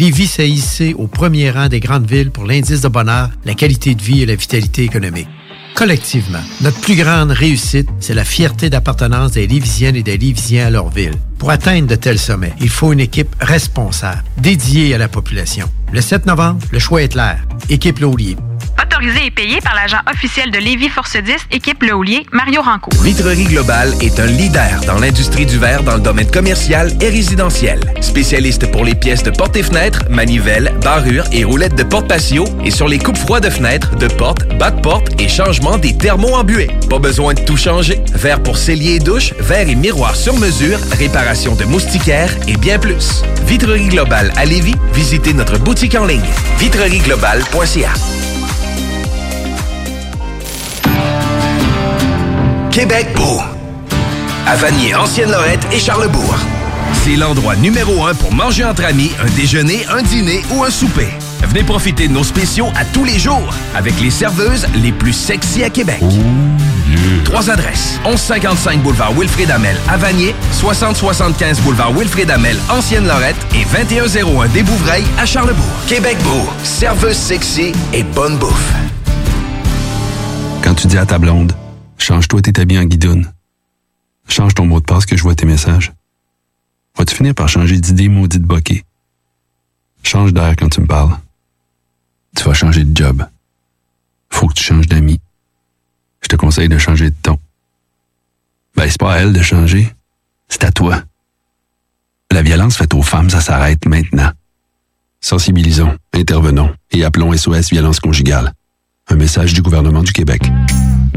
Lévis s'est hissé au premier rang des grandes villes pour l'indice de bonheur, la qualité de vie et la vitalité économique. Collectivement, notre plus grande réussite, c'est la fierté d'appartenance des Lévisiennes et des Lévisiens à leur ville. Pour atteindre de tels sommets, il faut une équipe responsable, dédiée à la population. Le 7 novembre, le choix est clair. Équipe Laulier. Autorisé et payé par l'agent officiel de Lévis Force 10, équipe Le Houlier, Mario Ranco. Vitrerie Globale est un leader dans l'industrie du verre dans le domaine commercial et résidentiel. Spécialiste pour les pièces de portes et fenêtres, manivelles, barrures et roulettes de porte patio et sur les coupes froides de fenêtres, de portes, bas de porte et changement des thermos embués. Pas besoin de tout changer. Verre pour cellier et douche, verre et miroir sur mesure, réparation de moustiquaires et bien plus. Vitrerie Globale à Lévis, visitez notre boutique en ligne vitrerieglobale.ca. Québec beau. À Vanier, Ancienne-Lorette et Charlebourg. C'est l'endroit numéro un pour manger entre amis, un déjeuner, un dîner ou un souper. Venez profiter de nos spéciaux à tous les jours avec les serveuses les plus sexy à Québec. Trois adresses. 1155 boulevard Wilfrid Amel à Vanier, 6075 boulevard Wilfrid Amel, Ancienne-Lorette et 2101 des Bouvrailles à Charlebourg. Québec beau, serveuse sexy et bonne bouffe. Quand tu dis à ta blonde, change-toi tes habits en guidoune. Change ton mot de passe que je vois tes messages. Vas-tu finir par changer d'idée maudite bokeh? Change d'air quand tu me parles. Tu vas changer de job. Faut que tu changes d'amis. Je te conseille de changer de ton. Ben, c'est pas à elle de changer. C'est à toi. La violence faite aux femmes, ça s'arrête maintenant. Sensibilisons, intervenons et appelons SOS Violence Conjugale. Un message du gouvernement du Québec.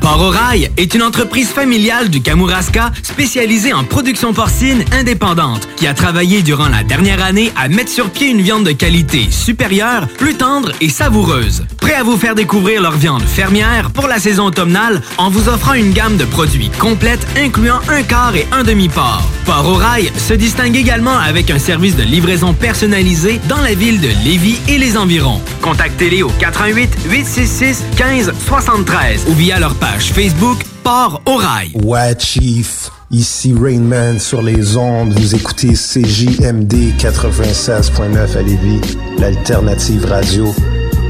Port au est une entreprise familiale du Kamouraska spécialisée en production porcine indépendante qui a travaillé durant la dernière année à mettre sur pied une viande de qualité supérieure, plus tendre et savoureuse. Prêt à vous faire découvrir leur viande fermière pour la saison automnale en vous offrant une gamme de produits complète incluant un quart et un demi-port. Port au se distingue également avec un service de livraison personnalisé dans la ville de Lévis et les environs. Contactez-les au 88 866 15 73 ou via leur page Facebook Port au Rail. Ouais, Chief. Ici Rainman sur les ondes. Vous écoutez CJMD 96.9 à Lévis, l'alternative radio.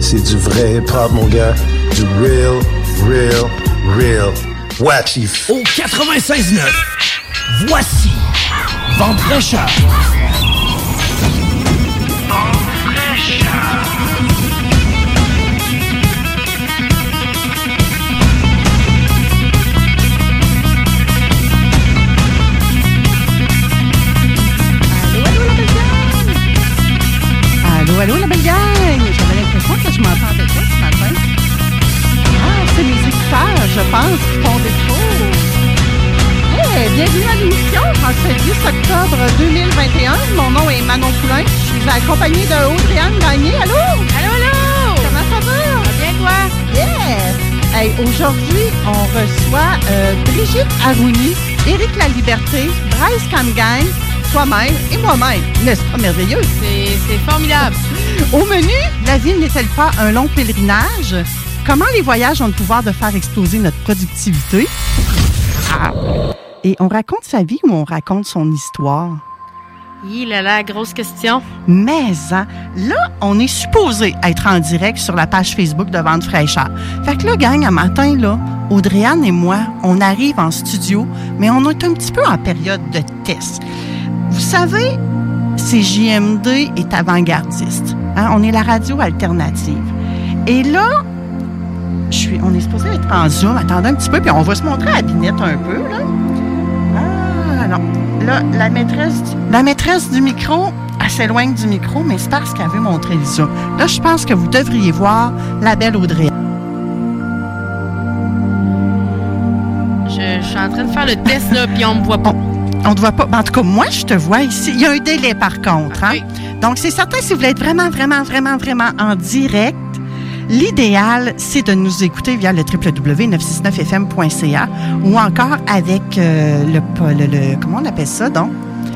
C'est du vrai hip-hop, mon gars. Du real, real, real. Ouais, Chief. Au 96.9, voici Vente très cher. Allô, allô, la belle gang! J'avais l'impression que je m'entendais pas ce matin. Ah, c'est mes écouteurs, je pense, qui font défaut. Hey, bienvenue à l'émission en ce 10 octobre 2021. Mon nom est Manon Poulain. Je suis accompagnée de Audrey-Anne Gagné. Allô? Allô, allô! Comment ça va? bien, toi? Yes! Hey, Aujourd'hui, on reçoit euh, Brigitte Arouni, Éric Laliberté, Bryce Camgain, toi-même et moi-même. N'est-ce pas merveilleux? C'est formidable. Au menu, la vie n'est-elle pas un long pèlerinage? Comment les voyages ont le pouvoir de faire exploser notre productivité? Ah. Et on raconte sa vie ou on raconte son histoire? Il a la grosse question. Mais hein, là, on est supposé être en direct sur la page Facebook de Vente fraîcheur. Fait que là, gang, un matin, là, Audrey-Anne et moi, on arrive en studio, mais on est un petit peu en période de test. Vous savez, CJMD est avant-gardiste. Hein? On est la radio alternative. Et là, je suis, on est supposé être en Zoom. Attendez un petit peu, puis on va se montrer à Binette un peu, là. Ah, non. Là, la maîtresse, la maîtresse du micro, elle s'éloigne du micro, mais c'est parce qu'elle veut montrer le Zoom. Là, je pense que vous devriez voir la belle Audrey. Je, je suis en train de faire le test, là, puis on me voit pas. On te voit pas. En tout cas, moi, je te vois ici. Il y a un délai, par contre. Hein? Donc, c'est certain, si vous voulez être vraiment, vraiment, vraiment, vraiment en direct, l'idéal, c'est de nous écouter via le www.969fm.ca ou encore avec euh, le, le, le- Comment on appelle ça, donc?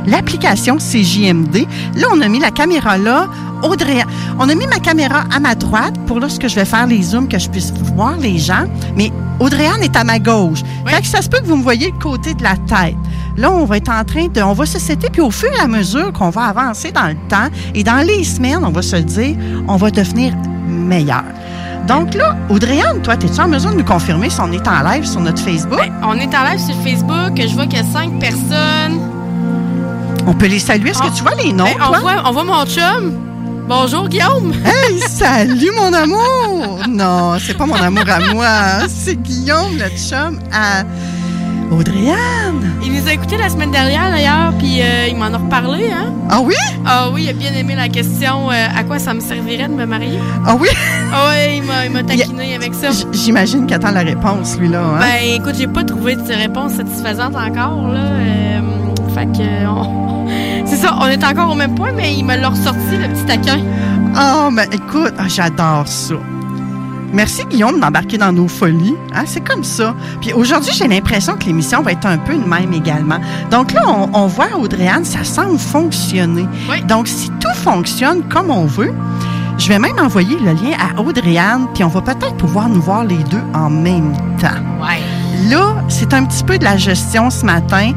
L'application CJMD. Là, on a mis la caméra là. Audrey, on a mis ma caméra à ma droite pour lorsque je vais faire les zooms, que je puisse voir les gens. Mais Audrey-Anne est à ma gauche. Fait que ça se peut que vous me voyez le côté de la tête. Là, on va être en train de... On va se setter, puis au fur et à mesure qu'on va avancer dans le temps, et dans les semaines, on va se dire, on va devenir meilleur. Donc là, Audrey-Anne, toi, es-tu en mesure de nous confirmer si on est en live sur notre Facebook? Ben, On est en live sur Facebook. Je vois qu'il y a cinq personnes. on peut les saluer. Est-ce que tu vois les noms, Ben, on, toi? voit, on voit mon chum. Bonjour, Guillaume. Hey, salut mon amour! Non, c'est pas mon amour à moi, c'est Guillaume, le chum à Audrey-Anne. Il nous a écoutés la semaine dernière, d'ailleurs, puis euh, il m'en a reparlé, hein? Ah oui? Ah oui, il a bien aimé la question euh, à quoi ça me servirait de me marier. Ah oui? Ah oui, il m'a- il taquiné avec ça. J'imagine qu'il attend la réponse, lui, là. Hein? Ben, écoute, j'ai pas trouvé de réponse satisfaisante encore, là. Euh, fait que, on- c'est ça, on est encore au même point, mais il me l'a ressorti, le petit taquin. Oh, mais écoute, ah, j'adore ça. Merci, Guillaume, d'embarquer dans nos folies. Hein, c'est comme ça. Puis aujourd'hui, j'ai l'impression que l'émission va être un peu de même également. Donc là, on, on voit Audrey-Anne, ça semble fonctionner. Donc, si tout fonctionne comme on veut, je vais même envoyer le lien à Audrey-Anne, puis on va peut-être pouvoir nous voir les deux en même temps. Ouais. Là, c'est un petit peu de la gestion ce matin.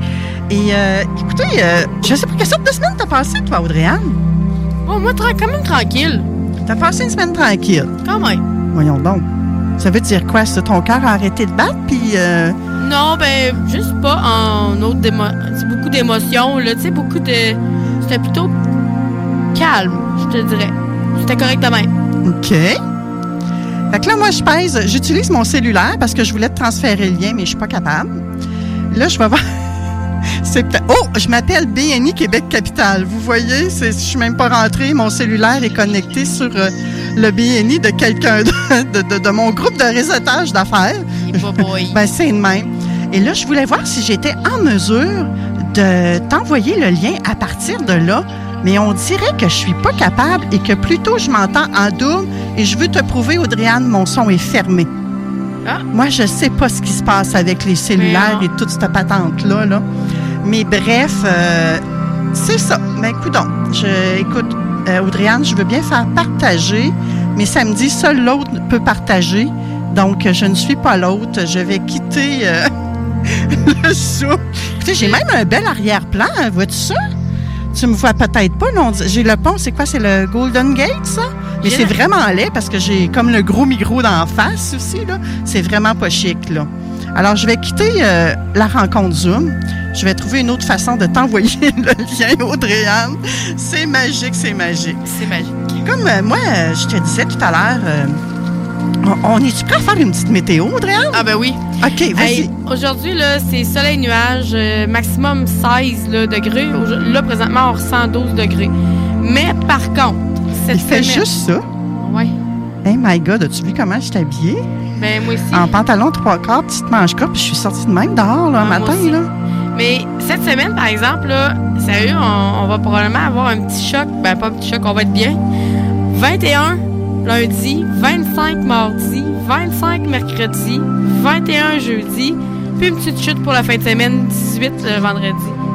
Et euh, écoutez, euh, je sais pas quelle sorte de semaine t'as passé, toi, Audrey-Anne? Oh, moi, quand même tranquille. T'as passé une semaine tranquille. Quand même. Voyons donc. Ça veut dire quoi, ça? Ton cœur a arrêté de battre, puis... euh, Non, ben, juste pas en autre démo... C'est beaucoup d'émotions, là. Tu sais, beaucoup de. C'était plutôt calme, je te dirais. C'était correct de même. OK. Fait que là, moi, je pèse... J'utilise mon cellulaire parce que je voulais te transférer le lien, mais je suis pas capable. Là, je vais voir... C'est Oh, je m'appelle BNI Québec Capital. Vous voyez, je suis même pas rentrée. Mon cellulaire est connecté sur euh, le BNI de quelqu'un de, de- de- de mon groupe de réseautage d'affaires. ben, c'est le même. Et là, je voulais voir si j'étais en mesure de t'envoyer le lien à partir de là. Mais on dirait que je suis pas capable et que plutôt je m'entends en double et je veux te prouver, Audriane, mon son est fermé. Moi, je sais pas ce qui se passe avec les cellulaires et toute cette patente-là. Là. Mais bref, euh, c'est ça. Ben, écoute donc, je, écoute, euh, Audrey-Anne, je veux bien faire partager, mais samedi, seul l'autre peut partager. Donc, je ne suis pas l'autre. Je vais quitter euh, le Zoom. Écoutez, j'ai même un bel arrière-plan. hein, Vois-tu ça? Tu me vois peut-être pas. là, on dit- J'ai le pont, c'est quoi? C'est le Golden Gate, ça? Mais c'est vraiment laid parce que j'ai comme le gros micro d'en face aussi. là. C'est vraiment pas chic. là. Alors, je vais quitter euh, la rencontre Zoom. Je vais trouver une autre façon de t'envoyer le lien, Audrey-Anne. C'est magique, c'est magique. C'est magique. Comme euh, moi, je te disais tout à l'heure, euh, on, on est-tu prêt à faire une petite météo, Audrey-Anne? Ah, ben oui. OK, vas-y. Hey, Aujourd'hui, là, c'est soleil-nuage, euh, maximum 16 là, degrés. Là, présentement, on ressent 12 degrés. Mais par contre, cette Il fait semaine- juste ça. Ouais. Hey my God, as-tu vu comment je habillée? Ben, moi aussi. En pantalon trois quarts, petite manche courte, puis je suis sortie de même dehors, là, un Ah, moi matin, là. Mais cette semaine, par exemple, là, sérieux, on, on va probablement avoir un petit choc. Ben, pas un petit choc, on va être bien. 21 lundi, 25 mardi, 25 mercredi, 21 jeudi, puis une petite chute pour la fin de semaine, 18 le vendredi.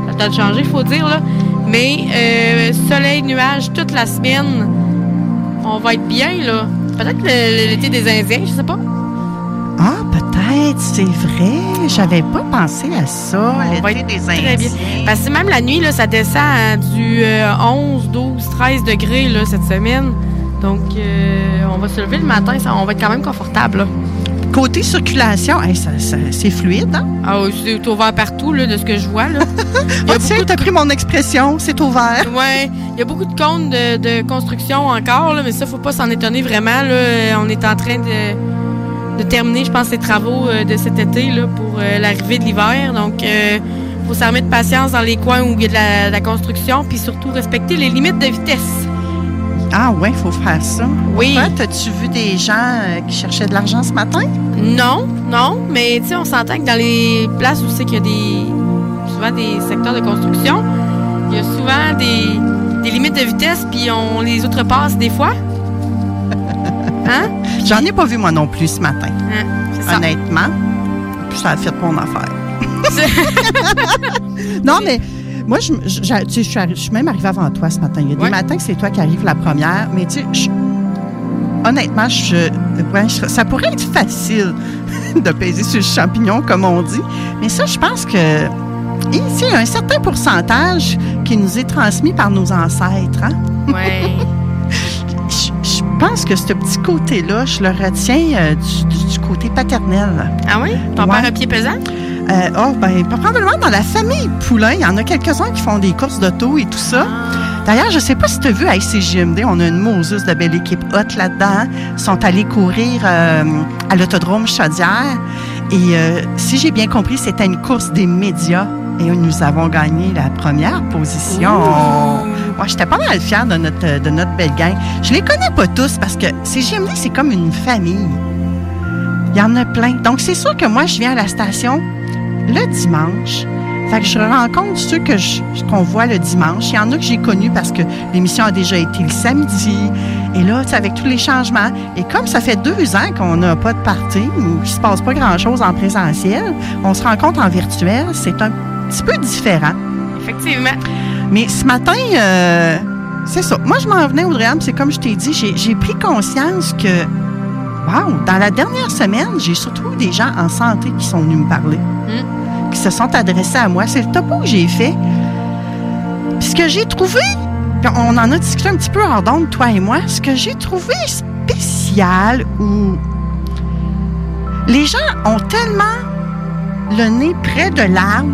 Ça a peut-être changé, il faut dire, là. Mais euh, soleil, nuages toute la semaine. On va être bien, là. Peut-être l'été des Indiens, je sais pas. Ah, peut-être, c'est vrai. J'avais pas pensé à ça, On va l'été être des Très bien. Indiens. Parce que même la nuit, là, ça descend à du euh, 11, 12, 13 degrés là, cette semaine. Donc, euh, on va se lever le matin, ça, on va être quand même confortable. là. Côté circulation, hey, ça- ça- c'est fluide, hein? Ah oui, c'est ouvert partout, là, de ce que je vois. Là. Ah, tiens, t'as pris mon expression, c'est ouvert. Ouais, il y a beaucoup de comptes de, de construction encore, là, mais ça, faut pas s'en étonner vraiment. Là. On est en train de, de terminer, je pense, les travaux euh, de cet été là, pour euh, l'arrivée de l'hiver. Donc, il faut s'armer de patience dans les coins où il y a de la, de la construction, puis surtout respecter les limites de vitesse. Ah ouais, il faut faire ça. Oui. Pourquoi? T'as-tu vu des gens euh, qui cherchaient de l'argent ce matin? Non, non, mais tu sais, on s'entend que dans les places où c'est qu'il y a des souvent des secteurs de construction, il y a souvent des, des limites de vitesse, puis on les outrepasse des fois. Hein? J'en ai pas vu moi non plus ce matin. Hein, ça. Honnêtement. Puis ça a fait mon affaire. non, mais moi, je, je- tu sais, je suis même arrivée avant toi ce matin. Il y a des Ouais. matins que c'est toi qui arrives la première, mais tu sais, honnêtement, je, ouais, ça pourrait être facile de peser sur le champignon, comme on dit. Mais ça, je pense que il y a un certain pourcentage qui nous est transmis par nos ancêtres. Hein? Ouais. Je, pense que ce petit côté-là, je le retiens euh, du, côté paternel. Ah oui? Ton Ouais. père a pied pesant? Euh, oh, ben, probablement dans la famille Poulain, il y en a quelques-uns qui font des courses d'auto et tout ça. D'ailleurs, je sais pas si tu as vu à ICGMD, on a une Moses de belle équipe hot là-dedans. Ils sont allés courir euh, à l'autodrome Chaudière. Et euh, si j'ai bien compris, c'était une course des médias. Et nous avons gagné la première position. Moi, j'étais pas mal fière de notre, de notre belle gang. Je les connais pas tous parce que CGMD, c'est comme une famille. Il y en a plein. Donc, c'est sûr que moi, je viens à la station le dimanche. Fait que je rencontre ceux que qu'on voit le dimanche. Il y en a que j'ai connus parce que l'émission a déjà été le samedi. Et là, avec tous les changements. Et comme ça fait deux ans qu'on n'a pas de party ou qu'il se passe pas grand-chose en présentiel, on se rencontre en virtuel. C'est un petit peu différent. Effectivement. Mais ce matin, euh, c'est ça. Moi, je m'en venais, Audrey-Anne, c'est comme je t'ai dit, j'ai j'ai pris conscience que, wow, dans la dernière semaine, j'ai surtout eu des gens en santé qui sont venus me parler, qui se sont adressés à moi. C'est le topo que j'ai fait. Puis ce que j'ai trouvé, puis on en a discuté un petit peu hors d'onde, toi et moi, ce que j'ai trouvé spécial ou les gens ont tellement le nez près de l'arbre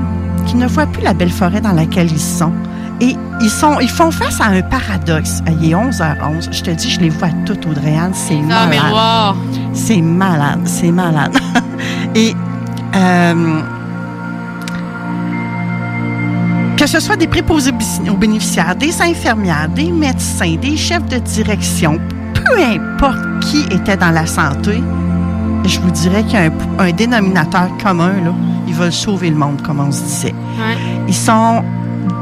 qu'ils ne voient plus la belle forêt dans laquelle ils sont. Et ils, sont, ils font face à un paradoxe. Il est 11h11. Je te dis, je les vois toutes, Audrey-Anne. C'est Ah, malade. C'est malade. C'est malade. Et euh, que ce soit des préposés aux bénéficiaires, des infirmières, des médecins, des chefs de direction, peu importe qui était dans la santé, je vous dirais qu'il y a un, un dénominateur commun. Là. Ils veulent sauver le monde, comme on se disait. Ouais. Ils sont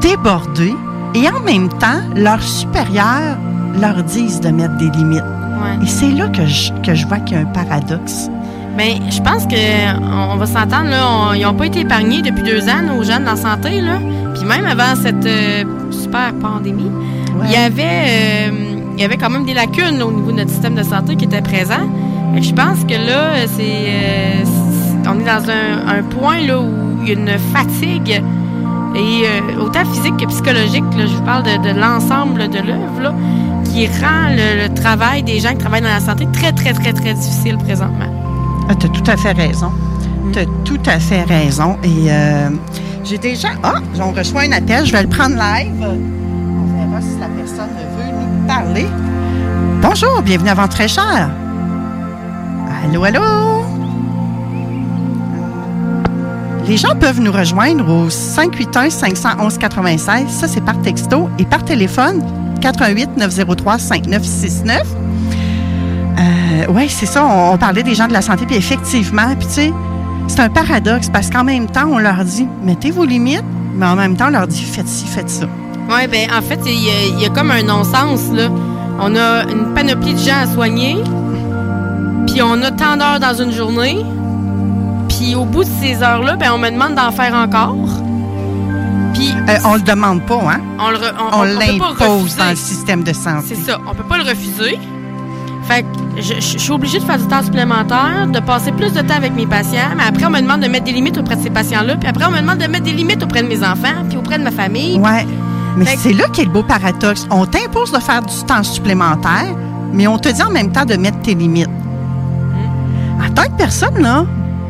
débordés et en même temps, leurs supérieurs leur disent de mettre des limites. Ouais. Et c'est là que je, que je vois qu'il y a un paradoxe. Mais je pense que on va s'entendre, là, on- ils n'ont pas été épargnés depuis deux ans, nos jeunes en santé, là. Même avant cette euh, super pandémie, il y avait euh, il y avait quand même des lacunes là, au niveau de notre système de santé qui étaient présents. Fait que je pense que là, c'est euh, on est dans un, un point là où il y a une fatigue et autant physique que psychologique. Là, je vous parle de, de l'ensemble de l'œuvre qui rend le, le travail des gens qui travaillent dans la santé très très très très difficile présentement. Ah, tu as tout à fait raison. Tu as tout à fait raison. Et euh, j'ai déjà. Ah, on reçoit un appel. Je vais le prendre live. On verra si la personne veut nous parler. Bonjour, bienvenue à Vente très cher. Allô, allô? Les gens peuvent nous rejoindre au 581-511-96. Ça, c'est par texto. Et par téléphone, 88-903-5969. Euh, oui, c'est ça. On, on parlait des gens de la santé, puis effectivement, puis tu sais, c'est un paradoxe parce qu'en même temps, on leur dit mettez vos limites, mais en même temps, on leur dit faites ci, faites ça. Oui, ben en fait, il y, a- il y a comme un non-sens, là. On a une panoplie de gens à soigner, Puis on a tant d'heures dans une journée. Puis au bout de ces heures-là, ben, on me demande d'en faire encore. Puis Euh, on le demande pas, hein? on l'impose dans le système de santé. C'est ça, on peut pas le refuser. Fait que je, suis obligée de faire du temps supplémentaire, de passer plus de temps avec mes patients, mais après on me demande de mettre des limites auprès de ces patients-là, puis après on me demande de mettre des limites auprès de mes enfants, puis auprès de ma famille. Ouais. Mais c'est là qu'est le beau paradoxe. On t'impose de faire du temps supplémentaire, mais on te dit en même temps de mettre tes limites. En tant que personne, là,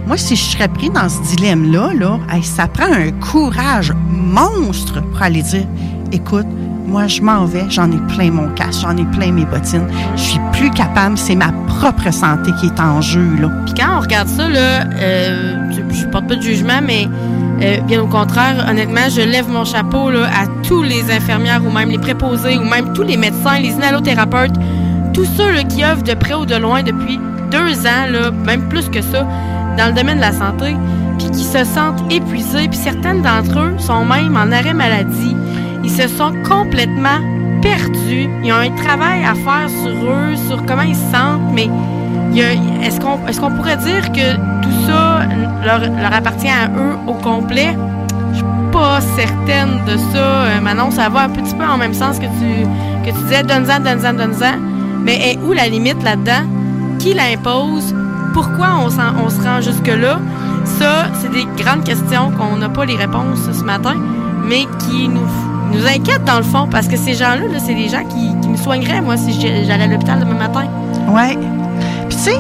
moi, si je serais pris dans ce dilemme-là, là, hey, ça prend un courage monstre pour aller dire écoute, moi, je m'en vais, j'en ai plein mon casque, j'en ai plein mes bottines, je suis plus capable, c'est ma propre santé qui est en jeu, là. Puis quand on regarde ça, là, euh, je, je porte pas de jugement, mais euh, bien au contraire, honnêtement, je lève mon chapeau là, à tous les infirmières ou même les préposés ou même tous les médecins, les inhalothérapeutes, tous ceux là, qui œuvrent de près ou de loin depuis deux ans, là, même plus que ça, dans le domaine de la santé, puis qui se sentent épuisés, puis certaines d'entre eux sont même en arrêt maladie. Ils se sont complètement perdus. Ils ont un travail à faire sur eux, sur comment ils se sentent, mais est-ce qu'on pourrait dire que tout ça leur, appartient à eux au complet? Je suis pas certaine de ça. Euh, Manon, ça va un petit peu en même sens que tu, disais, donne-en, donne-en, donne-en. Mais où la limite là-dedans? Qui l'impose? Pourquoi on, on se rend jusque-là? Ça, c'est des grandes questions qu'on n'a pas les réponses ce matin, mais qui nous, nous inquiètent dans le fond, parce que ces gens-là, là, c'est des gens qui, qui me soigneraient, moi, si j'allais à l'hôpital demain matin. Ouais. Puis tu sais,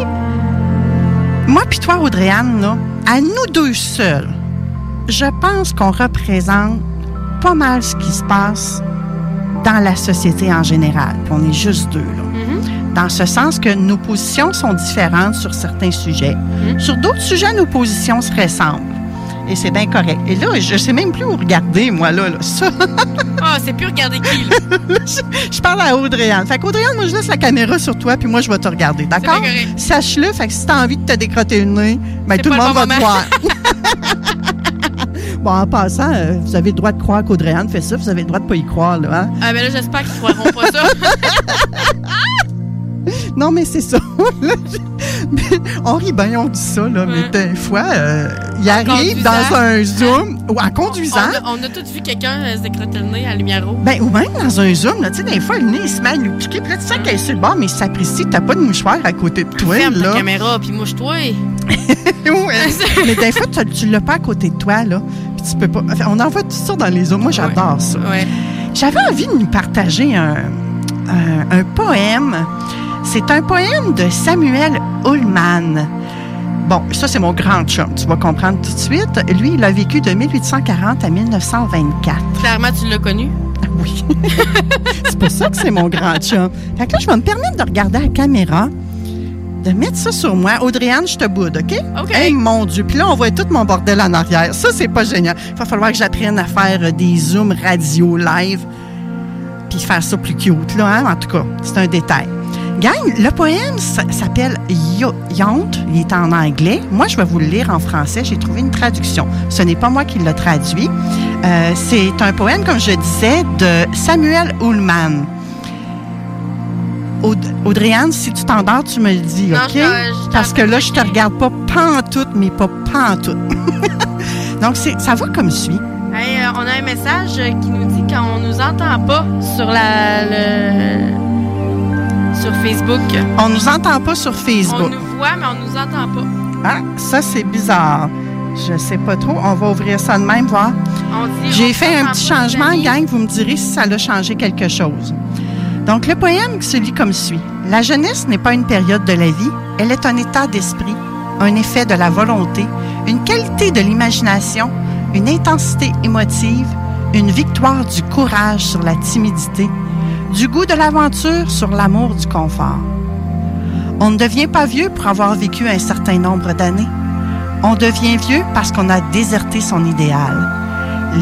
moi puis toi, Audrey-Anne, là, à nous deux seuls, je pense qu'on représente pas mal ce qui se passe dans la société en général. Puis on est juste deux, là. Dans ce sens que nos positions sont différentes sur certains sujets. Sur d'autres sujets, nos positions se ressemblent. Et c'est bien correct. Et là, je sais même plus où regarder, moi, là. là. Ça, Ah, c'est plus regarder qui, là? je, je parle à Audrey-Anne. Fait qu'Audrey-Anne, moi, je laisse la caméra sur toi, puis moi, je vais te regarder, d'accord? Sache-le, fait que si t'as envie de te décrotter le nez, ben, tout le monde le va te voir. bon, en passant, euh, vous avez le droit de croire qu'Audrey-Anne fait ça, vous avez le droit de pas y croire, là, hein? Ah, ben là, j'espère qu'ils croiront pas ça. Non, mais c'est ça. Mais on rit bien, on dit ça, là, mais des fois, euh, il arrive dans un zoom, ou en conduisant, On a, on a tous vu quelqu'un euh, se décrotter le nez à la lumière rouge. Ben, ou même dans un zoom, là, tu sais, des fois, le nez, il se met à nous piquer, puis là, tu sens qu'elle est sur le bord, mais s'apprécie, t'as pas de mouchoir à côté de toi, Ferme là. ta caméra, puis mouche-toi. Ouais. mais des fois, tu, tu l'as pas à côté de toi, là, puis tu peux pas... Enfin, on en voit tout ça dans les zooms. Moi, j'adore ça. Ouais. J'avais envie de nous partager un, un, un poème. C'est un poème de Samuel Ullman. Bon, ça, c'est mon grand chum. Tu vas comprendre tout de suite. Lui, il a vécu de 1840 à 1924. Clairement, tu l'as connu. Oui. c'est pour ça que c'est mon grand chum. Fait que là, je vais me permettre de regarder à la caméra, de mettre ça sur moi. Audrey-Anne, je te boude, OK? OK. Hey, mon Dieu. Puis là, on voit tout mon bordel en arrière. Ça, c'est pas génial. Il va falloir que j'apprenne à faire euh, des zooms radio live puis faire ça plus cute, là, hein? En tout cas, c'est un détail. Gang, le poème s'appelle Yo- Yount. Il est en anglais. Moi, je vais vous le lire en français. J'ai trouvé une traduction. Ce n'est pas moi qui l'ai traduit. Euh, c'est un poème, comme je disais, de Samuel Ullman. Aud- Audrey-Anne, si tu t'endors, tu me le dis, Non, OK? je- je Parce que là, je te regarde pas pantoute, mais pas pantoute. Donc, ça va comme suit. Hey, euh, on a un message qui nous dit qu'on nous entend pas sur la le- sur Facebook. On nous entend pas sur On Facebook. nous voit, mais on nous entend pas. Ah, ça, c'est bizarre. Je sais pas trop. On va ouvrir ça de même, voir. On J'ai on fait un petit changement, gang. Vous me direz si ça a changé quelque chose. Donc, le poème se lit comme suit. La jeunesse n'est pas une période de la vie, elle est un état d'esprit, un effet de la volonté, une qualité de l'imagination, une intensité émotive, une victoire du courage sur la timidité, du goût de l'aventure sur l'amour du confort. On ne devient pas vieux pour avoir vécu un certain nombre d'années. On devient vieux parce qu'on a déserté son idéal.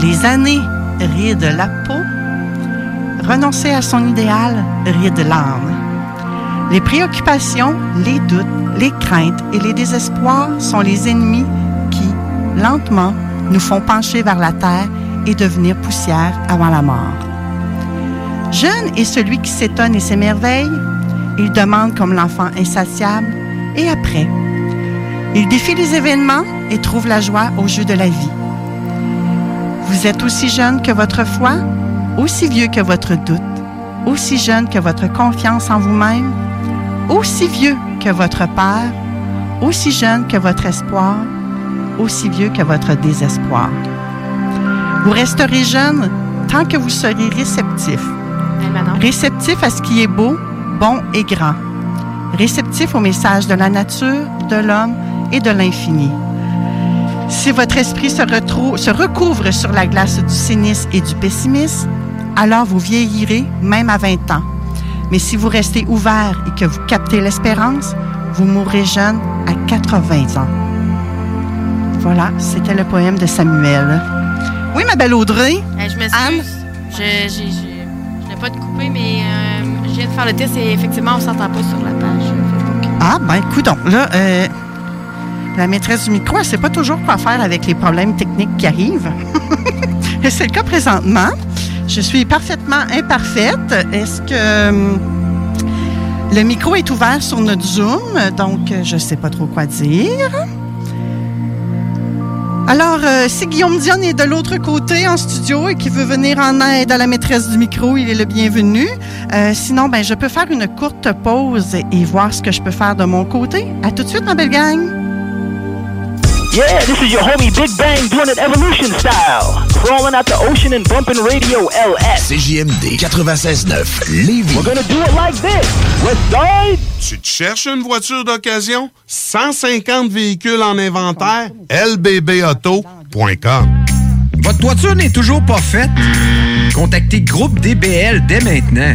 Les années rident la peau. Renoncer à son idéal ride l'âme. Les préoccupations, les doutes, les craintes et les désespoirs sont les ennemis qui, lentement, nous font pencher vers la terre et devenir poussière avant la mort. Jeune est celui qui s'étonne et s'émerveille. Il demande comme l'enfant insatiable et après. Il défie les événements et trouve la joie au jeu de la vie. Vous êtes aussi jeune que votre foi, aussi vieux que votre doute, aussi jeune que votre confiance en vous-même, aussi vieux que votre peur, aussi jeune que votre espoir, aussi vieux que votre désespoir. Vous resterez jeune tant que vous serez réceptif. Réceptif à ce qui est beau, bon et grand. Réceptif au message de la nature, de l'homme et de l'infini. Si votre esprit se, recouvre sur la glace du cynisme et du pessimisme, alors vous vieillirez même à 20 ans. Mais si vous restez ouvert et que vous captez l'espérance, vous mourrez jeune à 80 ans. Voilà, c'était le poème de Samuel. Oui, ma belle Audrey. Je m'excuse. Je, je de faire le test et effectivement, on s'entend pas sur la page Facebook. Ah, ben, écoute donc, là, euh, la maîtresse du micro, elle sait pas toujours quoi faire avec les problèmes techniques qui arrivent. Et c'est le cas présentement. Je suis parfaitement imparfaite. Est-ce que euh, le micro est ouvert sur notre Zoom? Donc, euh, je sais pas trop quoi dire. Alors, euh, si Guillaume Dion est de l'autre côté en studio et qui veut venir en aide à la maîtresse du micro, il est le bienvenu. Euh, sinon, ben, je peux faire une courte pause et voir ce que je peux faire de mon côté. À tout de suite, ma belle gang. Yeah, this is your homie Big Bang doing it evolution style. Crawling out the ocean and bumping radio LS. CJMD 96.9 Lévis. We're gonna do it like this. West Side. Tu te cherches une voiture d'occasion? 150 véhicules en inventaire? lbbauto.com Votre toiture n'est toujours pas faite? Contactez Groupe DBL dès maintenant.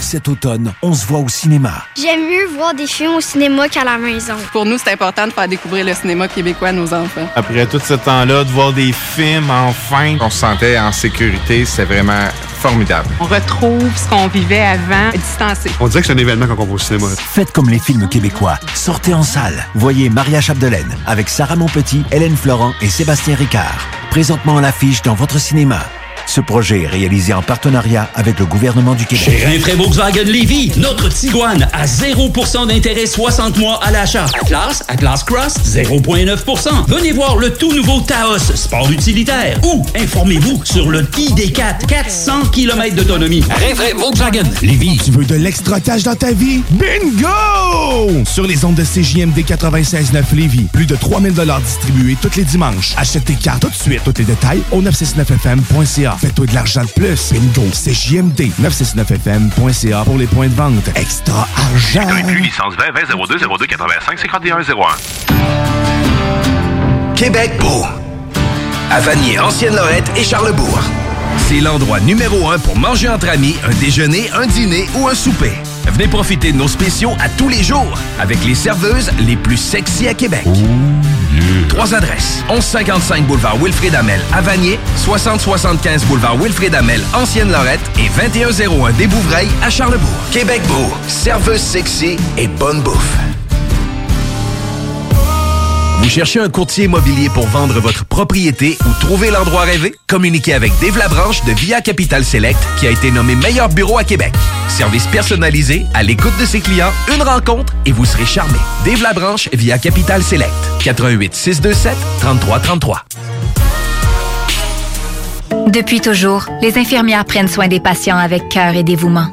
Cet automne, on se voit au cinéma. J'aime mieux voir des films au cinéma qu'à la maison. Pour nous, c'est important de faire découvrir le cinéma québécois à nos enfants. Après tout ce temps-là, de voir des films, enfin, on se sentait en sécurité, c'est vraiment formidable. On retrouve ce qu'on vivait avant, distancé. On dirait que c'est un événement quand on va au cinéma. Faites comme les films québécois. Sortez en salle. Voyez Maria Chapdelaine avec Sarah Monpetit, Hélène Florent et Sébastien Ricard. Présentement à l'affiche dans votre cinéma. Ce projet est réalisé en partenariat avec le gouvernement du Québec. Chez Rinfraie Volkswagen Lévy, notre Tiguan à 0% d'intérêt 60 mois à l'achat. Atlas, Atlas Cross, 0,9%. Venez voir le tout nouveau Taos, sport utilitaire. Ou informez-vous sur le ID4, 400 km d'autonomie. Rinfraie Volkswagen Lévy. Tu veux de l'extra cash dans ta vie? Bingo! Sur les ondes de CJMD 96.9 Lévis, plus de 3000 distribués tous les dimanches. Achète tes cartes tout de suite. Tous les détails au 969fm.ca. Fais-toi de l'argent de plus. Bingo! CJMD 969fm.ca pour les points de vente. Extra argent! Inclus licence 20 20 02 02 85 51 01. Québec beau. À Vanier, Ancienne-Lorette et Charlebourg. C'est l'endroit numéro un pour manger entre amis, un déjeuner, un dîner ou un souper. Venez profiter de nos spéciaux à tous les jours avec les serveuses les plus sexy à Québec. Trois adresses. 1155 boulevard Wilfrid Amel à Vanier, 6075 boulevard Wilfrid Amel, Ancienne-Lorette et 2101 des Bouvrailles à Charlebourg. Québec beau, serveuse sexy et bonne bouffe. Vous cherchez un courtier immobilier pour vendre votre propriété ou trouver l'endroit rêvé? Communiquez avec Dave Labranche de Via Capital Select qui a été nommé meilleur bureau à Québec. Service personnalisé, à l'écoute de ses clients, une rencontre et vous serez charmé. Dave Labranche via Capital Select. 88 627 3333. Depuis toujours, les infirmières prennent soin des patients avec cœur et dévouement.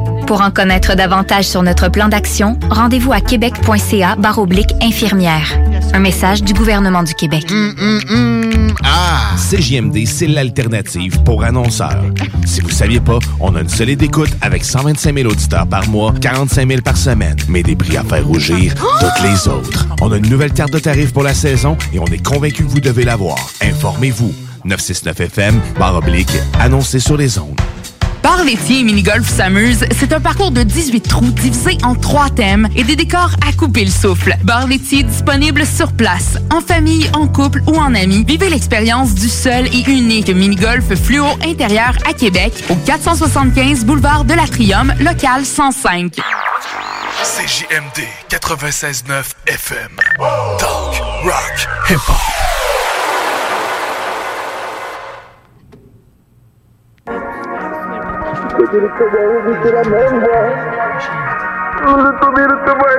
Pour en connaître davantage sur notre plan d'action, rendez-vous à québec.ca oblique infirmière. Un message du gouvernement du Québec. Ah! CJMD, c'est l'alternative pour annonceurs. Si vous saviez pas, on a une solide écoute avec 125 000 auditeurs par mois, 45 000 par semaine, mais des prix à faire rougir toutes les autres. On a une nouvelle carte de tarifs pour la saison et on est convaincu que vous devez l'avoir. Informez-vous. 969FM, barre oblique, annoncé sur les ondes. Bar laitier et mini-golf s'amuse, c'est un parcours de 18 trous divisé en trois thèmes et des décors à couper le souffle. Bar laitier disponible sur place, en famille, en couple ou en amis. Vivez l'expérience du seul et unique mini-golf fluo intérieur à Québec au 475 boulevard de l'Atrium, local 105. CJMD 96.9 FM. Talk, rock, hip-hop. C'est la même voix. Le Toby, le Toby,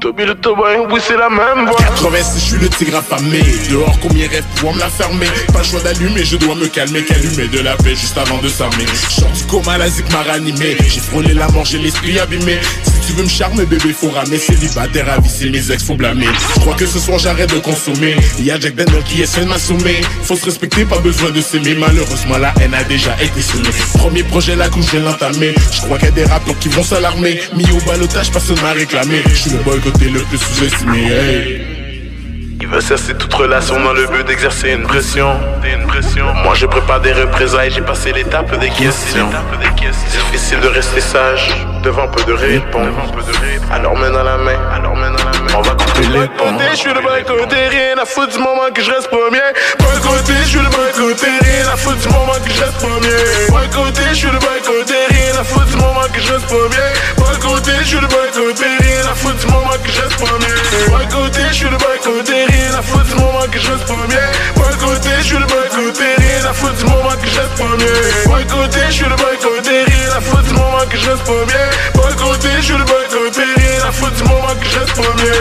Toby, le Toby, oui, c'est la même voix. 86, je suis le tigre affamé. Dehors, combien rêve pour me la fermer? Pas le choix d'allumer, je dois me calmer. Qu'allumer de la paix juste avant de s'armer. Chante du coma, la zik m'a ranimé. J'ai frôlé la mort, j'ai l'esprit abîmé. Si tu veux me charmer, bébé, faut ramer. Célibataire, avisé, mes ex, faut blâmer. Je crois que ce soir, j'arrête de consommer. Y'a Jack Daniel qui essaie de m'assommer. Faut se respecter, pas besoin de s'aimer. Malheureusement, la haine a déjà été semée. Premier projet, la couche, je l'entamer. Je crois qu'il y a des rappeurs qui vont s'alarmer. Mis au balotage, personne m'a réclamé. Je suis le boycotté le plus sous-estimé. Hey. Il veut cesser toute relation dans le but d'exercer une pression. Une pression. Moi je prépare des représailles, j'ai passé l'étape des questions. Difficile de rester sage devant peu de réponses. Alors dans la main, alors dans la main. On va couper les ponts. Je suis le bon côté, rien à foutre du moment que je reste premier. Bon côté, je suis le bon côté, rien à foutre du moment que je reste premier. Bon côté, je suis le bon côté, rien à foutre du moment que je reste premier. Bon côté, je suis le bon côté, rien à foutre du moment que je reste premier. Côté, je suis le bon côté, rien à foutre du moment que je reste premier. Bon côté, je suis le bon côté, rien à foutre du moment que je reste premier. Bon côté, je suis le bon côté, rien à foutre du moment que je reste premier. Bon côté, je suis le bon côté, rien à foutre du moment que je reste premier.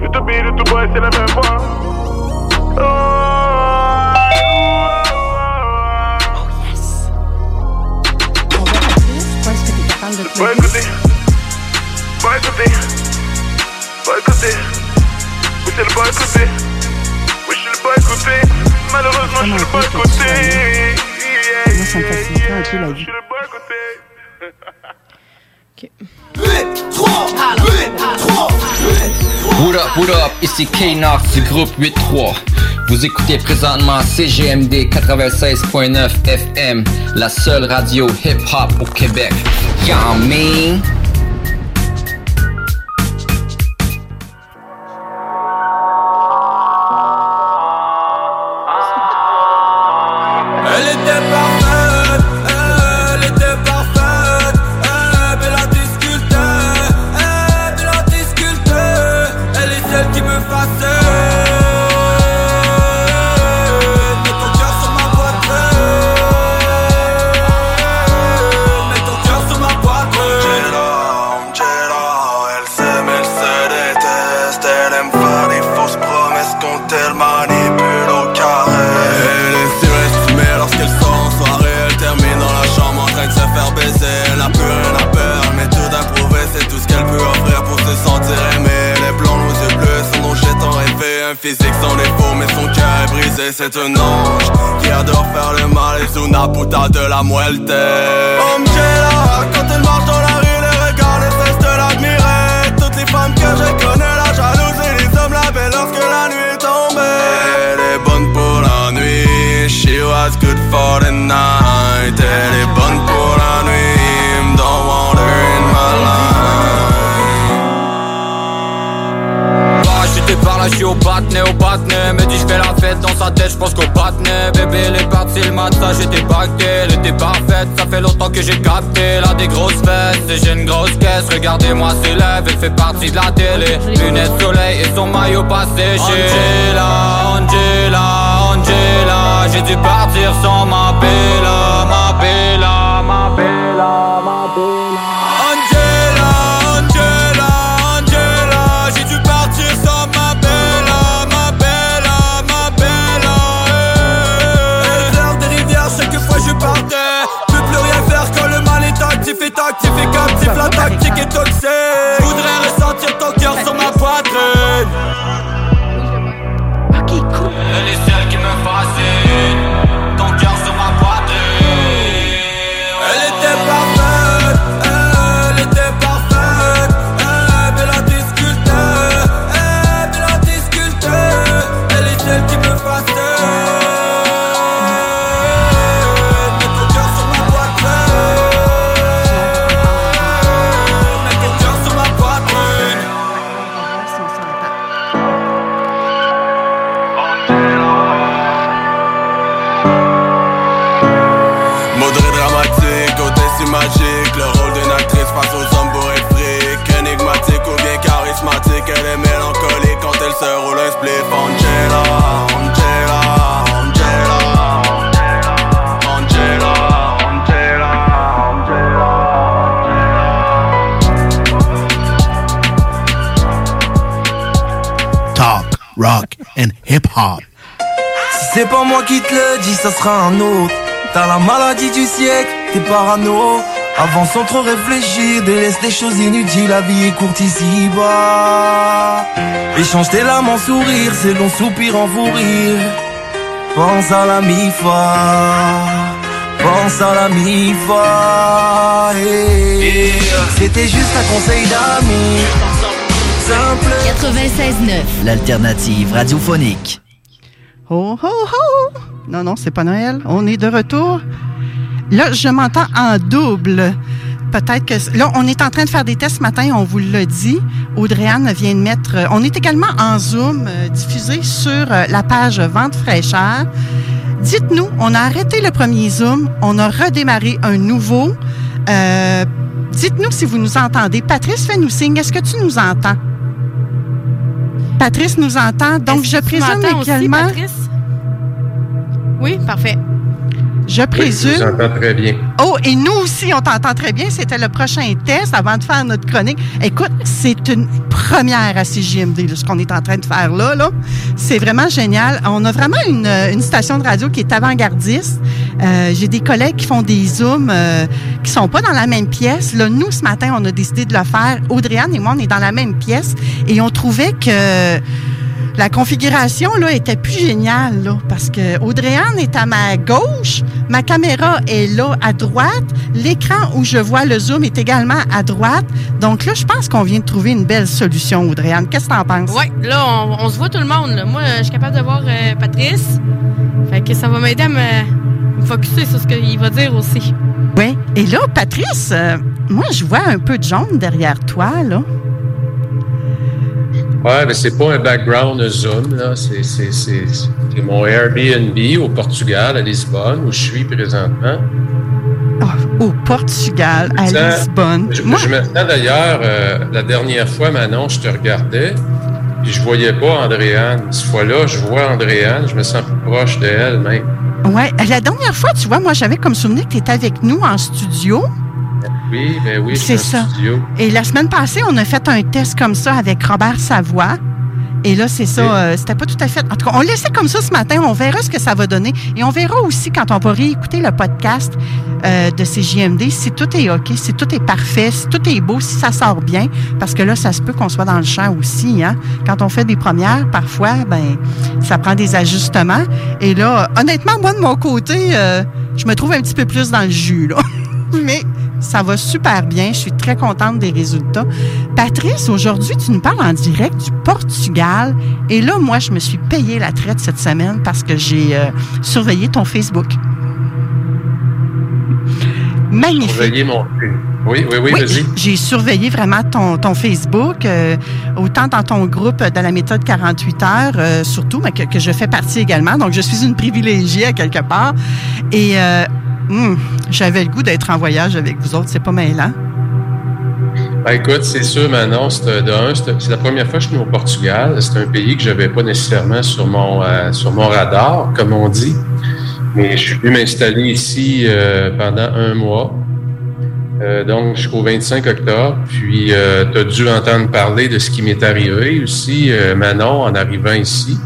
Le to be, le to boy, c'est la même voix. Bon écoutez, bon écoutez, bon écoutez, oui c'est le bon oui je suis le bon côté, malheureusement je suis le bon côté. Moi, ça me facilite un peu la vie. 8, 3, 8, 3, What up, what up, ici K-Nox du groupe 8-3. Vous écoutez présentement CGMD 96.9 FM, la seule radio hip-hop au Québec. Y'all mean? Physique sans défaut mais son cœur est brisé C'est un ange qui adore faire le mal Et una puta de la muerte. Angela, quand elle marche dans la rue Les regards ne cessent de l'admirer. Toutes les femmes que je connais La jalousie, les hommes la belle lorsque la nuit est tombée. Elle est bonne pour la nuit She was good for the night. Elle est bonne pour la nuit j'étais par là, j'suis au Batney, au Batney Me dit j'fais la fête dans sa tête, j'pense qu'au Batney Bébé, elle est partie le matin, j'étais baqué Elle était parfaite, ça fait longtemps que j'ai capté. A des grosses fesses j'ai une grosse caisse. Regardez-moi ses lèvres, elle fait partie de la télé. Lunettes soleil et son maillot pas séché Angela, Angela, Angela J'ai dû partir sans ma bella, la tactique est toxique. Voudrais ressentir ton cœur sur ma poitrine. Charismatique Elle est mélancolique quand elle se roule un spliff Angela, Angela, Angela Angela, Angela, Talk, rock and hip-hop. Si c'est pas moi qui te le dis, ça sera un autre. T'as la maladie du siècle, t'es parano. Avant sans trop réfléchir, délaisse les choses inutiles, la vie est courte ici bas. Échange tes larmes en sourire, c'est long soupir en fou rire. Pense à la mi-fois, pense à la mi-fois. eh. C'était juste un conseil d'amis. Simple. 96.9, l'alternative radiophonique. Oh, oh, oh! Non, non, c'est pas Noël. On est de retour. Là, je m'entends en double. Peut-être que... Là, on est en train de faire des tests ce matin, on vous l'a dit. Audrey-Anne vient de mettre... euh, On est également en Zoom, euh, diffusé sur euh, la page Vente fraîcheur. Dites-nous, on a arrêté le premier Zoom, on a redémarré un nouveau. Euh, Dites-nous si vous nous entendez. Patrice, fais-nous signe. Est-ce que tu nous entends? Patrice nous entend. Donc, je présume m'entends aussi, également... Patrice? Oui, parfait. Je présume. je vous entends très bien. Oh, et nous aussi, on t'entend très bien. C'était le prochain test avant de faire notre chronique. Écoute, c'est une première à CJMD, là, ce qu'on est en train de faire là. là. C'est vraiment génial. On a vraiment une, une station de radio qui est avant-gardiste. Euh, J'ai des collègues qui font des zooms euh, qui sont pas dans la même pièce. Là, nous, ce matin, on a décidé de le faire. Audrey-Anne et moi, on est dans la même pièce et on trouvait que la configuration là était plus géniale là, parce que Audrey-Anne est à ma gauche, ma caméra est là à droite, l'écran où je vois le zoom est également à droite. Donc là, je pense qu'on vient de trouver une belle solution, Audrey-Anne. Qu'est-ce que t'en penses? Ouais, là, on, on se voit tout le monde. là. Moi, je suis capable de voir euh, Patrice. Fait que ça va m'aider à me, me focusser sur ce qu'il va dire aussi. Oui. Et là, Patrice, euh, moi, je vois un peu de jaune derrière toi, là. Ouais, mais c'est pas un background Zoom, là. C'est, c'est, c'est, c'est mon Airbnb au Portugal, à Lisbonne, où je suis présentement. Au Portugal, à Ça, Lisbonne. Je, Moi, je me sens d'ailleurs, euh, la dernière fois, Manon, je te regardais, puis je voyais pas Andréane. Cette fois-là, je vois Andréane, je me sens plus proche d'elle même. ouais, la dernière fois, tu vois, moi, j'avais comme souvenir que tu étais avec nous en studio. Oui, ben oui, C'est ça. studio. Et la semaine passée, on a fait un test comme ça avec Robert Savoie. Et là, c'est ça, euh, c'était pas tout à fait. En tout cas, on laissait comme ça ce matin. On verra ce que ça va donner. Et on verra aussi quand on va réécouter le podcast euh, de CJMD si tout est OK, si tout est parfait, si tout est beau, si ça sort bien. Parce que là, ça se peut qu'on soit dans le champ aussi. Hein? Quand on fait des premières, parfois, ben, ça prend des ajustements. Et là, honnêtement, moi, de mon côté, euh, je me trouve un petit peu plus dans le jus. Là. Mais ça va super bien. Je suis très contente des résultats. Patrice, aujourd'hui, tu nous parles en direct du Portugal. Et là, moi, je me suis payé la traite cette semaine parce que j'ai euh, surveillé ton Facebook. Magnifique. Surveiller mon. Oui, oui, oui, vas-y. J'ai surveillé vraiment ton, ton Facebook, euh, autant dans ton groupe de la méthode 48 heures, euh, surtout, mais que, que je fais partie également. Donc, je suis une privilégiée à quelque part. Et euh, hum, j'avais le goût d'être en voyage avec vous autres. C'est pas mêlant. Ben, écoute, c'est sûr, Manon, c'est de un, c'est c'est la première fois que je suis venu au Portugal. C'est un pays que j'avais pas nécessairement sur mon euh, sur mon radar, comme on dit. Mais je suis venu m'installer ici euh, pendant un mois. Euh, donc jusqu'au 25 octobre. Puis tu as dû entendre parler de ce qui m'est arrivé aussi, euh, Manon, en arrivant ici.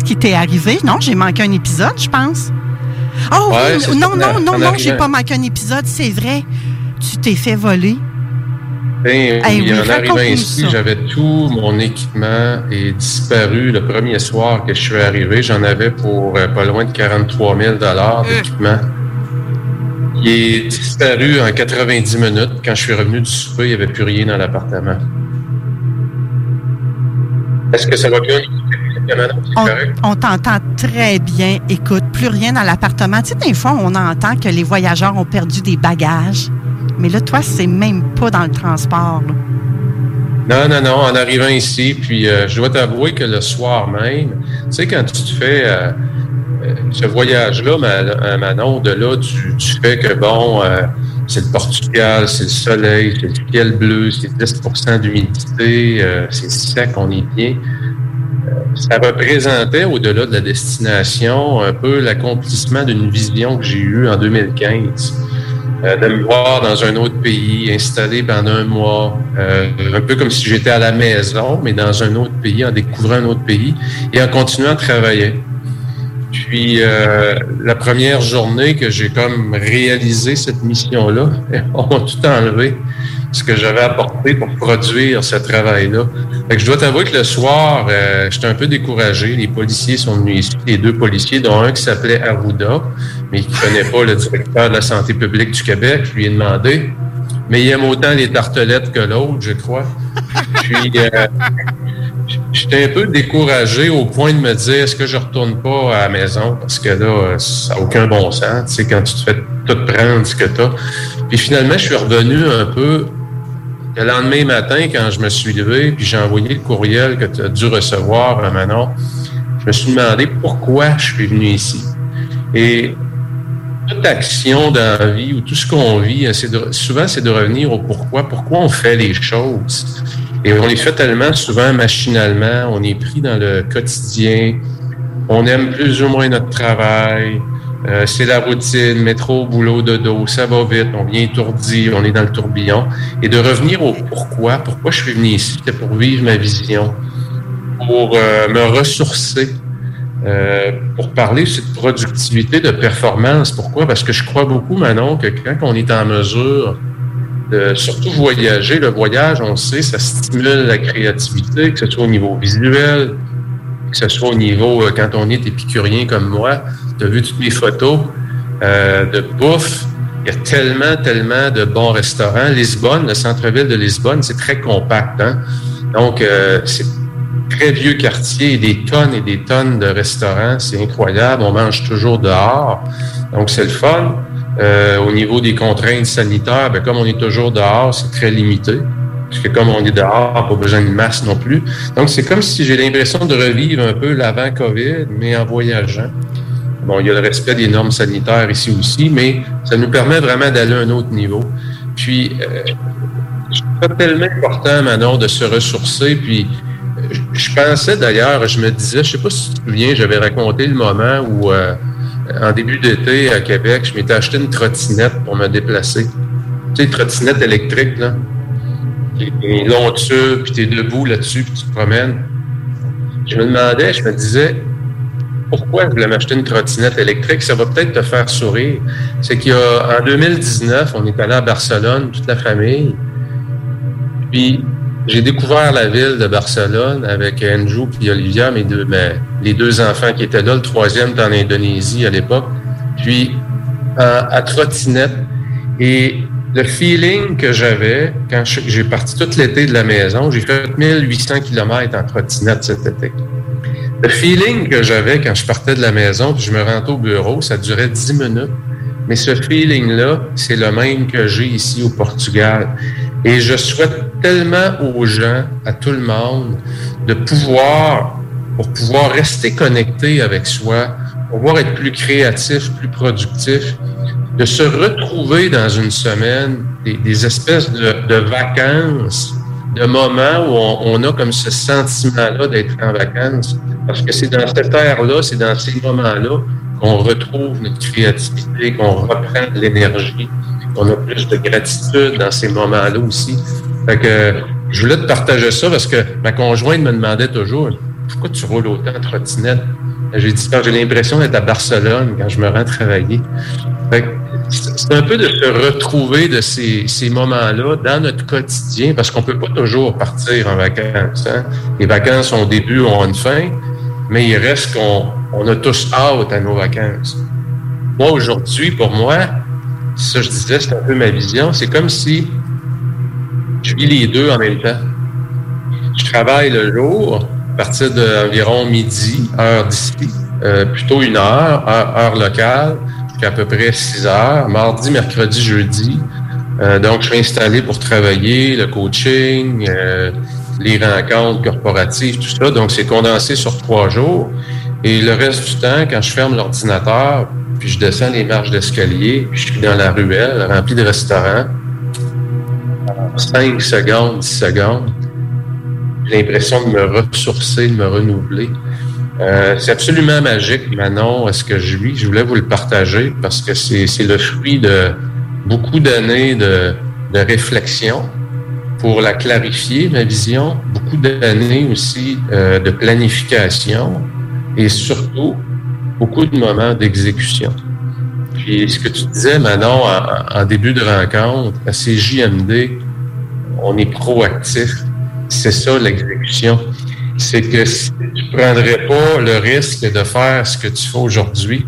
Ce qui t'est arrivé? Non, j'ai manqué un épisode, je pense. Oh Ouais, oui, c'est non, non, non, non, j'ai pas manqué un épisode, c'est vrai. Tu t'es fait voler. Ben, Hey, oui, oui, en arrivant ici, j'avais tout mon équipement est disparu le premier soir que je suis arrivé. J'en avais pour euh, pas loin de 43 000 d'équipement. Il est disparu en 90 minutes. Quand je suis revenu du souper, il n'y avait plus rien dans l'appartement. Est-ce que ça va bien? On, t'entend très bien. Écoute, plus rien dans l'appartement. Tu sais, des fois, on entend que les voyageurs ont perdu des bagages. Mais là, toi, c'est même pas dans le transport. là. Non, non, non, en arrivant ici, puis euh, je dois t'avouer que le soir même, tu sais, quand tu te fais euh, euh, ce voyage-là, Ma- Manon, de là, tu, tu fais que, bon, euh, c'est le Portugal, c'est le soleil, c'est le ciel bleu, c'est 10% d'humidité, c'est sec, on est bien. Ça représentait, au-delà de la destination, un peu l'accomplissement d'une vision que j'ai eue en 2015 euh, de me voir dans un autre pays, installé pendant un mois, euh, un peu comme si j'étais à la maison, mais dans un autre pays, en découvrant un autre pays et en continuant à travailler. Puis euh, la première journée que j'ai comme réalisé cette mission-là, on m'a tout enlevé ce que j'avais apporté pour produire ce travail-là. Je dois t'avouer que le soir, euh, j'étais un peu découragé. Les policiers sont venus ici, les deux policiers, dont un qui s'appelait Arruda, mais qui connaît pas le directeur de la santé publique du Québec. Je lui ai demandé. Mais il aime autant les tartelettes que l'autre, je crois. Puis, euh, j'étais un peu découragé au point de me dire, est-ce que je retourne pas à la maison? Parce que là, euh, ça n'a aucun bon sens. Tu sais, quand tu te fais tout prendre ce que tu as. Puis finalement, je suis revenu un peu le lendemain matin, quand je me suis levé, puis j'ai envoyé le courriel que tu as dû recevoir, euh, Manon, je me suis demandé pourquoi je suis venu ici. Et toute action dans la vie ou tout ce qu'on vit, de- souvent, c'est de revenir au pourquoi. Pourquoi on fait les choses? Et on les fait tellement souvent machinalement, on est pris dans le quotidien, on aime plus ou moins notre travail, euh, c'est la routine, métro, boulot, dodo, ça va vite, on vient étourdi, on est dans le tourbillon. Et de revenir au pourquoi, pourquoi je suis venu ici, c'était pour vivre ma vision, pour euh, me ressourcer, euh, pour parler de productivité, de performance. Pourquoi? Parce que je crois beaucoup, Manon, que quand on est en mesure de surtout voyager, le voyage, on sait, ça stimule la créativité, que ce soit au niveau visuel, que ce soit au niveau, euh, quand on est épicurien comme moi, tu as vu toutes mes photos euh, de bouffe. Il y a tellement, tellement de bons restaurants. Lisbonne, le centre-ville de Lisbonne, c'est très compact. Hein? Donc, euh, c'est très vieux quartier, des tonnes et des tonnes de restaurants. C'est incroyable. On mange toujours dehors. Donc, c'est le fun. Euh, au niveau des contraintes sanitaires, ben, comme on est toujours dehors, c'est très limité. Parce que comme on est dehors, pas besoin de masse non plus. Donc, c'est comme si j'ai l'impression de revivre un peu l'avant-COVID, mais en voyageant. Bon, il y a le respect des normes sanitaires ici aussi, mais ça nous permet vraiment d'aller à un autre niveau. Puis, euh, je ça tellement important, Manon, de se ressourcer. Puis, euh, je pensais d'ailleurs, je me disais, je sais pas si tu te souviens, j'avais raconté le moment où, euh, en début d'été à Québec, je m'étais acheté une trottinette pour me déplacer. Tu sais, trottinette électrique, là. Est long dessus, puis tu es debout là-dessus, puis tu te promènes. Je me demandais, je me disais, pourquoi je voulais m'acheter une trottinette électrique? Ça va peut-être te faire sourire. C'est qu'il y a, en 2019, on est allé à Barcelone, toute la famille. Puis, j'ai découvert la ville de Barcelone avec Andrew puis Olivia, mes deux, ben, les deux enfants qui étaient là. Le troisième en Indonésie à l'époque. Puis, en- à trottinette. Et le feeling que j'avais quand j'ai parti tout l'été de la maison, j'ai fait 1800 km en trottinette cet été. Le feeling que j'avais quand je partais de la maison puis je me rentrais au bureau, ça durait 10 minutes. Mais ce feeling-là, c'est le même que j'ai ici au Portugal. Et je souhaite tellement aux gens, à tout le monde, de pouvoir, pour pouvoir rester connecté avec soi, pour pouvoir être plus créatif, plus productif, de se retrouver dans une semaine des, espèces de, de vacances, de moments où on, on a comme ce sentiment-là d'être en vacances. Parce que c'est dans cette ère-là, c'est dans ces moments-là qu'on retrouve notre créativité, qu'on reprend de l'énergie, qu'on a plus de gratitude dans ces moments-là aussi. Fait que je voulais te partager ça parce que ma conjointe me demandait toujours pourquoi tu roules autant en trottinette? J'ai dit j'ai l'impression d'être à Barcelone quand je me rends travailler. C'est un peu de se retrouver de ces, ces moments-là dans notre quotidien, parce qu'on peut pas toujours partir en vacances. Hein? Les vacances, ont début, ont une fin, mais il reste qu'on on a tous hâte à nos vacances. Moi, aujourd'hui, pour moi, ça je disais, c'est un peu ma vision, c'est comme si je vis les deux en même temps. Je travaille le jour, à partir d'environ midi, heure d'ici, euh, plutôt une heure, heure, locale, jusqu'à à peu près 6 heures, mardi, mercredi, jeudi. Euh, donc, je suis installé pour travailler, le coaching, euh, les rencontres corporatives, tout ça. Donc, c'est condensé sur trois jours. Et le reste du temps, quand je ferme l'ordinateur, puis je descends les marches d'escalier, puis je suis dans la ruelle remplie de restaurants, 5 secondes, 10 secondes, j'ai l'impression de me ressourcer, de me renouveler. Euh, c'est absolument magique, Manon, ce que je vis. Je voulais vous le partager parce que c'est le fruit de beaucoup d'années de, de réflexion pour la clarifier, ma vision, beaucoup d'années aussi euh, de planification et surtout beaucoup de moments d'exécution. Puis ce que tu disais, Manon, en, en début de rencontre, à CJMD, on est proactif. C'est ça l'exécution c'est que si tu ne prendrais pas le risque de faire ce que tu fais aujourd'hui,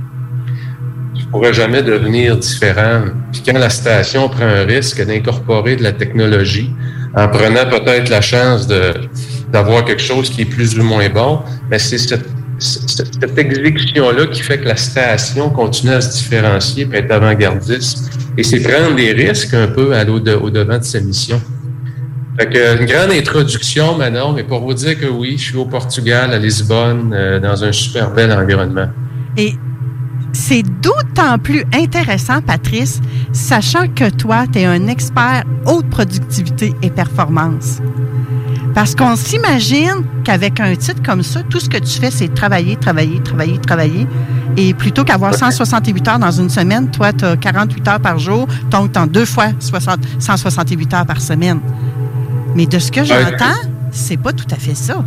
tu ne pourrais jamais devenir différent. Puis quand la station prend un risque d'incorporer de la technologie, en prenant peut-être la chance de, d'avoir quelque chose qui est plus ou moins bon, mais c'est cette, exécution-là qui fait que la station continue à se différencier et être avant-gardiste. Et c'est prendre des risques un peu à au-devant de sa mission. Fait que, une grande introduction, Manon, mais pour vous dire que oui, je suis au Portugal, à Lisbonne, euh, dans un super bel environnement. Et c'est d'autant plus intéressant, Patrice, sachant que toi, tu es un expert haute productivité et performance. Parce qu'on s'imagine qu'avec un titre comme ça, tout ce que tu fais, c'est travailler, travailler, travailler, travailler. Et plutôt qu'avoir 168 heures dans une semaine, toi, tu as 48 heures par jour, donc tu as deux fois 60, 168 heures par semaine. Mais de ce que j'entends, c'est pas tout à fait ça.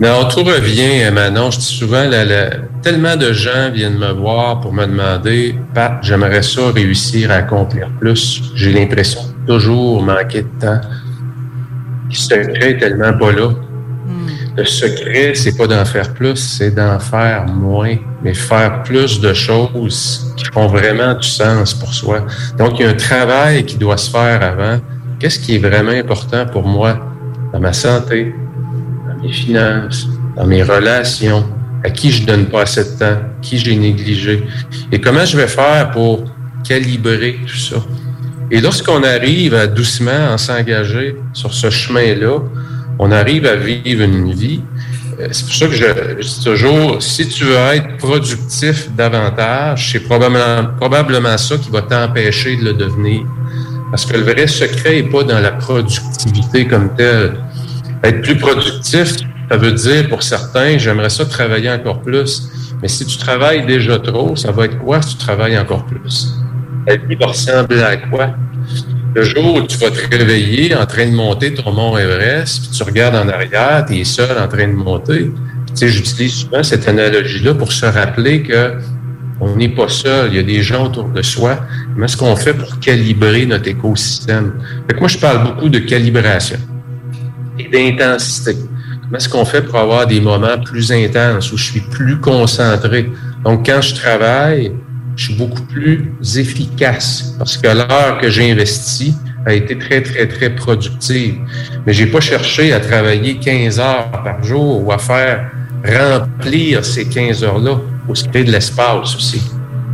Non, tout revient, Manon. Je dis souvent, tellement de gens viennent me voir pour me demander, Pat, j'aimerais ça réussir à accomplir plus. J'ai l'impression de toujours manquer de temps. Le secret est tellement pas là. Hmm. Le secret, c'est pas d'en faire plus, c'est d'en faire moins, mais faire plus de choses qui font vraiment du sens pour soi. Donc, il y a un travail qui doit se faire avant Qu'est-ce qui est vraiment important pour moi dans ma santé, dans mes finances, dans mes relations, à qui je donne pas assez de temps, qui j'ai négligé, et comment je vais faire pour calibrer tout ça? Et lorsqu'on arrive à doucement à s'engager sur ce chemin-là, on arrive à vivre une vie. Euh, c'est pour ça que je, dis toujours, si tu veux être productif davantage, c'est probablement, probablement ça qui va t'empêcher de le devenir. Parce que le vrai secret n'est pas dans la productivité comme telle. Être plus productif, ça veut dire pour certains, j'aimerais ça travailler encore plus. Mais si tu travailles déjà trop, ça va être quoi si tu travailles encore plus? La vie va ressembler à quoi? Le jour où tu vas te réveiller en train de monter ton mont Everest, puis tu regardes en arrière, tu es seul en train de monter. Tu sais, j'utilise souvent cette analogie-là pour se rappeler que on n'est pas seul, il y a des gens autour de soi. Comment est-ce qu'on fait pour calibrer notre écosystème? Fait moi, je parle beaucoup de calibration et d'intensité. Comment est-ce qu'on fait pour avoir des moments plus intenses où je suis plus concentré? Donc, quand je travaille, je suis beaucoup plus efficace parce que l'heure que j'ai investie a été très, très, très productive. Mais j'ai pas cherché à travailler 15 heures par jour ou à faire remplir ces 15 heures-là ou se créer de l'espace aussi.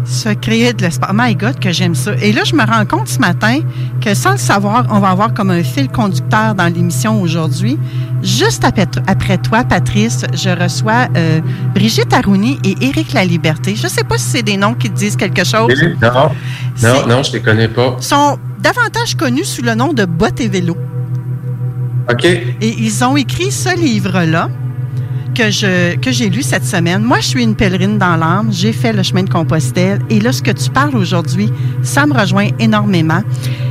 Se créer de l'espace. My God, que j'aime ça. Et là, je me rends compte ce matin que sans le savoir, on va avoir comme un fil conducteur dans l'émission aujourd'hui. Juste après, toi, Patrice, je reçois euh, Brigitte Arouni et Éric Laliberté. Je ne sais pas si c'est des noms qui te disent quelque chose. Non, non, non, je ne les connais pas. Ils sont davantage connus sous le nom de Bottes et Vélo. OK. Et ils ont écrit ce livre-là que je que j'ai lu cette semaine. Moi, je suis une pèlerine dans l'âme. J'ai fait le chemin de Compostelle. Et là, ce que tu parles aujourd'hui, ça me rejoint énormément.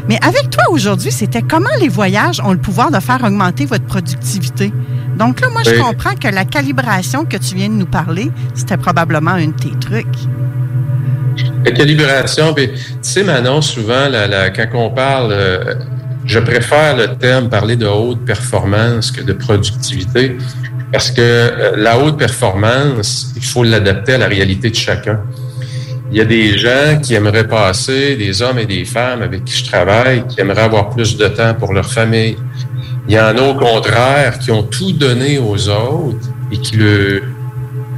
Mais avec toi aujourd'hui, c'était comment les voyages ont le pouvoir de faire augmenter votre productivité? Donc là, moi, je comprends que la calibration que tu viens de nous parler, c'était probablement un de tes trucs. La calibration, puis, tu sais, Manon, souvent, quand on parle, euh, je préfère le terme parler de haute performance que de productivité, parce que euh, la haute performance, il faut l'adapter à la réalité de chacun. Il y a des gens qui aimeraient passer, des hommes et des femmes avec qui je travaille, qui aimeraient avoir plus de temps pour leur famille. Il y en a au contraire qui ont tout donné aux autres et qui le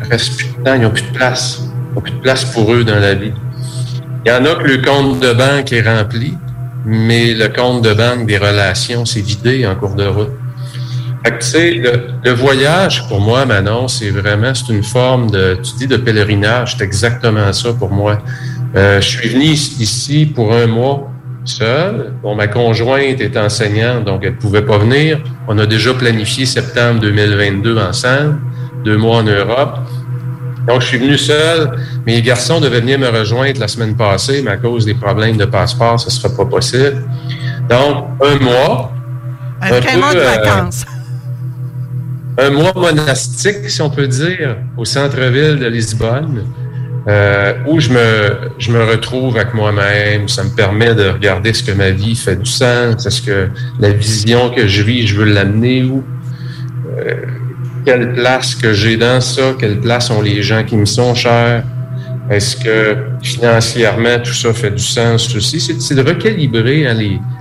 restent plus de temps, ils n'ont plus de place. Ils n'ont plus de place pour eux dans la vie. Il y en a que le compte de banque est rempli, mais le compte de banque des relations s'est vidé en cours de route. Fait que, tu sais, le, le voyage, pour moi, Manon, c'est vraiment, c'est une forme de, tu dis de pèlerinage, c'est exactement ça pour moi. Euh, je suis venu ici- pour un mois seul. Bon, ma conjointe est enseignante, donc elle ne pouvait pas venir. On a déjà planifié septembre 2022 ensemble, deux mois en Europe. Donc, je suis venu seul. Mes garçons devaient venir me rejoindre la semaine passée, mais à cause des problèmes de passeport, ce ne sera pas possible. Donc, un mois. Un mois de euh, vacances. Un mois monastique, si on peut dire, au centre-ville de Lisbonne, euh, où je me, je me retrouve avec moi-même, ça me permet de regarder ce que ma vie fait du sens, est-ce que la vision que je vis, je veux l'amener où, Euh, quelle place que j'ai dans ça, quelle place ont les gens qui me sont chers, est-ce que financièrement tout ça fait du sens aussi? C'est, de recalibrer hein,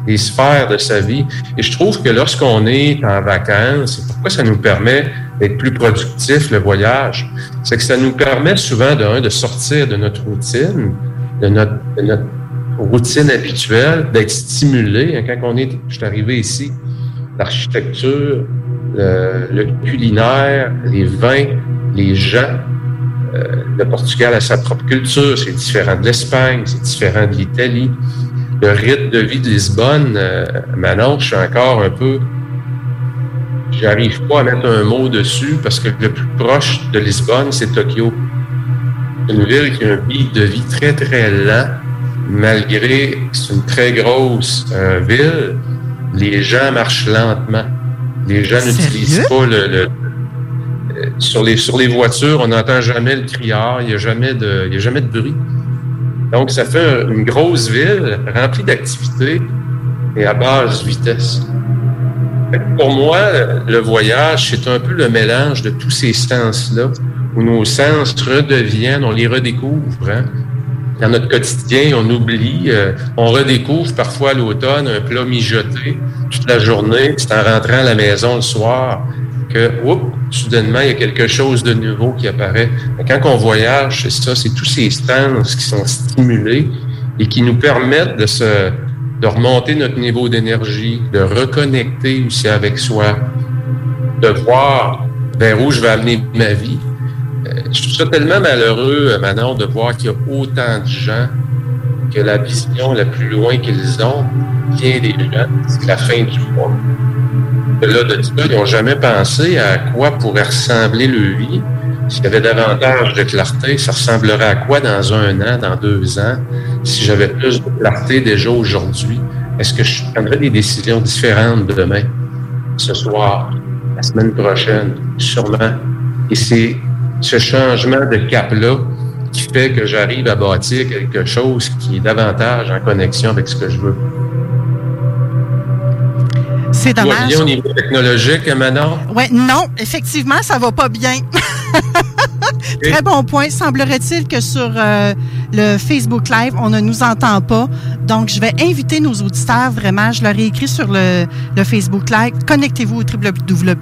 les sphères de sa vie. Et je trouve que lorsqu'on est en vacances, pourquoi ça nous permet d'être plus productif, le voyage, c'est que ça nous permet souvent, d'un, de sortir de notre routine, de notre, de routine habituelle, d'être stimulé. Hein, Quand on est, je suis arrivé ici, l'architecture, le, le culinaire, les vins, les gens, euh, le Portugal a sa propre culture, c'est différent de l'Espagne, c'est différent de l'Italie. Le rythme de vie de Lisbonne, euh, Manon, je suis encore un peu. J'arrive pas à mettre un mot dessus parce que le plus proche de Lisbonne, c'est Tokyo. C'est une ville qui a un beat de vie très, très lent, malgré que c'est une très grosse euh, ville. Les gens marchent lentement. Les gens n'utilisent pas le, le- euh, sur les sur les voitures, on n'entend jamais le criard, il n'y a jamais de il y a jamais de bruit. Donc ça fait un- une grosse ville remplie d'activités et à basse vitesse. Pour moi, le voyage, c'est un peu le mélange de tous ces sens-là, où nos sens redeviennent, on les redécouvre. Hein? Dans notre quotidien, on oublie, euh, on redécouvre parfois à l'automne un plat mijoté toute la journée, c'est en rentrant à la maison le soir que, oups, soudainement, il y a quelque chose de nouveau qui apparaît. Quand on voyage, c'est ça, c'est tous ces sens qui sont stimulés et qui nous permettent de remonter notre niveau d'énergie, de reconnecter aussi avec soi, de voir vers où je vais amener ma vie. Euh, Je ça tellement malheureux, euh, Manon, de voir qu'il y a autant de gens que la vision la plus loin qu'ils ont vient des gens. C'est la fin du monde. Là, de ils n'ont jamais pensé à quoi pourrait ressembler le vie. S'il y avait davantage de clarté, ça ressemblerait à quoi dans un an, dans deux ans? Si j'avais plus de clarté déjà aujourd'hui, est-ce que je prendrais des décisions différentes demain, ce soir, la semaine prochaine, sûrement? Et c'est ce changement de cap-là qui fait que j'arrive à bâtir quelque chose qui est davantage en connexion avec ce que je veux. C'est dommage. bien au niveau technologique, Manon? Ouais, non, effectivement, ça va pas bien. Très bon point. Semblerait-il que sur euh, le Facebook Live, on ne nous entend pas. Donc, je vais inviter nos auditeurs, vraiment, je leur ai écrit sur le, Facebook Live, connectez-vous au www...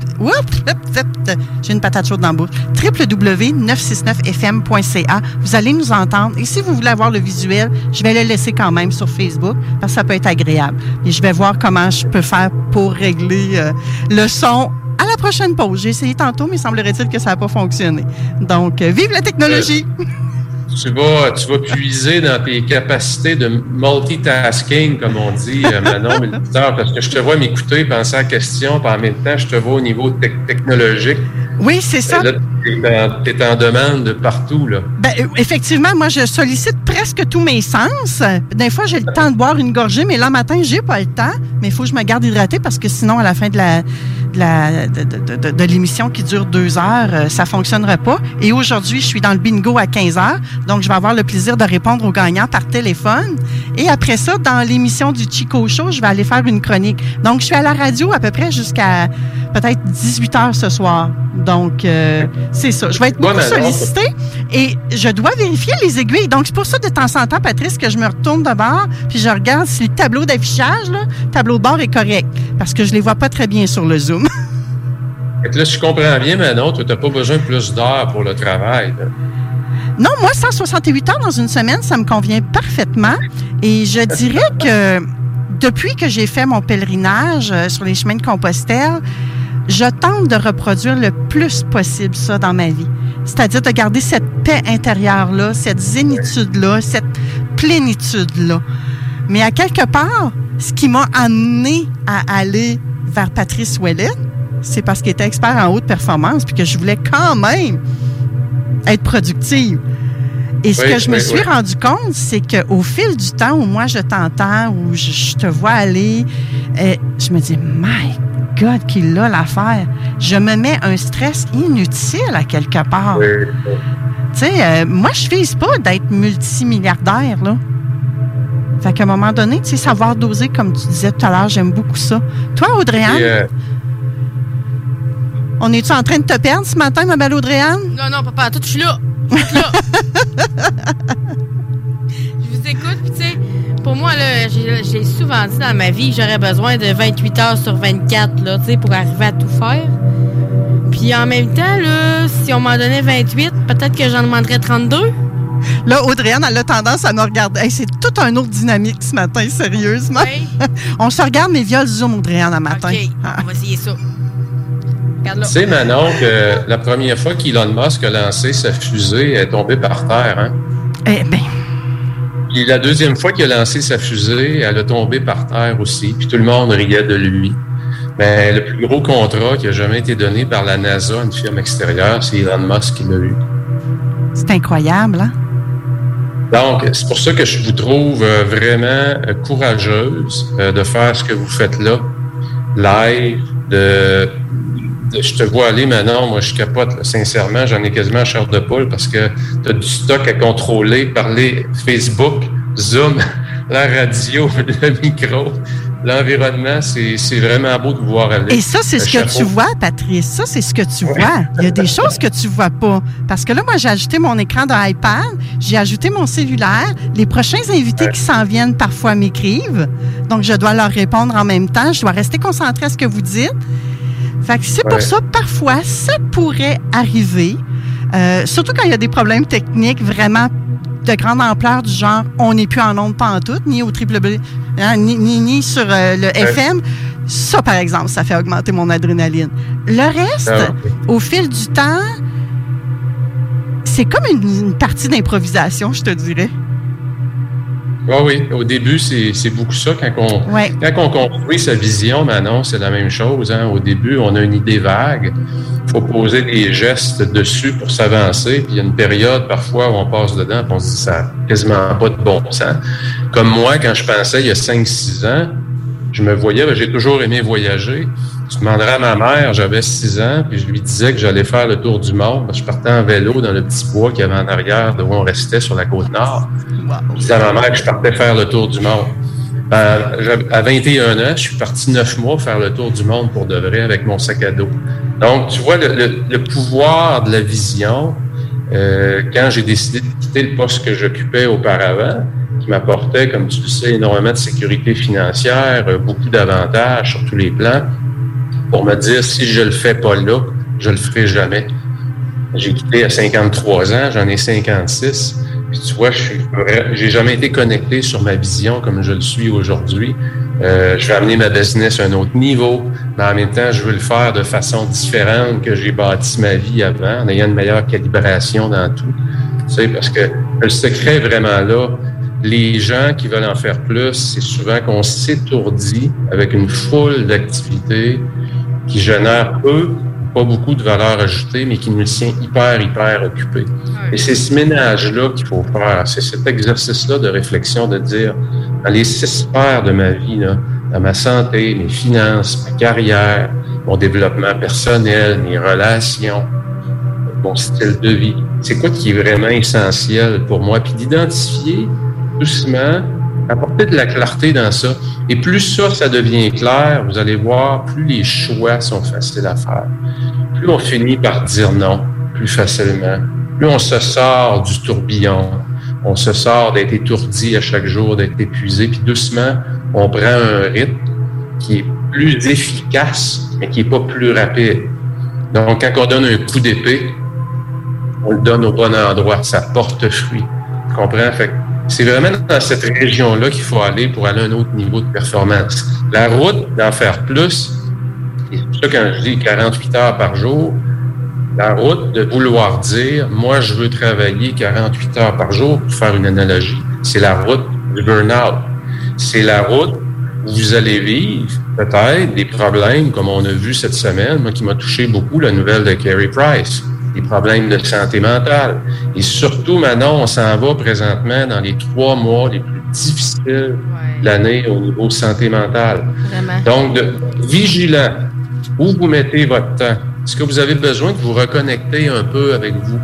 J'ai une patate chaude dans la bouche. www.969fm.ca. Vous allez nous entendre. Et si vous voulez avoir le visuel, je vais le laisser quand même sur Facebook parce que ça peut être agréable. Et je vais voir comment je peux faire pour régler euh, le son à la prochaine pause. J'ai essayé tantôt, mais semblerait-il que ça n'a pas fonctionné. Donc, euh, vive la technologie! Tu vas, tu vas puiser dans tes capacités de multitasking, comme on dit, euh, Manon, Militaire, parce que je te vois m'écouter, penser à la question, puis en même temps, je te vois au niveau tec- technologique. Oui, c'est ça. Là, tu es, en demande de partout. Là. Ben, euh, effectivement, moi, je sollicite presque tous mes sens. Des fois, j'ai le temps de boire une gorgée, mais là, matin, j'ai pas le temps. Mais il faut que je me garde hydratée parce que sinon, à la fin de la, de, la, de, de, l'émission qui dure deux heures, euh, ça fonctionnerait pas. Et aujourd'hui, je suis dans le bingo à 15 heures. Donc, je vais avoir le plaisir de répondre aux gagnants par téléphone. Et après ça, dans l'émission du Chico Show, je vais aller faire une chronique. Donc, je suis à la radio à peu près jusqu'à peut-être 18 heures ce soir. Donc, euh, c'est ça. Je vais être beaucoup sollicitée et je dois vérifier les aiguilles. Donc, c'est pour ça, de temps en temps, Patrice, que je me retourne de bord puis je regarde si le tableau d'affichage, le tableau de bord est correct parce que je les vois pas très bien sur le Zoom. Là, si je comprends bien, Manon, tu n'as pas besoin de plus d'heures pour le travail. Non, moi, 168 heures dans une semaine, ça me convient parfaitement. Et je dirais que depuis que j'ai fait mon pèlerinage euh, sur les chemins de Compostelle, je tente de reproduire le plus possible ça dans ma vie. C'est-à-dire de garder cette paix intérieure-là, cette zénitude-là, cette plénitude-là. Mais à quelque part, ce qui m'a amené à aller vers Patrice Ouellet, c'est parce qu'il était expert en haute performance, puis que je voulais quand même être productive. Et ce que je me suis rendu compte, c'est qu'au fil du temps où moi je t'entends, où je, te vois aller, euh, je me dis, my God, qu'il a l'affaire. Je me mets un stress inutile à quelque part. Tu sais, euh, moi, je vise pas d'être multimilliardaire, là. Fait qu'à un moment donné, tu sais, savoir doser, comme tu disais tout à l'heure, j'aime beaucoup ça. Toi, Audrey-Anne? Euh, on est-tu en train de te perdre ce matin, ma belle Audrey-Anne? Non, non, papa, toi, je suis là. Je suis là. je vous écoute, puis tu sais, pour moi, là, j'ai souvent dit dans ma vie que j'aurais besoin de 28 heures sur 24 là, pour arriver à tout faire. Puis en même temps, là, si on m'en donnait 28, peut-être que j'en demanderais 32. Là, Audrienne, elle a tendance à nous regarder. c'est tout un autre dynamique ce matin, sérieusement. on se regarde, mais via le Zoom, Audrienne, un matin. OK, on va essayer ça. Tu sais, Manon, que la première fois qu'Elon Musk a lancé sa fusée, elle est tombée par terre, hein? Eh bien. Puis la deuxième fois qu'il a lancé sa fusée, elle a tombé par terre aussi, puis tout le monde riait de lui. Mais le plus gros contrat qui a jamais été donné par la NASA, une firme extérieure, c'est Elon Musk qui l'a eu. C'est incroyable, hein? Donc, c'est pour ça que je vous trouve euh, vraiment euh, courageuse euh, de faire ce que vous faites là, live, de je te vois aller maintenant, moi je capote, sincèrement, j'en ai quasiment un chair de poule parce que tu as du stock à contrôler, parler Facebook, Zoom, la radio, le micro, l'environnement, c'est vraiment beau de vous voir aller. Et ça, c'est ce que tu vois, Patrice. Ça, c'est ce que tu vois. Il y a des choses que tu vois pas. Parce que là, moi, j'ai ajouté mon écran de iPad, j'ai ajouté mon cellulaire. Les prochains invités qui s'en viennent parfois m'écrivent. Donc, je dois leur répondre en même temps. Je dois rester concentré à ce que vous dites. Fait que c'est pour ça, parfois, ça pourrait arriver, euh, surtout quand il y a des problèmes techniques vraiment de grande ampleur du genre on n'est plus en ondes tout, ni au triple hein, ni, ni, sur euh, le FM. Ça, par exemple, ça fait augmenter mon adrénaline. Le reste, ah, au fil du temps, c'est comme une partie d'improvisation, je te dirais. Oui, oui. Au début, c'est beaucoup ça. Quand on, quand on construit sa vision, maintenant, c'est la même chose. Hein. Au début, on a une idée vague. Il faut poser des gestes dessus pour s'avancer. Puis il y a une période, parfois, où on passe dedans et on se dit ça n'a quasiment pas de bon sens. Comme moi, quand je pensais il y a 5-6 ans, je me voyais, ben, j'ai toujours aimé voyager. Je demanderais à ma mère, j'avais 6 ans, puis je lui disais que j'allais faire le tour du monde. Je partais en vélo dans le petit bois qu'il y avait en arrière de où on restait sur la côte nord. Je disais à ma mère que je partais faire le tour du monde. Ben, à 21 ans, je suis parti 9 mois faire le tour du monde pour de vrai avec mon sac à dos. Donc, tu vois, le, pouvoir de la vision, euh, quand j'ai décidé de quitter le poste que j'occupais auparavant, qui m'apportait, comme tu le sais, énormément de sécurité financière, euh, beaucoup d'avantages sur tous les plans, pour me dire si je le fais pas là, je le ferai jamais. J'ai quitté à 53 ans, j'en ai 56. Puis tu vois, je suis j'ai jamais été connecté sur ma vision comme je le suis aujourd'hui. Euh, je vais amener ma business à un autre niveau, mais en même temps, je veux le faire de façon différente que j'ai bâti ma vie avant, en ayant une meilleure calibration dans tout. Tu sais, parce que le secret vraiment là, les gens qui veulent en faire plus, c'est souvent qu'on s'étourdit avec une foule d'activités qui génèrent peu pas beaucoup de valeur ajoutée, mais qui nous tient hyper, hyper occupés. Et c'est ce ménage-là qu'il faut faire. C'est cet exercice-là de réflexion, de dire, dans les six sphères de ma vie, là, dans ma santé, mes finances, ma carrière, mon développement personnel, mes relations, mon style de vie, c'est quoi qui est vraiment essentiel pour moi, puis d'identifier doucement, apporter de la clarté dans ça. Et plus ça, ça devient clair, vous allez voir, plus les choix sont faciles à faire. Plus on finit par dire non plus facilement. Plus on se sort du tourbillon. On se sort d'être étourdi à chaque jour, d'être épuisé, puis doucement, on prend un rythme qui est plus efficace, mais qui est pas plus rapide. Donc, quand on donne un coup d'épée, on le donne au bon endroit, ça porte fruit. Tu comprends? Fait c'est vraiment dans cette région-là qu'il faut aller pour aller à un autre niveau de performance. La route d'en faire plus, c'est ça quand je dis 48 heures par jour, la route de vouloir dire, moi, je veux travailler 48 heures par jour, pour faire une analogie, c'est la route du burn-out. C'est la route où vous allez vivre peut-être des problèmes, comme on a vu cette semaine, moi qui m'a touché beaucoup, la nouvelle de Carey Price des problèmes de santé mentale. Et surtout, maintenant, on s'en va présentement dans les trois mois les plus difficiles de l'année au niveau santé mentale. Donc, de, vigilant, où vous mettez votre temps? Est-ce que vous avez besoin de vous reconnecter un peu avec vous?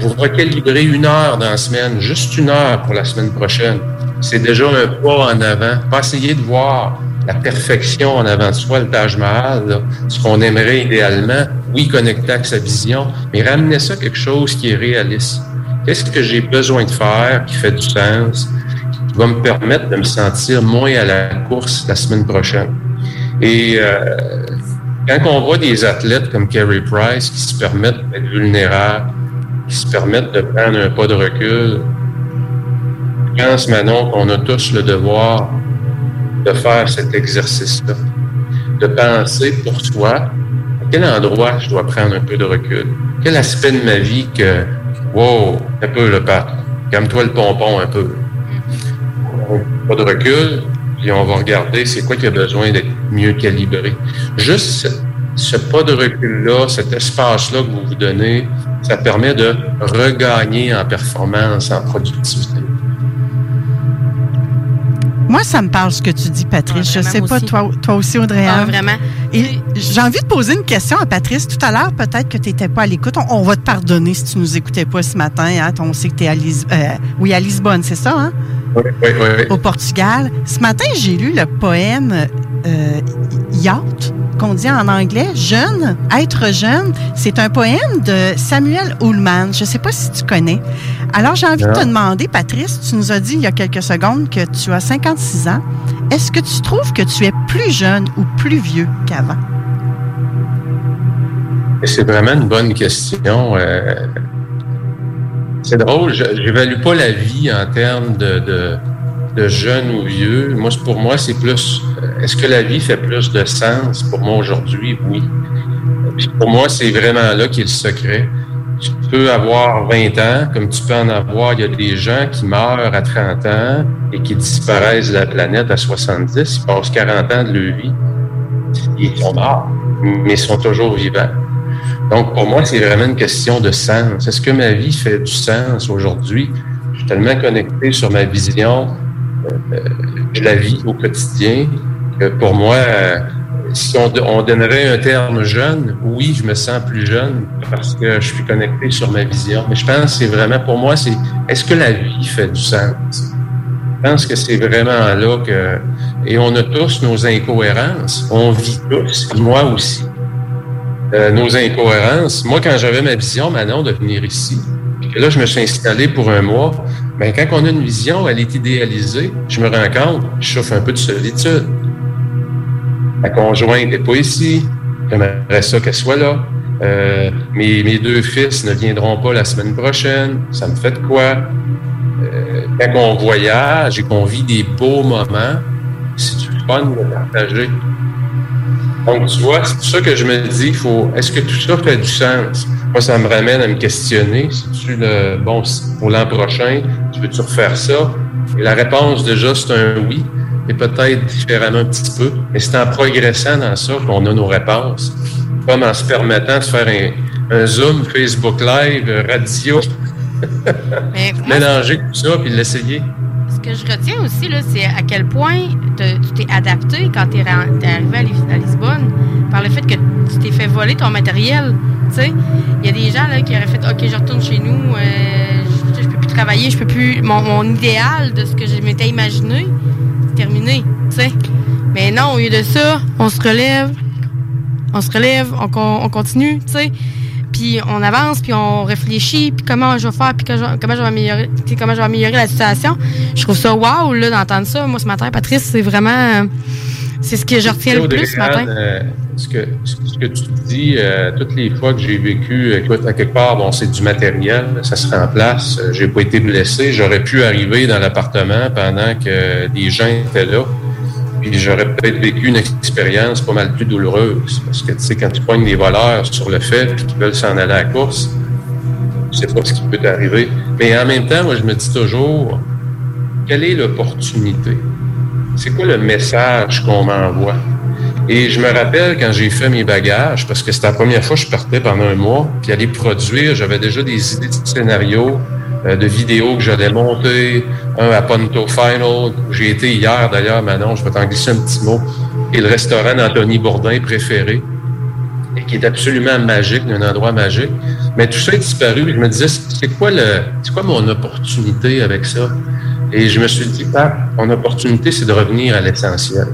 Vous recalibrer une heure dans la semaine, juste une heure pour la semaine prochaine. C'est déjà un pas en avant. Pas essayer de voir la perfection en avant de soi, le Taj Mahal, ce qu'on aimerait idéalement, oui, connecter avec sa vision, mais ramener ça à quelque chose qui est réaliste. Qu'est-ce que j'ai besoin de faire qui fait du sens, qui va me permettre de me sentir moins à la course la semaine prochaine? Et euh, quand on voit des athlètes comme Kerry Price qui se permettent d'être vulnérables, qui se permettent de prendre un pas de recul, je pense, Manon, qu'on a tous le devoir de faire cet exercice-là, de penser pour soi à quel endroit je dois prendre un peu de recul, quel aspect de ma vie que, wow, un peu le pas, calme-toi le pompon un peu. Pas de recul, puis on va regarder c'est quoi qui a besoin d'être mieux calibré. Juste ce, pas de recul-là, cet espace-là que vous vous donnez, ça permet de regagner en performance, en productivité. Moi, ça me parle ce que tu dis, Patrice. je sais pas, toi, toi aussi, Audrey. Ah, vraiment. Et j'ai envie de poser une question à Patrice. Tout à l'heure, peut-être que tu n'étais pas à l'écoute. On, va te pardonner si tu nous écoutais pas ce matin. Hein? On sait que tu es à, euh, oui, à Lisbonne, c'est ça, hein? Oui, oui, oui. Au Portugal. Ce matin, j'ai lu le poème euh, Yacht qu'on dit en anglais, jeune, être jeune, c'est un poème de Samuel Ullman. Je ne sais pas si tu connais. Alors, j'ai envie de te demander, Patrice, tu nous as dit il y a quelques secondes que tu as 56 ans. Est-ce que tu trouves que tu es plus jeune ou plus vieux qu'avant? C'est vraiment une bonne question. Euh, c'est drôle, je n'évalue pas la vie en termes de de jeune ou vieux. Moi, pour moi, c'est plus. Est-ce que la vie fait plus de sens? Pour moi aujourd'hui? Oui. pour moi, c'est vraiment là qui est le secret. Tu peux avoir 20 ans, comme tu peux en avoir. Il y a des gens qui meurent à 30 ans et qui disparaissent de la planète à 70. Ils passent 40 ans de leur vie. Ils sont morts, mais ils sont toujours vivants. Donc, pour moi, c'est vraiment une question de sens. Est-ce que ma vie fait du sens aujourd'hui? Je suis tellement connecté sur ma vision, je la vis au quotidien. pour moi, si on, donnerait un terme jeune, oui, je me sens plus jeune parce que je suis connecté sur ma vision. Mais je pense que c'est vraiment, pour moi, c'est est-ce que la vie fait du sens? Je pense que c'est vraiment là que... Et on a tous nos incohérences. On vit tous, moi aussi. Euh, nos incohérences. Moi, quand j'avais ma vision, Manon, de venir ici, là, je me suis installé pour un mois, Bien, quand on a une vision, elle est idéalisée, je me rends compte, je souffre un peu de solitude. Ma conjointe n'est pas ici, j'aimerais ça qu'elle soit là. Euh, mes, mes, deux fils ne viendront pas la semaine prochaine, ça me fait de quoi? Euh, quand on voyage et qu'on vit des beaux moments, c'est du fun de partager. Donc, tu vois, c'est pour ça que je me dis, faut, est-ce que tout ça fait du sens? Moi, ça me ramène à me questionner. Si tu le bon pour l'an prochain, tu veux-tu refaire ça? Et la réponse, déjà, c'est un oui, et peut-être différemment un petit peu. Mais c'est en progressant dans ça qu'on a nos réponses. comme en se permettant de faire un, un Zoom, Facebook Live, euh, radio, Mais moi, mélanger tout ça puis l'essayer. Que je retiens aussi, c'est à quel point tu t'es adapté quand tu es, arrivé à, Lis- à Lisbonne par le fait que tu t'es fait voler ton matériel. Il y a des gens là, qui auraient fait OK, je retourne chez nous, euh, je, je peux plus travailler, je peux plus. Mon, idéal de ce que je m'étais imaginé, c'est terminé. Mais non, au lieu de ça, on se relève, on se relève, on, con- on continue. Puis on avance, puis on réfléchit, puis comment je vais faire, puis je- comment je vais améliorer, comment je vais améliorer la situation. Je trouve ça wow là d'entendre ça. Moi ce matin, Patrice, c'est vraiment, c'est ce que je retiens le plus ce matin. Euh, ce, que, ce que tu dis, euh, toutes les fois que j'ai vécu, écoute, à quelque part, bon, c'est du matériel, ça se remplace. Euh, J'ai pas été blessé. J'aurais pu arriver dans l'appartement pendant que des gens étaient là. Puis j'aurais peut-être vécu une expérience pas mal plus douloureuse. Parce que, tu sais, quand tu pognes des voleurs sur le fait puis qu'ils veulent s'en aller à la course, tu sais pas ce qui peut t'arriver. Mais en même temps, moi, je me dis toujours, quelle est l'opportunité? C'est quoi le message qu'on m'envoie? Et je me rappelle quand j'ai fait mes bagages, parce que c'était la première fois que je partais pendant un mois, puis aller produire, j'avais déjà des idées de scénarios, de vidéos que j'allais monter, un à Ponto Final, où j'ai été hier d'ailleurs, Manon, je vais t'en glisser un petit mot, et le restaurant d'Anthony Bourdin préféré, et qui est absolument magique, un endroit magique. Mais tout ça est disparu. Je me disais, c'est quoi le, c'est quoi mon opportunité avec ça? Et je me suis dit, Pat, mon opportunité, c'est de revenir à l'essentiel.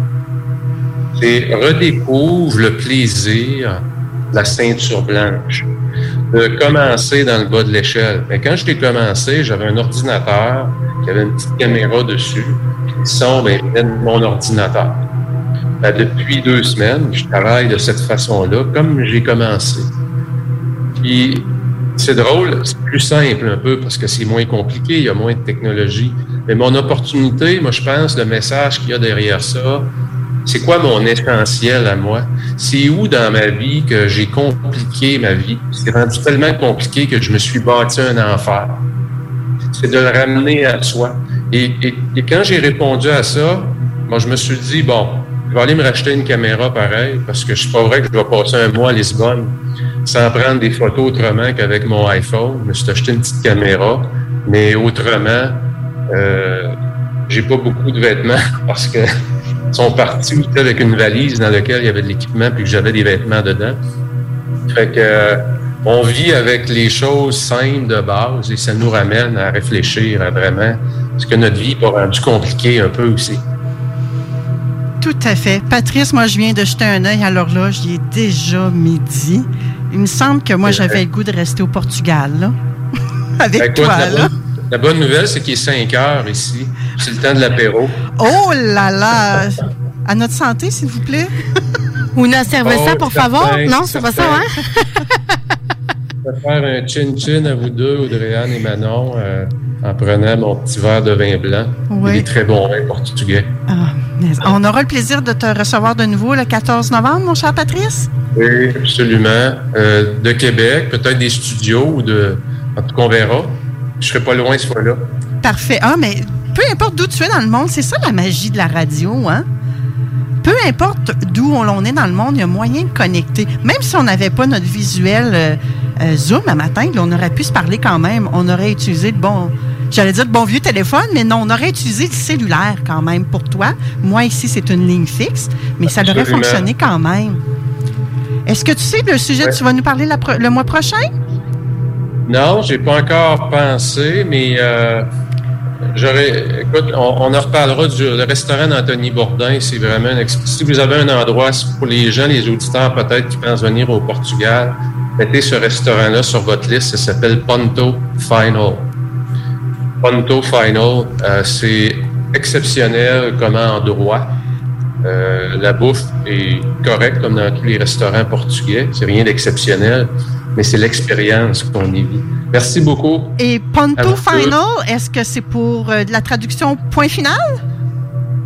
C'est redécouvre le plaisir de la ceinture blanche, de commencer dans le bas de l'échelle. Mais quand je l'ai commencé, j'avais un ordinateur qui avait une petite caméra dessus, le son, ben, mon ordinateur. Ben, depuis deux semaines, je travaille de cette façon-là, comme j'ai commencé. Puis, c'est drôle, c'est plus simple un peu parce que c'est moins compliqué, il y a moins de technologie. Mais mon opportunité, moi, je pense, le message qu'il y a derrière ça, c'est quoi mon essentiel à moi? C'est où dans ma vie que j'ai compliqué ma vie? C'est rendu tellement compliqué que je me suis bâti un enfer. C'est de le ramener à soi. Et, quand j'ai répondu à ça, moi, je me suis dit, bon, je vais aller me racheter une caméra pareil, parce que je suis pas vrai que je vais passer un mois à Lisbonne sans prendre des photos autrement qu'avec mon iPhone. Je me suis acheté une petite caméra, mais autrement, euh, j'ai pas beaucoup de vêtements parce que sont partis aussi avec une valise dans laquelle il y avait de l'équipement puis que j'avais des vêtements dedans. Fait que euh, on vit avec les choses simples de base et ça nous ramène à réfléchir à vraiment ce que notre vie est rendu compliqué un peu aussi. Tout à fait. Patrice, moi, je viens de jeter un œil à l'horloge. Il est déjà midi. Il me semble que moi, j'avais le goût de rester au Portugal, là. Avec que, toi, là. La bonne nouvelle, c'est qu'il est 5 heures ici. C'est le temps de l'apéro. Oh là là! À notre santé, s'il vous plaît. Una cerveza, Oh, certain, favor? Non, c'est pas ça, hein? Je vais faire un chin-chin à vous deux, Audrey-Anne et Manon, euh, en prenant mon petit verre de vin blanc. Oui. Il est très bon vin portugais. Ah, on aura le plaisir de te recevoir de nouveau le 14 novembre, mon cher Patrice? Oui, absolument. Euh, de Québec, peut-être des studios ou de. En tout cas, on verra. Je serai pas loin ce fois-là. Parfait. Ah, mais peu importe d'où tu es dans le monde, c'est ça la magie de la radio, hein? Peu importe d'où on l'on est dans le monde, il y a moyen de connecter. Même si on n'avait pas notre visuel euh, euh, Zoom à matin, là, on aurait pu se parler quand même. On aurait utilisé le bon, j'allais dire le bon vieux téléphone, mais non, on aurait utilisé le cellulaire quand même pour toi. Moi, ici, c'est une ligne fixe, mais ça Absolument. fonctionné quand même. Est-ce que tu sais le sujet que tu vas nous parler la le mois prochain? Non, j'ai pas encore pensé, mais euh, j'aurais. Écoute, on, en reparlera du le restaurant d'Anthony Bourdin. C'est vraiment Si vous avez un endroit pour les gens, les auditeurs peut-être qui pensent venir au Portugal, mettez ce restaurant-là sur votre liste. Ça s'appelle Ponto Final. Ponto Final, euh, c'est exceptionnel comme endroit. Euh, la bouffe est correcte comme dans tous les restaurants portugais. C'est rien d'exceptionnel, mais c'est l'expérience qu'on y vit. Merci beaucoup. Et Ponto Final, est-ce que c'est pour euh, de la traduction point final?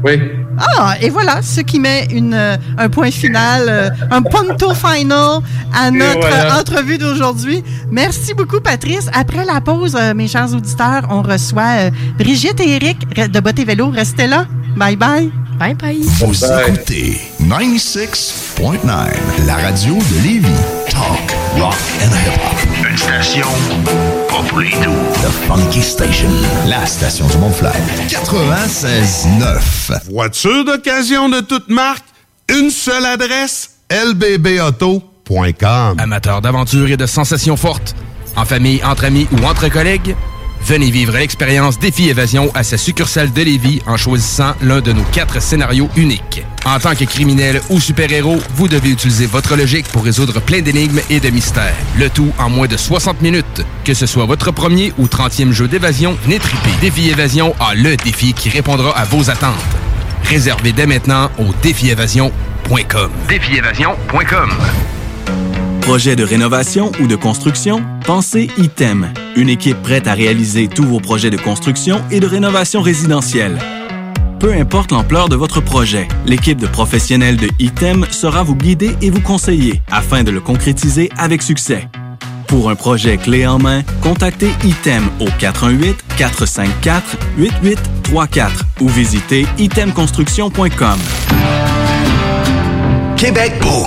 Oui. Ah, et voilà, ce qui met une, euh, un point final, euh, un ponto final à notre voilà. entrevue d'aujourd'hui. Merci beaucoup, Patrice. Après la pause, mes chers auditeurs, on reçoit Brigitte et Eric de et Vélo. Restez là. Bye bye. Bye bye. Vous écoutez 96.9, la radio de Lévis. Talk, rock and hip-hop. Une station pas pour les doux. The Funky Station, la station du Mont-Fly. 96.9. Voiture d'occasion de toute marque, une seule adresse, lbbauto.com. Amateurs d'aventure et de sensations fortes, en famille, entre amis ou entre collègues, venez vivre l'expérience Défi Évasion à sa succursale de Lévis en choisissant l'un de nos quatre scénarios uniques. En tant que criminel ou super-héros, vous devez utiliser votre logique pour résoudre plein d'énigmes et de mystères. Le tout en moins de 60 minutes. Que ce soit votre premier ou 30e jeu d'évasion, venez triper. Défi Évasion a le défi qui répondra à vos attentes. Réservez dès maintenant au défiévasion.com. Défiévasion.com. Projet de rénovation ou de construction? Pensez ITEM, une équipe prête à réaliser tous vos projets de construction et de rénovation résidentielle. Peu importe l'ampleur de votre projet, l'équipe de professionnels de ITEM sera vous guider et vous conseiller afin de le concrétiser avec succès. Pour un projet clé en main, contactez ITEM au 418-454-8834 ou visitez itemconstruction.com. Québec beau.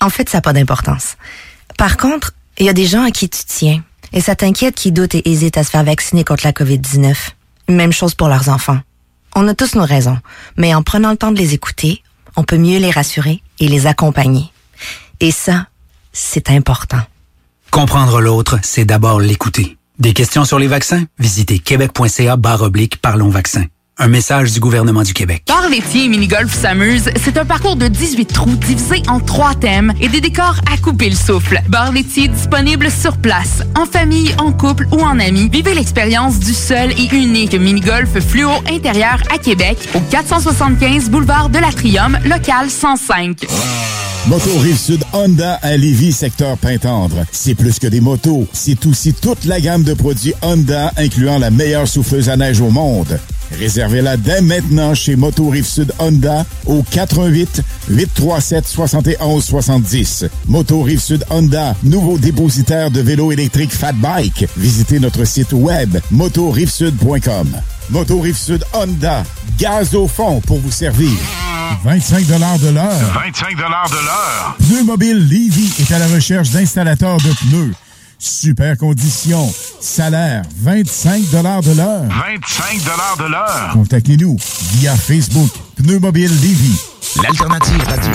En fait, ça n'a pas d'importance. Par contre, il y a des gens à qui tu tiens. Et ça t'inquiète qui doutent et hésitent à se faire vacciner contre la COVID-19. Même chose pour leurs enfants. On a tous nos raisons, mais en prenant le temps de les écouter, on peut mieux les rassurer et les accompagner. Et ça, c'est important. Comprendre l'autre, c'est d'abord l'écouter. Des questions sur les vaccins? Visitez québec.ca barre oblique Parlons vaccins. Un message du gouvernement du Québec. Bar laitier et mini-golf s'amuse, c'est un parcours de 18 trous divisé en trois thèmes et des décors à couper le souffle. Bar laitier disponible sur place, en famille, en couple ou en amis. Vivez l'expérience du seul et unique mini-golf fluo intérieur à Québec au 475 boulevard de l'Atrium, local 105. Moto Rive-Sud Honda à Lévis, secteur Pintendre. C'est plus que des motos, c'est aussi toute la gamme de produits Honda, incluant la meilleure souffleuse à neige au monde. Réservez-la dès maintenant chez Moto Rive-Sud Honda au 88 837 71 70. Moto Rive-Sud Honda, nouveau dépositaire de vélos électriques Fat Bike. Visitez notre site web motorivesud.com. Moto Rive-Sud Honda, gaz au fond pour vous servir. 25 de l'heure. 25 de l'heure. Pneu Mobile Levy est à la recherche d'installateurs de pneus. Super conditions. Salaire 25 de l'heure. 25 de l'heure. Contactez-nous via Facebook Pneu Mobile Levy. L'alternative radio.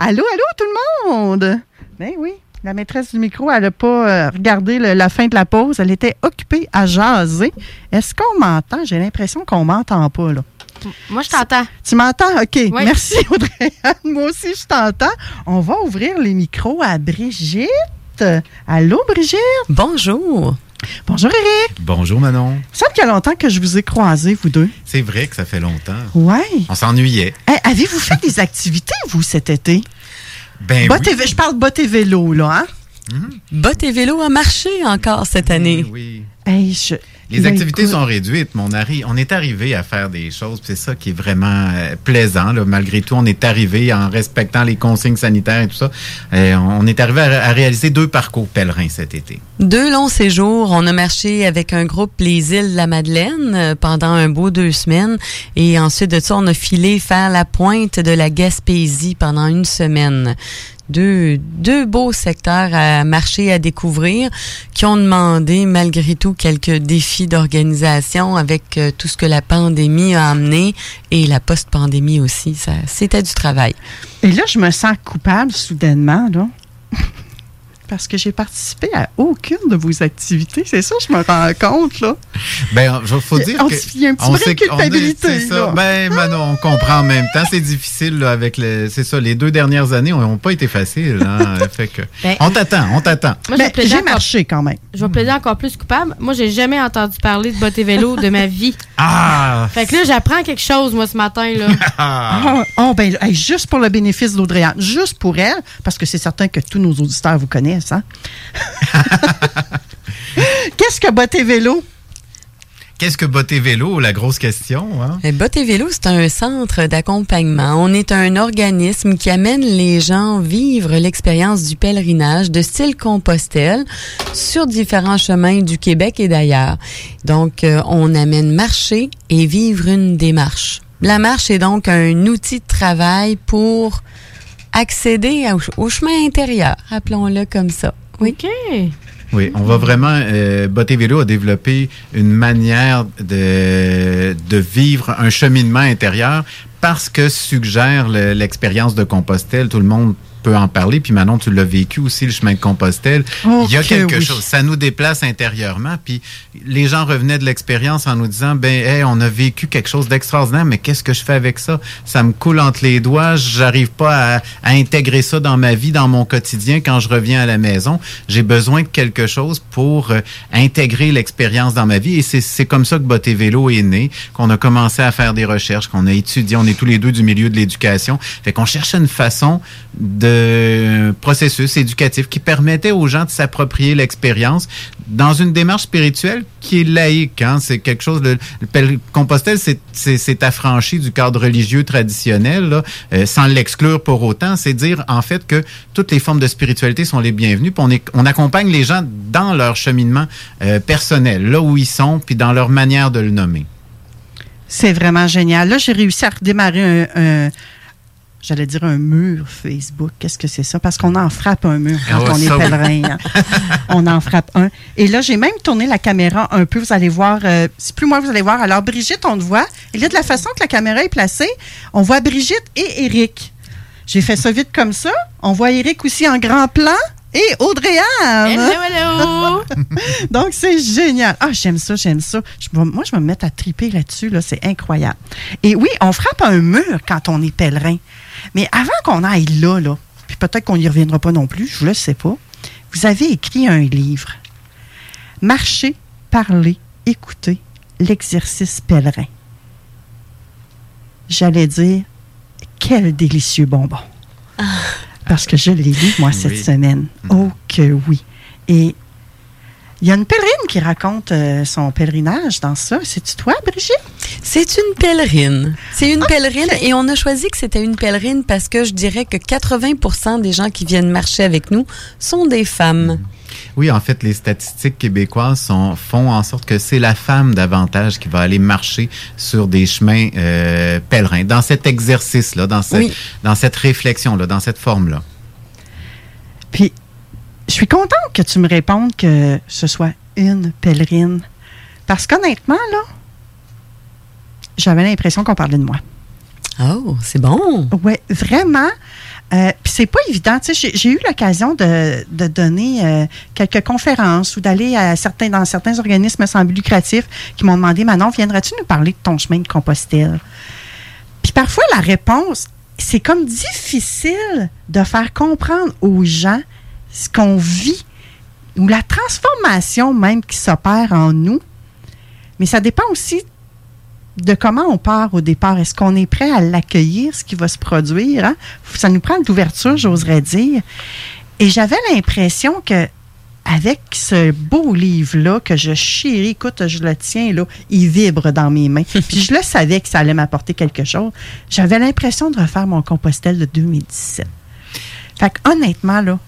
Allô, allô, tout le monde! Ben oui, la maîtresse du micro, elle n'a pas euh, regardé le- la fin de la pause. Elle était occupée à jaser. Est-ce qu'on m'entend? J'ai l'impression qu'on m'entend pas, là. Moi, je t'entends. Tu m'entends? OK. Oui. Merci, Audrey. Moi aussi, je t'entends. On va ouvrir les micros à Brigitte. Allô, Brigitte? Bonjour. Bonjour, Eric. Bonjour Manon. Ça fait qu'il y a longtemps que je vous ai croisés, vous deux. C'est vrai que ça fait longtemps. Ouais. On s'ennuyait. Hey, Avez-vous fait des activités, vous, cet été? Ben et vé- Je parle bottes et vélo, là, hein? Bottes et vélo a marché encore cette année. Oui. Hey, je- Les Ben, activités écoute. sont réduites, mais on, arri- on est arrivé à faire des choses. C'est ça qui est vraiment euh, plaisant. là. Malgré tout, on est arrivé en respectant les consignes sanitaires et tout ça. Euh, on est arrivé à, à réaliser deux parcours pèlerins cet été. Deux longs séjours. On a marché avec un groupe les îles de la Madeleine euh, pendant un beau deux semaines. Et ensuite de ça, on a filé faire la pointe de la Gaspésie pendant une semaine. Deux, deux beaux secteurs à marcher, à découvrir, qui ont demandé malgré tout quelques défis d'organisation avec euh, tout ce que la pandémie a amené et la post-pandémie aussi. Ça, c'était du travail. Et là, je me sens coupable soudainement, là. Parce que j'ai participé à aucune de vos activités. C'est ça, je me rends compte, là. Ben, il faut dire On que... il y a un petit on sait de qu'on est- culpabilité, c'est ça. là. Ben, Manon, on comprend en même temps. C'est difficile, là, avec le... C'est ça, les deux dernières années n'ont pas été faciles. Hein, fait que... Ben, on t'attend, on t'attend. Moi, je vais Ben, plaider j'ai encore- marché quand même. Je vais plaider encore plus coupable. Moi, j'ai jamais entendu parler de bottes et vélo de ma vie. Ah! Fait que là, j'apprends quelque chose, moi, ce matin, là. Ah, oh, ben, hey, juste pour le bénéfice d'Audrey-Anne, juste pour elle, parce que c'est certain que tous nos auditeurs vous connaissent. Hein? Qu'est-ce que Botte et Vélo? Qu'est-ce que Botter Vélo, la grosse question? Hein? Eh, Botte et Vélo, c'est un centre d'accompagnement. On est un organisme qui amène les gens vivre l'expérience du pèlerinage de style Compostelle sur différents chemins du Québec et d'ailleurs. Donc, euh, on amène marcher et vivre une démarche. La marche est donc un outil de travail pour accéder au, au chemin intérieur, appelons-le comme ça. Oui. OK. Oui, on va vraiment. Euh, Vélo a développé une manière de, de vivre un cheminement intérieur parce que suggère le- l'expérience de Compostelle. Tout le monde peut en parler. Puis Manon, tu l'as vécu aussi, le chemin de Compostelle. Il y a que quelque oui. chose. Ça nous déplace intérieurement. Puis les gens revenaient de l'expérience en nous disant, ben, hey, on a vécu quelque chose d'extraordinaire, mais qu'est-ce que je fais avec ça? Ça me coule entre les doigts. J'arrive pas à, à intégrer ça dans ma vie, dans mon quotidien quand je reviens à la maison. J'ai besoin de quelque chose pour euh, intégrer l'expérience dans ma vie. Et c'est c'est comme ça que Boté Vélo est né, qu'on a commencé à faire des recherches, qu'on a étudié. On est tous les deux du milieu de l'éducation. Fait qu'on cherchait une façon de processus éducatif qui permettait aux gens de s'approprier l'expérience dans une démarche spirituelle qui est laïque. Hein? C'est quelque chose. Le, le Compostelle, c'est affranchi du cadre religieux traditionnel, euh, sans l'exclure pour autant. C'est dire en fait que toutes les formes de spiritualité sont les bienvenues. On, accompagne les gens dans leur cheminement euh, personnel, là où ils sont, puis dans leur manière de le nommer. C'est vraiment génial. Là, j'ai réussi à redémarrer un- j'allais dire un mur Facebook. Qu'est-ce que c'est ça? Parce qu'on en frappe un mur quand Ah ouais, on est pèlerin. hein. on en frappe un. Et là, j'ai même tourné la caméra un peu. Vous allez voir, euh, c'est plus moi, vous allez voir. Alors, Brigitte, on te voit. Et là, de la façon que la caméra est placée, on voit Brigitte et Eric. J'ai fait ça vite comme ça. On voit Eric aussi en grand plan. Et Audrey-Anne. Hello, hello. Donc, c'est génial. Ah, j'aime ça, j'aime ça. Je moi, je vais me mettre à triper là-dessus. Là, c'est incroyable. Et oui, on frappe un mur quand on est pèlerin. Mais avant qu'on aille là, là, puis peut-être qu'on n'y reviendra pas non plus, je ne le sais pas, vous avez écrit un livre. Marcher, parler, écouter, l'exercice pèlerin. J'allais dire, quel délicieux bonbon. Parce que je l'ai lu, moi, cette Oui. semaine. Oh que oui. Et il y a une pèlerine qui raconte euh, son pèlerinage dans ça. C'est-tu toi, Brigitte? C'est une pèlerine. C'est une pèlerine et on a choisi que c'était une pèlerine parce que je dirais que 80% des gens qui viennent marcher avec nous sont des femmes. Oui, en fait, les statistiques québécoises sont, font en sorte que c'est la femme davantage qui va aller marcher sur des chemins euh, pèlerins, dans cet exercice-là, dans, ce- Oui. dans cette réflexion-là, dans cette forme-là. Puis, je suis contente que tu me répondes que ce soit une pèlerine. Parce qu'honnêtement, là, j'avais l'impression qu'on parlait de moi. Oh, c'est bon. Oui, vraiment. Euh, Puis c'est pas évident. J'ai- eu l'occasion de, de donner euh, quelques conférences ou d'aller à certains dans certains organismes sans but lucratif qui m'ont demandé Manon, viendrais-tu nous parler de ton chemin de Compostelle? Puis parfois la réponse, c'est comme difficile de faire comprendre aux gens ce qu'on vit ou la transformation même qui s'opère en nous. Mais ça dépend aussi de comment on part au départ. Est-ce qu'on est prêt à l'accueillir, ce qui va se produire? hein? Ça nous prend de l'ouverture, j'oserais dire. Et j'avais l'impression que avec ce beau livre-là que je chéris, écoute, je le tiens, là, il vibre dans mes mains. Puis je le savais que ça allait m'apporter quelque chose. J'avais l'impression de refaire mon compostel de 2017. Fait que, honnêtement, là,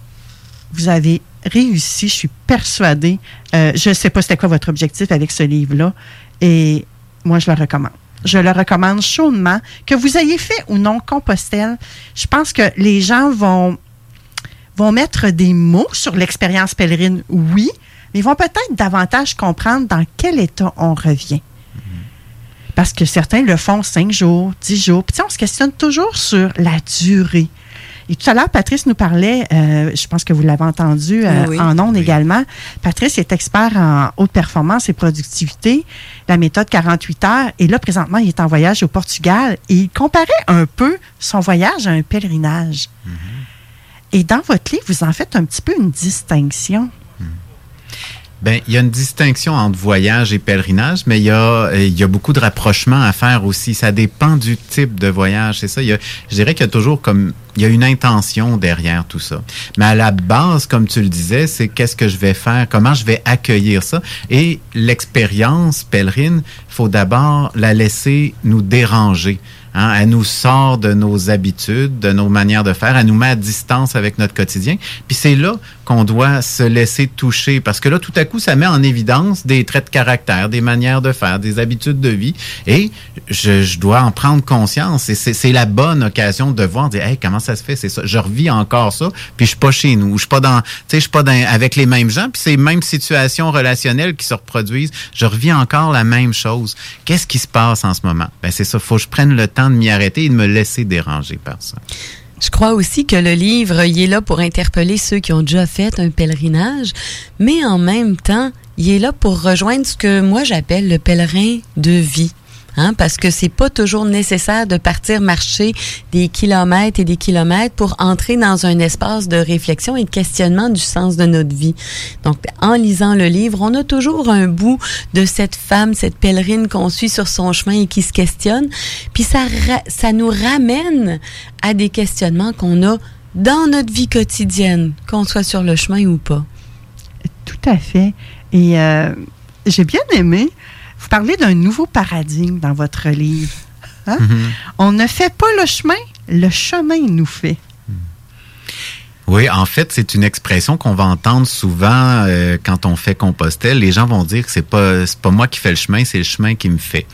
vous avez réussi, je suis persuadée. Euh, je ne sais pas c'était quoi votre objectif avec ce livre-là. Et moi, je le recommande. Je le recommande chaudement. Que vous ayez fait ou non Compostelle, je pense que les gens vont, vont mettre des mots sur l'expérience pèlerine, oui, mais vont peut-être davantage comprendre dans quel état on revient. Parce que certains le font cinq jours, dix jours. Puis on se questionne toujours sur la durée. Et tout à l'heure, Patrice nous parlait, euh, je pense que vous l'avez entendu euh, Oui. en ondes également. Patrice est expert en haute performance et productivité, la méthode 48 heures. Et là, présentement, il est en voyage au Portugal et il comparait un peu son voyage à un pèlerinage. Et dans votre livre, vous en faites un petit peu une distinction. Ben, il y a une distinction entre voyage et pèlerinage, mais il y a, euh, il y a beaucoup de rapprochements à faire aussi. Ça dépend du type de voyage. C'est ça. Il y a, je dirais qu'il y a toujours comme, il y a une intention derrière tout ça. Mais à la base, comme tu le disais, c'est qu'est-ce que je vais faire, comment je vais accueillir ça. Et l'expérience pèlerine, faut d'abord la laisser nous déranger. Hein, elle nous sort de nos habitudes, de nos manières de faire, elle nous met à distance avec notre quotidien. Puis c'est là qu'on doit se laisser toucher parce que là, tout à coup, ça met en évidence des traits de caractère, des manières de faire, des habitudes de vie. Et je, je dois en prendre conscience. Et c'est la bonne occasion de voir, de dire, hey, comment ça se fait, c'est ça. Je revis encore ça, puis je suis pas chez nous. Je suis pas dans, tu sais, je suis pas dans, avec les mêmes gens, puis c'est les mêmes situations relationnelles qui se reproduisent. Je revis encore la même chose. Qu'est-ce qui se passe en ce moment? Ben, c'est ça. Faut que je prenne le temps de m'y arrêter et de me laisser déranger par ça. Je crois aussi que le livre, il est là pour interpeller ceux qui ont déjà fait un pèlerinage, mais en même temps, il est là pour rejoindre ce que moi j'appelle le pèlerin de vie. Hein, parce que c'est pas toujours nécessaire de partir marcher des kilomètres et des kilomètres pour entrer dans un espace de réflexion et de questionnement du sens de notre vie. Donc, en lisant le livre, on a toujours un bout de cette femme, cette pèlerine qu'on suit sur son chemin et qui se questionne. Puis ça, ça nous ramène à des questionnements qu'on a dans notre vie quotidienne, qu'on soit sur le chemin ou pas. Tout à fait. Et euh, j'ai bien aimé, vous parlez d'un nouveau paradigme dans votre livre. Hein? On ne fait pas le chemin, le chemin nous fait. Oui, en fait, c'est une expression qu'on va entendre souvent euh, quand on fait Compostelle. Les gens vont dire que c'est pas c'est pas moi qui fais le chemin, c'est le chemin qui me fait.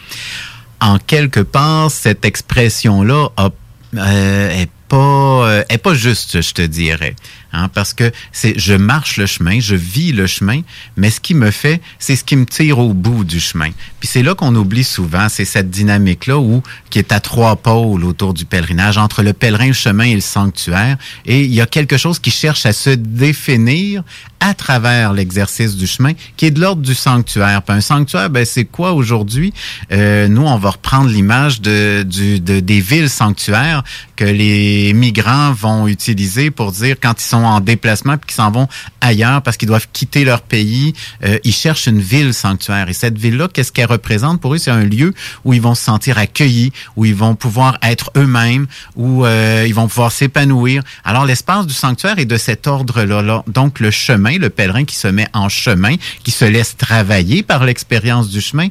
En quelque part, cette expression-là a, euh, est pas euh, est pas juste, je te dirais, hein, parce que c'est je marche le chemin, je vis le chemin, mais ce qui me fait, c'est ce qui me tire au bout du chemin. Puis c'est là qu'on oublie souvent, c'est cette dynamique-là où qui est à trois pôles autour du pèlerinage, entre le pèlerin, le chemin et le sanctuaire, et il y a quelque chose qui cherche à se définir à travers l'exercice du chemin, qui est de l'ordre du sanctuaire. Un sanctuaire, ben c'est quoi aujourd'hui? Euh, Nous, on va reprendre l'image de, de des villes sanctuaires que les migrants vont utiliser pour dire quand ils sont en déplacement puis qu'ils s'en vont ailleurs parce qu'ils doivent quitter leur pays, euh, ils cherchent une ville sanctuaire. Et cette ville-là, qu'est-ce qu'elle représente? Pour eux C'est un lieu où ils vont se sentir accueillis, où ils vont pouvoir être eux-mêmes, où euh, ils vont pouvoir s'épanouir. Alors l'espace du sanctuaire est de cet ordre-là. là. Donc le chemin, le pèlerin qui se met en chemin, qui se laisse travailler par l'expérience du chemin,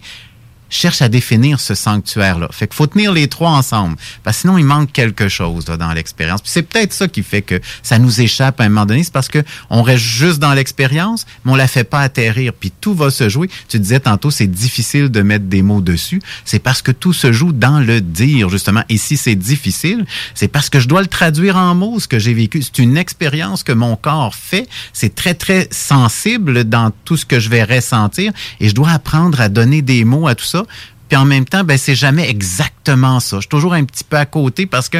cherche à définir ce sanctuaire-là. Fait qu'il faut tenir les trois ensemble, parce que sinon il manque quelque chose là, dans l'expérience. Puis c'est peut-être ça qui fait que ça nous échappe à un moment donné, c'est parce que on reste juste dans l'expérience, mais on la fait pas atterrir. Puis tout va se jouer. Tu disais tantôt, c'est difficile de mettre des mots dessus. C'est parce que tout se joue dans le dire justement. Et si c'est difficile, c'est parce que je dois le traduire en mots ce que j'ai vécu. C'est une expérience que mon corps fait. C'est très très sensible dans tout ce que je vais ressentir, et je dois apprendre à donner des mots à tout ça. Puis en même temps, ben c'est jamais exactement ça. Je suis toujours un petit peu à côté parce que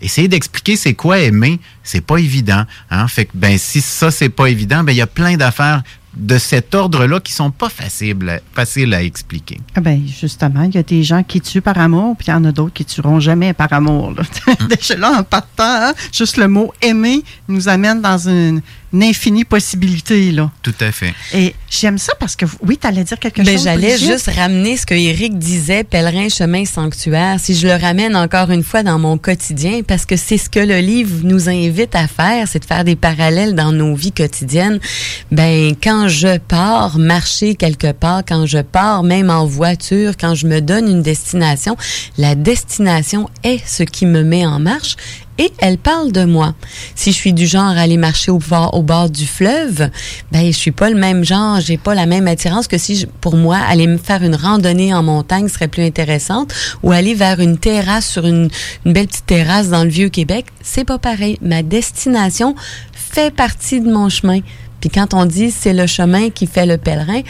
essayer d'expliquer c'est quoi aimer, c'est pas évident. Hein? Fait que ben si ça c'est pas évident, ben il y a plein d'affaires de cet ordre-là qui sont pas faciles, faciles à expliquer. Ah ben justement, il y a des gens qui tuent par amour, puis il y en a d'autres qui tueront jamais par amour. Déjà là, en partant, hein, juste le mot aimer nous amène dans une, une infinie possibilité. Là. Tout à fait. Et j'aime ça parce que, oui, tu allais dire quelque Ben, chose. J'allais juste ramener ce que Eric disait, pèlerin, chemin, sanctuaire. Si je le ramène encore une fois dans mon quotidien, parce que c'est ce que le livre nous invite à faire, c'est de faire des parallèles dans nos vies quotidiennes. Ben, quand je pars marcher quelque part, quand je pars même en voiture, quand je me donne une destination, la destination est ce qui me met en marche et elle parle de moi. Si je suis du genre aller marcher au bord, au bord du fleuve, ben je suis pas le même genre, j'ai pas la même attirance que si pour moi aller me faire une randonnée en montagne serait plus intéressante ou aller vers une terrasse sur une, une belle petite terrasse dans le vieux Québec, c'est pas pareil. Ma destination fait partie de mon chemin. Puis quand on dit c'est le chemin qui fait le pèlerin,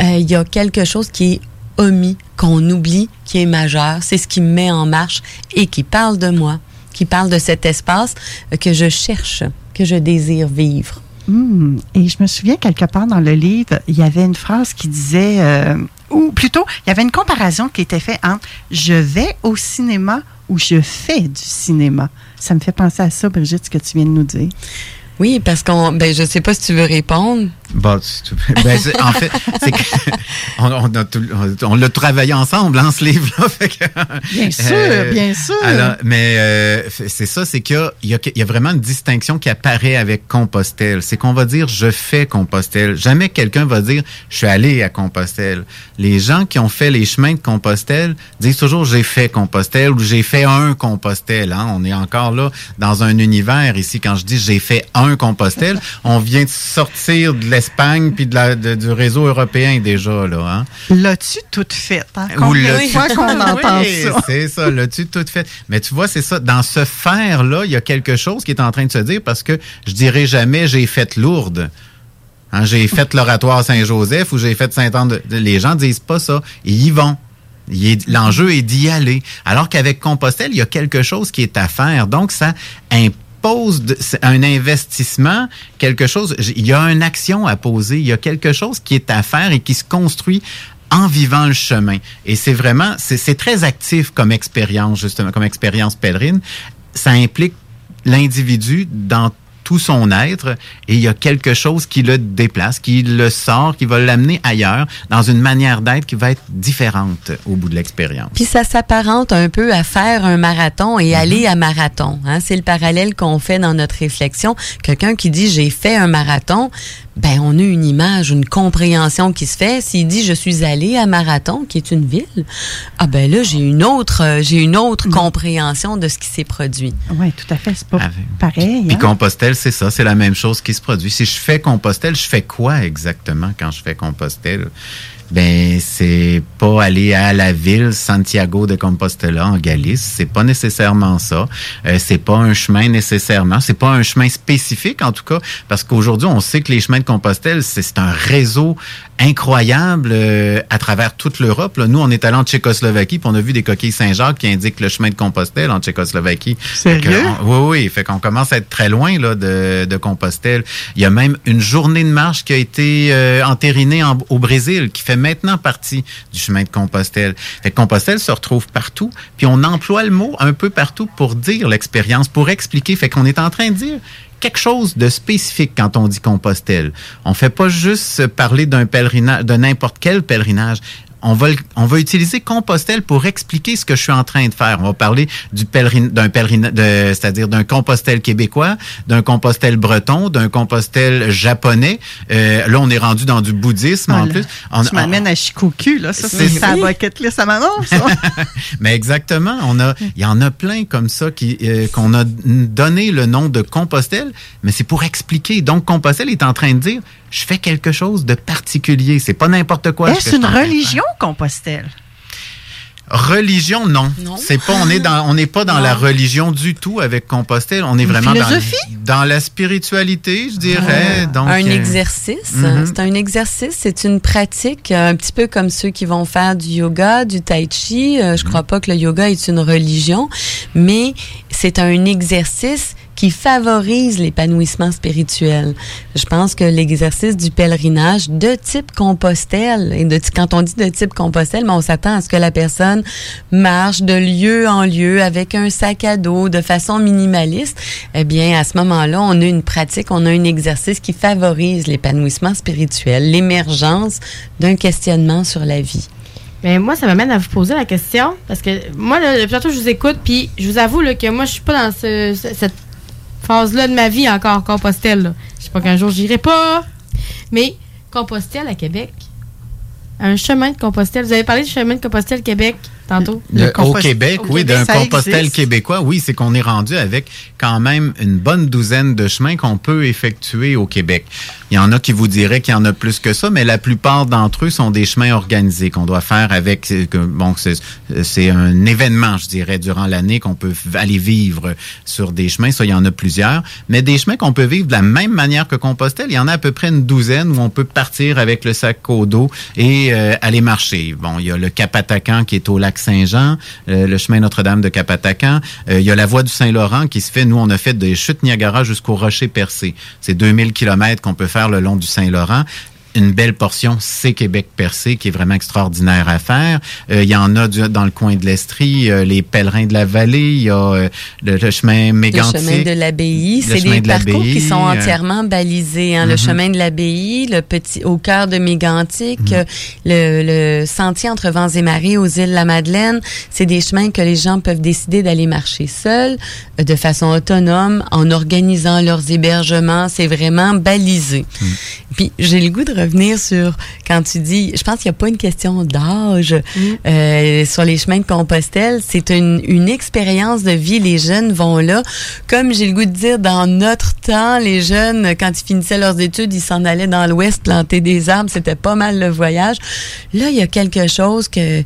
euh, il y a quelque chose qui est omis, qu'on oublie, qui est majeur. C'est ce qui me met en marche et qui parle de moi. Qui parle de cet espace que je cherche, que je désire vivre. Hmm. Et je me souviens quelque part dans le livre, il y avait une phrase qui disait, euh, ou plutôt, il y avait une comparaison qui était faite entre je vais au cinéma ou je fais du cinéma. Ça me fait penser à ça, Brigitte, ce que tu viens de nous dire. Oui, parce qu'on, ben, je sais pas si tu veux répondre. Bon, ben, en fait, c'est on, on a tout- on l'a travaillé ensemble, hein, ce livre-là. Bien sûr, bien sûr. Alors, mais euh, c'est ça, c'est qu'il y y, a, il y a vraiment une distinction qui apparaît avec Compostelle. C'est qu'on va dire je fais Compostelle. Jamais quelqu'un va dire je suis allé à Compostelle. Les gens qui ont fait les chemins de Compostelle disent toujours j'ai fait Compostelle ou j'ai fait un Compostelle. Hein. On est encore là dans un univers ici. Quand je dis j'ai fait un Compostelle, on vient de sortir de l'Espagne puis de la, de- du réseau européen déjà là. Hein. L'as-tu toute faite? Hein? Ou l'as-tu- qu'on entend Oui, ça? C'est ça, l'as-tu tout fait. Mais tu vois, c'est ça. Dans ce faire-là, il y a quelque chose qui est en train de se dire parce que je dirais jamais j'ai fait Lourdes. Hein, j'ai fait l'oratoire Saint-Joseph ou j'ai fait Saint-Anne. de- Les gens disent pas ça. Ils y vont. L'enjeu est d'y aller. Alors qu'avec Compostelle, il y a quelque chose qui est à faire. Donc, ça c'est un investissement, quelque chose. Il y a une action à poser. Il y a quelque chose qui est à faire et qui se construit en vivant le chemin. Et c'est vraiment, c'est très actif comme expérience, justement, comme expérience pèlerine. Ça implique l'individu dans tout son être et il y a quelque chose qui le déplace, qui le sort, qui va l'amener ailleurs dans une manière d'être qui va être différente au bout de l'expérience. Puis ça s'apparente un peu à faire un marathon et aller à marathon. Hein? C'est le parallèle qu'on fait dans notre réflexion. Quelqu'un qui dit j'ai fait un marathon, ben on a une image, une compréhension qui se fait. S'il dit je suis allé à Marathon, qui est une ville, ah ben là j'ai une autre, euh, j'ai une autre compréhension de ce qui s'est produit. Oui, tout à fait. C'est pas Ah, pareil. Puis hein? Compostelle, c'est ça, c'est la même chose qui se produit. Si je fais Compostelle, je fais quoi exactement quand je fais Compostelle? Ben, c'est pas aller à la ville Santiago de Compostela en Galice. C'est pas nécessairement ça. Euh, c'est pas un chemin nécessairement. C'est pas un chemin spécifique, en tout cas, parce qu'aujourd'hui, on sait que les chemins de Compostelle, c'est un réseau incroyable euh, à travers toute l'Europe. là. Nous, on est allé en Tchécoslovaquie, puis on a vu des coquilles Saint-Jacques qui indiquent le chemin de Compostelle en Tchécoslovaquie. Sérieux? On- oui, oui. Fait qu'on commence à être très loin là, de, de Compostelle. Il y a même une journée de marche qui a été euh, entérinée en- au Brésil, qui fait maintenant partie du chemin de Compostelle. Fait que Compostelle se retrouve partout, puis on emploie le mot un peu partout pour dire l'expérience, pour expliquer. Fait qu'on est en train de dire quelque chose de spécifique quand on dit Compostelle. On fait pas juste parler d'un pèlerinage, de n'importe quel pèlerinage. On va, on va utiliser Compostelle pour expliquer ce que je suis en train de faire. On va parler du pèlerin, d'un pèlerin, c'est-à-dire d'un Compostelle québécois, d'un Compostelle breton, d'un Compostelle japonais. Euh, là, on est rendu dans du bouddhisme en plus. On- tu m'amènes à Shikoku, là. Ça, c'est sa bucket list à maman, ça. mais exactement, on a, il y en a plein comme ça qui euh, qu'on a donné le nom de Compostelle, mais c'est pour expliquer. Donc Compostelle est en train de dire, je fais quelque chose de particulier. C'est pas n'importe quoi. Est-ce une religion, Compostelle? Religion, non. C'est pas, on est dans, on n'est pas dans la religion du tout avec Compostelle. On est Une vraiment dans, philosophie? dans la spiritualité, je dirais. Donc, un euh, exercice? mhm. C'est un exercice, c'est une pratique, euh, un petit peu comme ceux qui vont faire du yoga, du tai chi. Euh, je crois pas que le yoga est une religion, mais c'est un exercice qui favorise l'épanouissement spirituel. Je pense que l'exercice du pèlerinage de type Compostelle, et quand on dit de type Compostelle, mais on s'attend à ce que la personne marche de lieu en lieu avec un sac à dos de façon minimaliste. Eh bien, à ce moment-là, on a une pratique, on a un exercice qui favorise l'épanouissement spirituel, l'émergence d'un questionnement sur la vie. Mais moi, ça m'amène à vous poser la question. Parce que moi, là, depuis tantôt, je vous écoute, puis je vous avoue là, que moi, je suis pas dans ce- ce- cette phase-là de ma vie encore, Compostelle. là. Je sais pas qu'un jour, j'irai pas. Mais Compostelle à Québec, un chemin de Compostelle. Vous avez parlé du chemin de Compostelle Québec tantôt? Le- Le au Québec, au oui, Québec, d'un Compostelle existe. québécois, oui, c'est qu'on est rendu avec quand même une bonne douzaine de chemins qu'on peut effectuer au Québec. Il y en a qui vous diraient qu'il y en a plus que ça, mais la plupart d'entre eux sont des chemins organisés qu'on doit faire avec, euh, bon, c'est c'est un événement, je dirais, durant l'année qu'on peut aller vivre sur des chemins. Ça, il y en a plusieurs. Mais des chemins qu'on peut vivre de la même manière que Compostelle, il y en a à peu près une douzaine où on peut partir avec le sac au dos et euh, aller marcher. Bon, il y a le Cap-Attaquant qui est au lac Saint-Jean, euh, le chemin Notre-Dame de Cap-Attaquant. Euh, il y a la voie du Saint-Laurent qui se fait, nous, on a fait des chutes Niagara jusqu'au Rocher Percé. C'est 2000 kilomètres qu'on peut faire le long du Saint-Laurent une belle portion, c'est Québec percé, qui est vraiment extraordinaire à faire. Euh, il y en a du- dans le coin de l'Estrie, euh, les pèlerins de la vallée, il y a euh, le, le chemin Le mégantique. chemin de l'abbaye, Le c'est des de parcours qui sont entièrement balisés. hein. Le Mhm. chemin de l'abbaye, le petit au cœur de Mégantic, Mhm. euh, le, le sentier entre Vents et Marais aux îles La Madeleine, c'est des chemins que les gens peuvent décider d'aller marcher seuls, de façon autonome, en organisant leurs hébergements. C'est vraiment balisé. Mhm. Puis j'ai le goût de revenir sur quand tu dis, je pense qu'il n'y a pas une question d'âge euh, sur les chemins de Compostelle. C'est une, une expérience de vie. Les jeunes vont là. Comme j'ai le goût de dire, dans notre temps, les jeunes, quand ils finissaient leurs études, ils s'en allaient dans l'Ouest planter des arbres. C'était pas mal le voyage. Là, il y a quelque chose que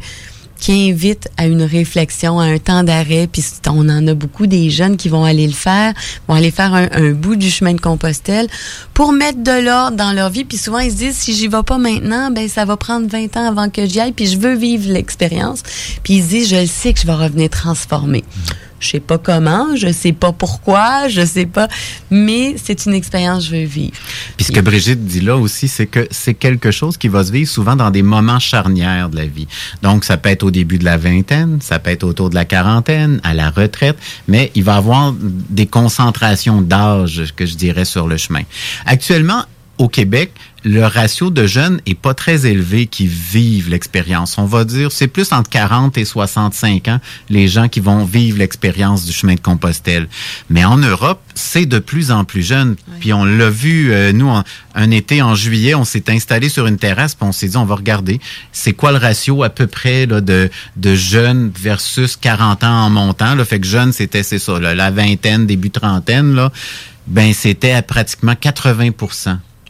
qui invite à une réflexion, à un temps d'arrêt. Puis on en a beaucoup des jeunes qui vont aller le faire, vont aller faire un, un bout du chemin de Compostelle pour mettre de l'ordre dans leur vie. Puis souvent ils se disent si j'y vais pas maintenant, ben ça va prendre 20 ans avant que j'y aille. Puis je veux vivre l'expérience. Puis ils se disent je le sais que je vais revenir transformé. Je sais pas comment, je sais pas pourquoi, je sais pas, mais c'est une expérience que je veux vivre. Puis ce que Brigitte dit là aussi, c'est que c'est quelque chose qui va se vivre souvent dans des moments charnières de la vie. Donc, ça peut être au début de la vingtaine, ça peut être autour de la quarantaine, à la retraite, mais il va y avoir des concentrations d'âge, que je dirais, sur le chemin. Actuellement, au Québec, le ratio de jeunes est pas très élevé qui vivent l'expérience. On va dire, c'est plus entre 40 et 65 ans, les gens qui vont vivre l'expérience du chemin de Compostelle. Mais en Europe, c'est de plus en plus jeune. Puis on l'a vu, euh, nous, en- un été en juillet, on s'est installé sur une terrasse, puis on s'est dit, on va regarder, c'est quoi le ratio à peu près là, de, de jeunes versus 40 ans en montant? Là. Fait que jeunes, c'était, c'est ça, là, la vingtaine, début trentaine, là, ben c'était à pratiquement 80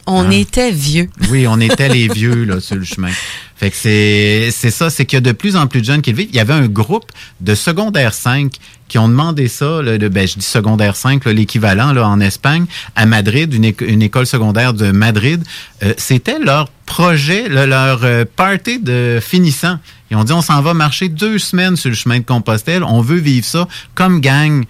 On était vieux. oui, on était les vieux là sur le chemin. Fait que c'est c'est ça, c'est qu'il y a de plus en plus de jeunes qui le vivent. Il y avait un groupe de secondaire 5 qui ont demandé ça, là, de, ben, je dis secondaire 5, là, l'équivalent là, en Espagne, à Madrid, une, éco- une école secondaire de Madrid. Euh, C'était leur projet, là, leur euh, party de finissant. Ils ont dit, on s'en va marcher deux semaines sur le chemin de Compostelle. On veut vivre ça comme gang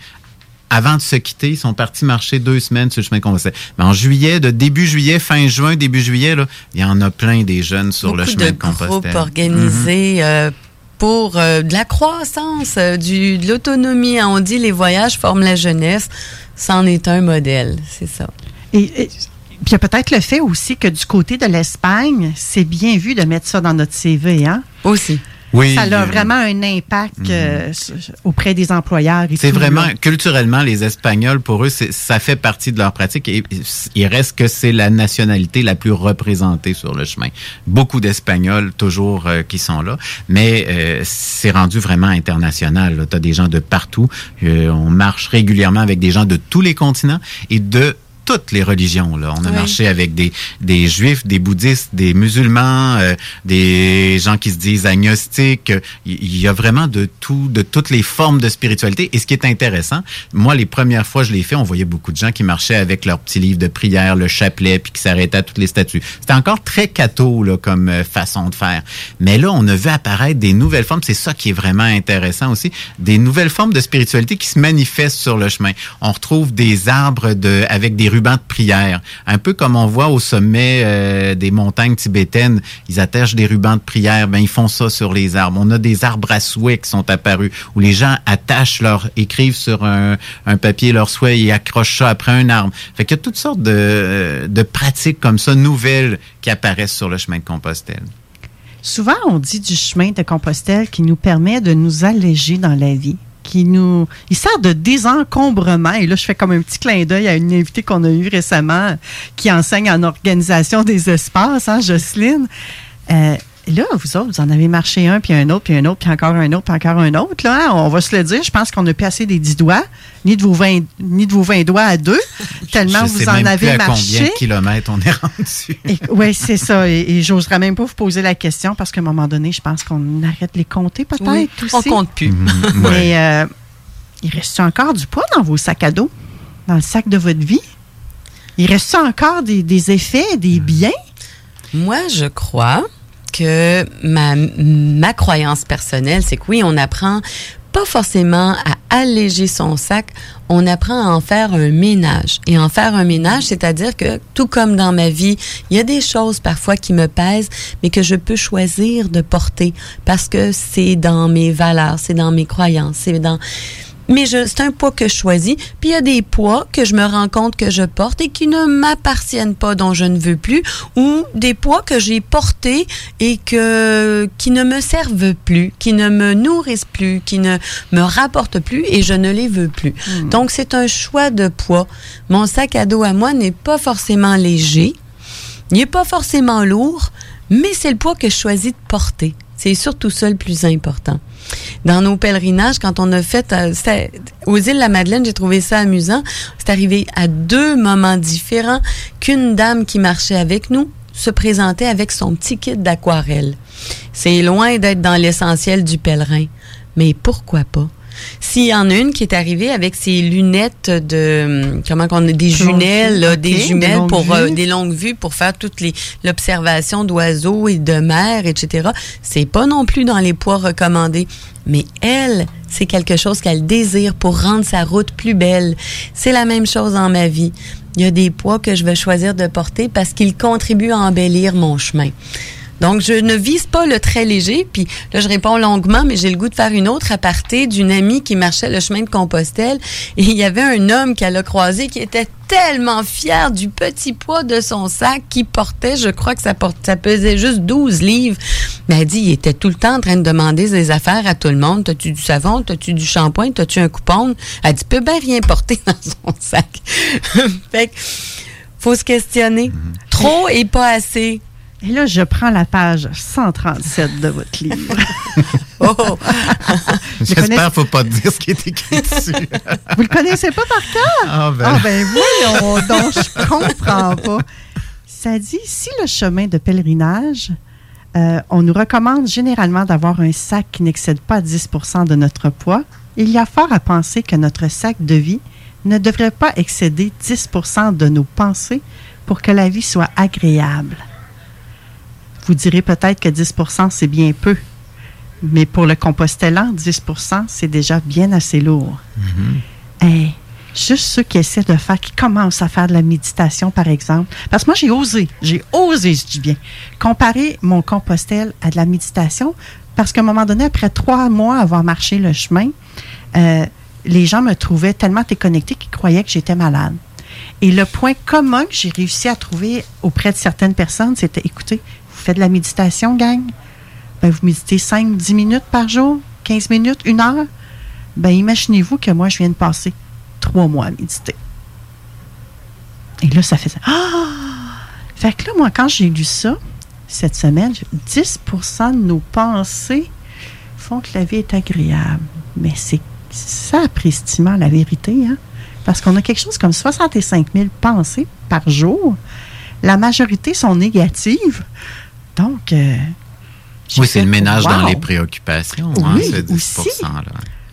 avant de se quitter, ils sont partis marcher deux semaines sur le chemin de Compostelle. Mais en juillet, de début juillet, fin juin, début juillet, là, il y en a plein des jeunes sur le chemin de de, Compostelle. groupes organisés euh, pour euh, de la croissance, euh, du, de l'autonomie. On dit les voyages forment la jeunesse. C'en est un modèle, c'est ça. Et, et- puis il y a peut-être le fait aussi que du côté de l'Espagne, c'est bien vu de mettre ça dans notre CV, hein? Aussi. Oui, Ça a euh, vraiment un impact euh, s- auprès des employeurs. C'est vraiment, culturellement, les Espagnols, pour eux, ça fait partie de leur pratique et il reste que c'est la nationalité la plus représentée sur le chemin. Beaucoup d'Espagnols, toujours, euh, qui sont là, mais euh, c'est rendu vraiment international. Tu as des gens de partout. Euh, on marche régulièrement avec des gens de tous les continents et de toutes les religions. Là. On a Oui. marché avec des, des juifs, des bouddhistes, des musulmans, euh, des gens qui se disent agnostiques. Il y a vraiment de tout, de toutes les formes de spiritualité. Et ce qui est intéressant, moi, les premières fois que je l'ai fait, on voyait beaucoup de gens qui marchaient avec leur petit livre de prière, le chapelet, puis qui s'arrêtaient à toutes les statues. C'était encore très catho là, comme euh, façon de faire. Mais là, on a vu apparaître des nouvelles formes. C'est ça qui est vraiment intéressant aussi. Des nouvelles formes de spiritualité qui se manifestent sur le chemin. On retrouve des arbres de, avec des de prière. Un peu comme on voit au sommet euh, des montagnes tibétaines. Ils attachent des rubans de prière. Ben, ils font ça sur les arbres. On a des arbres à souhait qui sont apparus où les gens attachent leur, écrivent sur un, un papier leur souhait et accrochent ça après un arbre. Fait qu'il y a toutes sortes de, de pratiques comme ça, nouvelles, qui apparaissent sur le chemin de Compostelle. Souvent, on dit du chemin de Compostelle qui nous permet de nous alléger dans la vie, qui nous, il sert de désencombrement. Et là, je fais comme un petit clin d'œil à une invitée qu'on a eue récemment qui enseigne en organisation des espaces, hein, Jocelyne. Euh, là, vous autres, vous en avez marché un, puis un autre, puis un autre, puis encore un autre, puis encore un autre. Là, hein? on va se le dire, je pense qu'on n'a plus assez des 10 doigts, ni de vos 20, ni de vos 20 doigts à deux, tellement Je vous sais en même avez plus à combien marché. de kilomètres on est rendu. Oui, c'est ça. Et, et j'oserais même pas vous poser la question parce qu'à un moment donné, je pense qu'on arrête de les compter peut-être Oui, aussi. on compte plus. Mais euh, il reste encore du poids dans vos sacs à dos, dans le sac de votre vie? Il reste encore des, des effets, des biens? Moi, je crois que ma, ma croyance personnelle, c'est que oui, on apprend pas forcément à alléger son sac, on apprend à en faire un ménage. Et en faire un ménage, c'est-à-dire que tout comme dans ma vie, il y a des choses parfois qui me pèsent, mais que je peux choisir de porter parce que c'est dans mes valeurs, c'est dans mes croyances, c'est dans mais c'est un poids que je choisis. Puis il y a des poids que je me rends compte que je porte et qui ne m'appartiennent pas, dont je ne veux plus, ou des poids que j'ai portés et que qui ne me servent plus, qui ne me nourrissent plus, qui ne me rapportent plus et je ne les veux plus. Donc c'est un choix de poids. Mon sac à dos à moi n'est pas forcément léger, il n'est pas forcément lourd, mais c'est le poids que je choisis de porter. C'est surtout ça le plus important. Dans nos pèlerinages, quand on a fait euh, aux îles de la Madeleine, j'ai trouvé ça amusant. C'est arrivé à deux moments différents qu'une dame qui marchait avec nous se présentait avec son petit kit d'aquarelle. C'est loin d'être dans l'essentiel du pèlerin, mais pourquoi pas? S'il y en a une qui est arrivée avec ses lunettes de comment qu'on a des jumelles, là, des jumelles pour euh, des longues vues pour faire toutes les l'observation d'oiseaux et de mer, etc. C'est pas non plus dans les poids recommandés, mais elle, c'est quelque chose qu'elle désire pour rendre sa route plus belle. C'est la même chose dans ma vie. Il y a des poids que je vais choisir de porter parce qu'ils contribuent à embellir mon chemin. Donc, je ne vise pas le très léger. Puis là, je réponds longuement, mais j'ai le goût de faire une autre aparté d'une amie qui marchait le chemin de Compostelle. Et il y avait un homme qu'elle a croisé qui était tellement fier du petit poids de son sac qu'il portait. Je crois que ça, ça pesait juste 12 livres. Mais elle dit, il était tout le temps en train de demander des affaires à tout le monde. T'as-tu du savon? T'as-tu du shampoing? T'as-tu un coupon? Elle dit, peut bien rien porter dans son sac. fait que, faut se questionner. Trop et pas assez. Et là, je prends la page 137 de votre livre. oh! J'espère qu'il ne faut pas te dire ce qui est écrit dessus. Vous le connaissez pas par cœur? Ah ben. Ah ben voyons donc, je comprends pas. Ça dit, si le chemin de pèlerinage, euh, on nous recommande généralement d'avoir un sac qui n'excède pas 10% de notre poids, il y a fort à penser que notre sac de vie ne devrait pas excéder 10% de nos pensées pour que la vie soit agréable. Vous direz peut-être que 10% c'est bien peu, mais pour le compostellant, 10% c'est déjà bien assez lourd. Hey, juste ceux qui essaient de faire, qui commencent à faire de la méditation, par exemple. Parce que moi, j'ai osé, j'ai osé, je dis bien, comparer mon compostel à de la méditation, parce qu'à un moment donné, après trois mois avoir marché le chemin, euh, les gens me trouvaient tellement déconnecté qu'ils croyaient que j'étais malade. Et le point commun que j'ai réussi à trouver auprès de certaines personnes, c'était, écoutez, vous faites de la méditation, gang? Ben, vous méditez 5-10 minutes par jour, 15 minutes, une heure? Ben, imaginez-vous que moi, je viens de passer trois mois à méditer. Et là, ça fait ça. Ah! Fait que là, moi, quand j'ai lu ça, cette semaine, j'ai- 10% de nos pensées font que la vie est agréable. Mais c'est sapristiement la vérité, hein? Parce qu'on a quelque chose comme 65 000 pensées par jour. La majorité sont négatives. Donc, euh, Oui, c'est le ménage dans les préoccupations, hein, Oui, ce 10 aussi. là.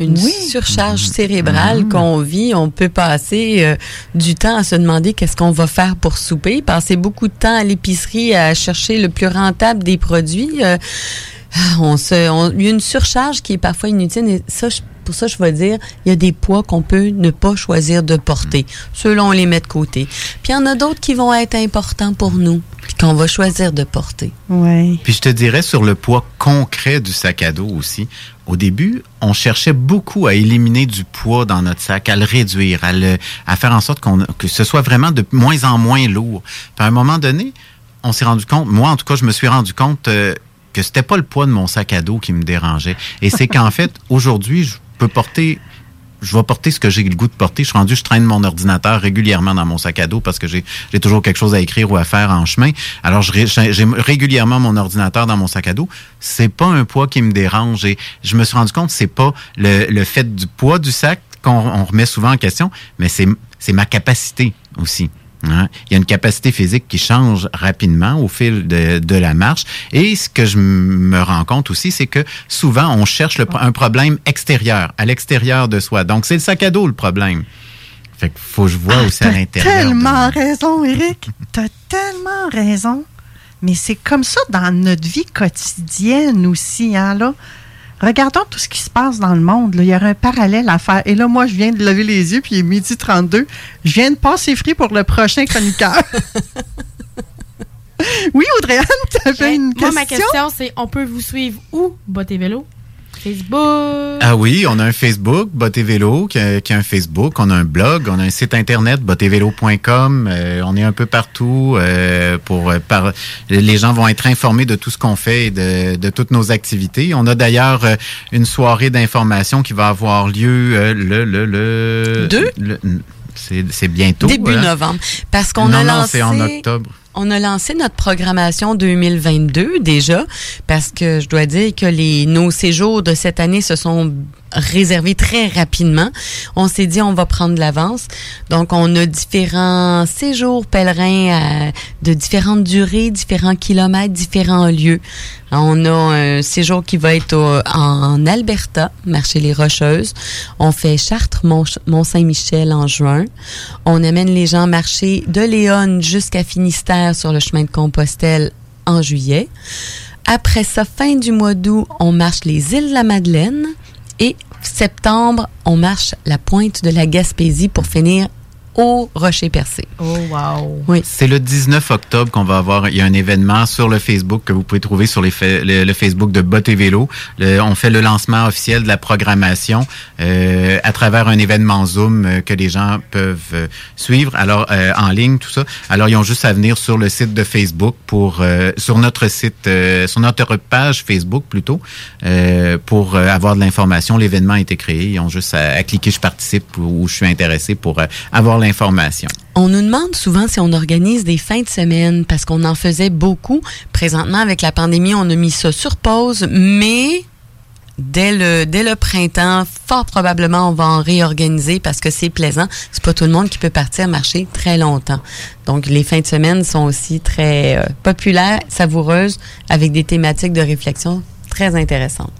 Une Oui. surcharge cérébrale qu'on vit, on peut passer euh, du temps à se demander qu'est-ce qu'on va faire pour souper, passer beaucoup de temps à l'épicerie à chercher le plus rentable des produits. euh, on se, on- il y a une surcharge qui est parfois inutile. Et ça, je- pour ça, je vais dire, il y a des poids qu'on peut ne pas choisir de porter. Ceux-là, on les met de côté. Puis il y en a d'autres qui vont être importants pour nous, puis qu'on va choisir de porter. Ouais. Puis je te dirais sur le poids concret du sac à dos aussi. Au début, on cherchait beaucoup à éliminer du poids dans notre sac, à le réduire, à, le, à faire en sorte qu'on, que ce soit vraiment de moins en moins lourd. Puis à un moment donné, on s'est rendu compte, moi en tout cas, je me suis rendu compte euh, que c'était pas le poids de mon sac à dos qui me dérangeait. Et c'est qu'en fait, aujourd'hui, je porter je vais porter ce que j'ai le goût de porter. Je suis rendu, je traîne mon ordinateur régulièrement dans mon sac à dos parce que j'ai toujours quelque chose à écrire ou à faire en chemin. Alors, j'ai régulièrement mon ordinateur dans mon sac à dos. C'est pas un poids qui me dérange. Et je me suis rendu compte, c'est pas le, fait du poids du sac qu'on on remet souvent en question, mais c'est ma capacité aussi. Hein? Il y a une capacité physique qui change rapidement au fil de, de la marche. Et ce que je me rends compte aussi, c'est que souvent, on cherche le un problème extérieur, à l'extérieur de soi. Donc, c'est le sac à dos le problème. Fait faut que je vois aussi à l'intérieur. de- Tellement raison, Eric. T'as tellement raison. Mais c'est comme ça dans notre vie quotidienne aussi, hein, là. Regardons tout ce qui se passe dans le monde. là. Il y aurait un parallèle à faire. Et là, moi, je viens de lever les yeux, puis il est midi 32. Je viens de passer free pour le prochain chroniqueur. oui, Audrey-Anne, tu avais une Moi, question? ma question, c'est on peut vous suivre où, Boté Vélo? Facebook. Ah oui, on a un Facebook, Boté Vélo, qui a, qui a un Facebook, on a un blog, on a un site internet, botévélo.com, euh, on est un peu partout euh, pour euh, par, les gens vont être informés de tout ce qu'on fait et de, de toutes nos activités. On a d'ailleurs euh, une soirée d'information qui va avoir lieu euh, le le le Deux? le- c'est c'est bientôt. Début hein? novembre. Parce qu'on a non, lancé. c'est en octobre. On a lancé notre programmation 2022 déjà, parce que je dois dire que les nos séjours de cette année se sont réservés très rapidement. On s'est dit on va prendre l'avance. Donc on a différents séjours pèlerins à- de différentes durées, différents kilomètres, différents lieux. On a un séjour qui va être en Alberta, marché les Rocheuses. On fait Chartres, Mont- Mont-Saint-Michel en juin. On amène les gens marcher de Léon jusqu'à Finistère sur le chemin de Compostelle en juillet. Après ça, fin du mois d'août, on marche les îles de la Madeleine. Et septembre, on marche la pointe de la Gaspésie pour finir au Rocher Percé. Oh, wow. Oui. C'est le 19 octobre qu'on va avoir. Il y a un événement sur le Facebook que vous pouvez trouver sur les fa- le, le Facebook de Bot et Vélo. Le- on fait le lancement officiel de la programmation euh, à travers un événement Zoom euh, que les gens peuvent euh, suivre. Alors euh, en ligne, tout ça. Alors ils ont juste à venir sur le site de Facebook pour euh, sur notre site, euh, sur notre page Facebook plutôt, euh, pour euh, avoir de l'information. L'événement a été créé. Ils ont juste à, à cliquer je participe ou, je suis intéressé pour euh, avoir l'information. On nous demande souvent si on organise des fins de semaine parce qu'on en faisait beaucoup. Présentement, avec la pandémie, on a mis ça sur pause, mais dès le, dès le printemps, fort probablement, on va en réorganiser parce que c'est plaisant. C'est pas tout le monde qui peut partir marcher très longtemps. Donc, les fins de semaine sont aussi très euh, populaires, savoureuses, avec des thématiques de réflexion très intéressantes.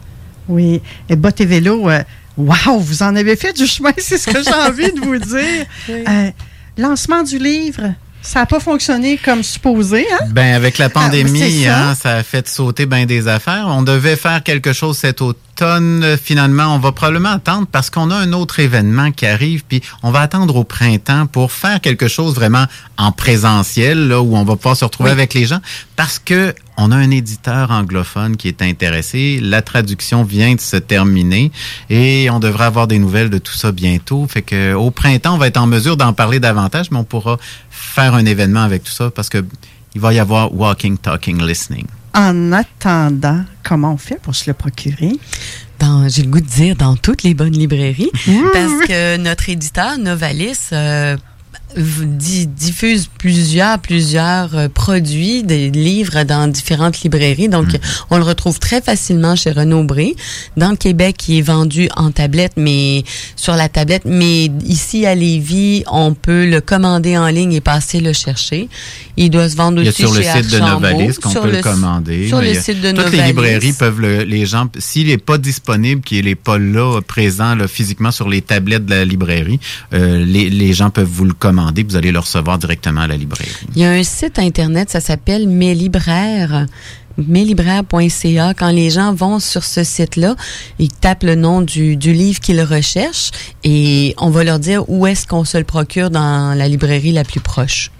Oui. Et Bot et Vélo, euh, wow, vous en avez fait du chemin, c'est ce que j'ai envie de vous dire. Euh, lancement du livre, ça n'a pas fonctionné comme supposé, hein? Ben avec la Ah, pandémie, hein, ça a fait sauter bien des affaires. On devait faire quelque chose cet automne. Euh, Finalement, on va probablement attendre parce qu'on a un autre événement qui arrive, puis on va attendre au printemps pour faire quelque chose vraiment en présentiel, là où on va pouvoir se retrouver Oui. avec les gens, parce que on a un éditeur anglophone qui est intéressé. La traduction vient de se terminer et on devrait avoir des nouvelles de tout ça bientôt. Fait que au printemps, on va être en mesure d'en parler davantage, mais on pourra faire un événement avec tout ça parce que il va y avoir walking, talking, listening. En attendant, comment on fait pour se le procurer? dans, j'ai le goût de dire, dans toutes les bonnes librairies, parce que notre éditeur Novalis euh, diffuse plusieurs, plusieurs euh, produits, des livres dans différentes librairies. Donc, on le retrouve très facilement chez Renaud Bré. Dans le Québec, il est vendu en tablette, mais sur la tablette. Mais ici, à Lévis, on peut le commander en ligne et passer le chercher. Il doit se vendre Il y a aussi sur le site de Novalis qu'on peut le, commander. Sur le site de Toutes Novalis. les librairies peuvent le, les gens, s'il n'est pas disponible, qu'il n'est pas là, présent là, physiquement sur les tablettes de la librairie, euh, les, les gens peuvent vous le commander, vous allez le recevoir directement à la librairie. Il y a un site internet, ça s'appelle Mes libraires. Quand les gens vont sur ce site-là, ils tapent le nom du, du livre qu'ils recherchent et on va leur dire où est-ce qu'on se le procure dans la librairie la plus proche.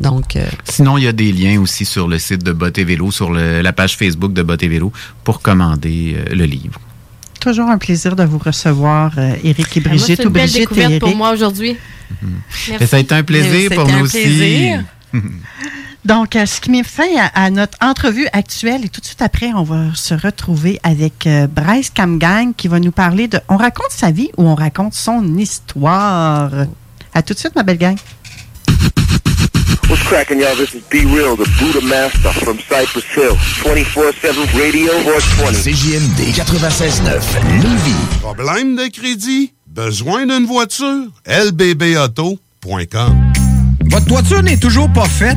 Donc, euh, Sinon, il y a des liens aussi sur le site de Bot et Vélo, sur le- la page Facebook de Bot et Vélo, pour commander euh, le livre. Toujours un plaisir de vous recevoir, euh, Éric et Ah, moi, Brigitte. c'est une ou belle Brigitte et découverte pour moi aujourd'hui. Et ça a été un plaisir pour nous un aussi. plaisir. Donc, euh, ce qui met fin à, à notre entrevue actuelle et tout de suite après, on va se retrouver avec euh, Bryce Camgang qui va nous parler de On raconte sa vie ou on raconte son histoire. À tout de suite, ma belle gang. What's cracking, y'all? This is Be Real, the Buddha Master from Cypress Hill. 24-7 Radio 420. CJMD 96.9, Lévis. Problème de crédit? Besoin d'une voiture? lbbauto.com Votre toiture n'est toujours pas faite?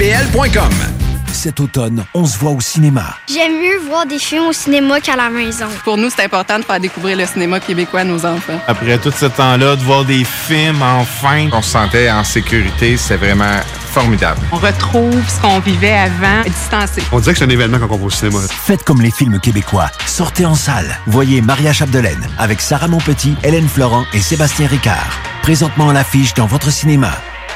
Cet automne, on se voit au cinéma. J'aime mieux voir des films au cinéma qu'à la maison. Pour nous, c'est important de faire découvrir le cinéma québécois à nos enfants. Après tout ce temps-là, de voir des films, enfin, on se sentait en sécurité. C'est vraiment formidable. On retrouve ce qu'on vivait avant, distancé. On dirait que c'est un événement quand on va au cinéma. Faites comme les films québécois. Sortez en salle. Voyez Maria Chapdelaine avec Sarah Monpetit, Hélène Florent et Sébastien Ricard. Présentement à l'affiche dans votre cinéma.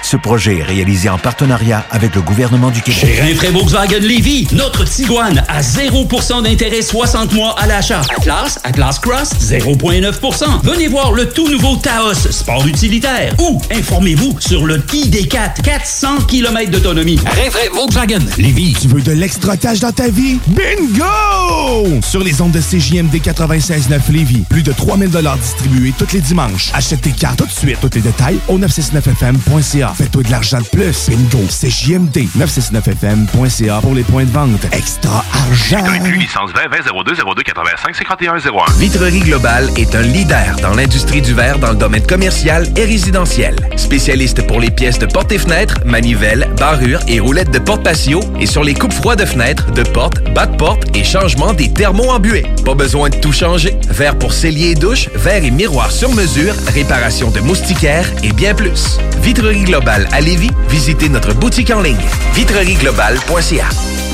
Ce projet est réalisé en partenariat avec le gouvernement du Québec. Chez Rinfraie Volkswagen Lévy, notre Tiguan à 0% d'intérêt 60 mois à l'achat. Atlas, Atlas Cross, 0,9%. Venez voir le tout nouveau Taos, sport utilitaire. Ou informez-vous sur le ID4, 400 km d'autonomie. Rinfraie Volkswagen Lévy. Tu veux de l'extra cash dans ta vie? Bingo! Sur les ondes de CJMD 96.9 Lévis, plus de 3000 distribués tous les dimanches. Achète tes cartes tout de suite. Tous les détails au 969fm.ca. Fais-toi de l'argent de plus. Bingo! CJMD 969fm.ca pour les points de vente. Extra argent! licence 20 20 02 02 85 51 01. Vitrerie Globale est un leader dans l'industrie du verre dans le domaine commercial et résidentiel. Spécialiste pour les pièces de portes et fenêtres, manivelles, barrures et roulettes de porte patio et sur les coupes froides de fenêtres, de portes, bas de porte et changement des thermos embués. Pas besoin de tout changer. Verre pour cellier et douche, verre et miroir sur mesure, réparation de moustiquaires et bien plus. Vitrerie Globale à Lévis, visitez notre boutique en ligne vitrerieglobale.ca.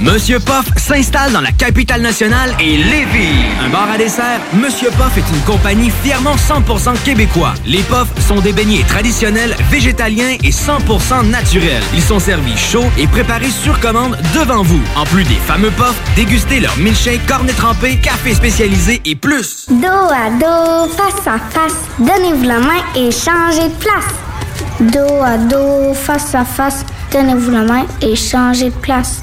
Monsieur Poff s'installe dans la capitale nationale et Lévis. Un bar à dessert, Monsieur Poff est une compagnie fièrement 100% québécois. Les Poffs sont des beignets traditionnels, végétaliens et 100% naturels. Ils sont servis chauds et préparés sur commande devant vous. En plus des fameux Poffs, dégustez leur milkshake, cornet trempé, café spécialisé et plus. Dos à dos, face à face, donnez-vous la main et changez de place. Dos à dos, face à face, donnez-vous la main et changez de place.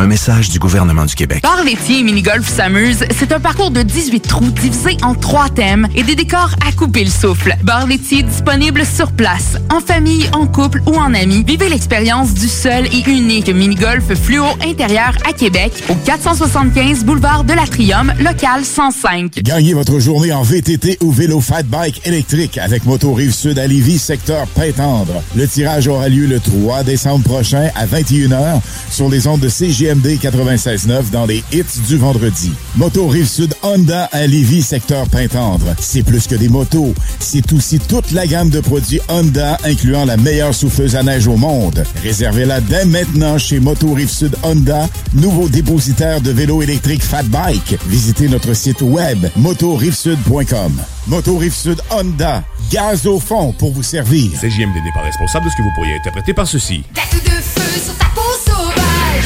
Un message du gouvernement du Québec. Bar laitier et mini-golf s'amuse, c'est un parcours de 18 trous divisé en trois thèmes et des décors à couper le souffle. Bar laitier disponible sur place, en famille, en couple ou en amis. Vivez l'expérience du seul et unique mini-golf fluo intérieur à Québec au 475 boulevard de l'Atrium, local 105. Gagnez votre journée en VTT ou vélo fat bike électrique avec Moto Rive Sud à Lévis, secteur Pintendre. Le tirage aura lieu le 3 décembre prochain à 21h sur les ondes de CGMD 96.9 dans les hits du vendredi. Moto Rive Sud Honda à Lévis, secteur Pintendre. C'est plus que des motos, c'est aussi toute la gamme de produits Honda incluant la meilleure souffleuse à neige au monde. Réservez-la dès maintenant chez Moto Rive Sud Honda, nouveau dépositaire de vélos électriques Fat Bike. Visitez notre site web motorivesud.com. Moto Rive Sud Honda, gaz au fond pour vous servir. CJMD n'est pas responsable de ce que vous pourriez interpréter par ceci. Tête de feu sur ta peau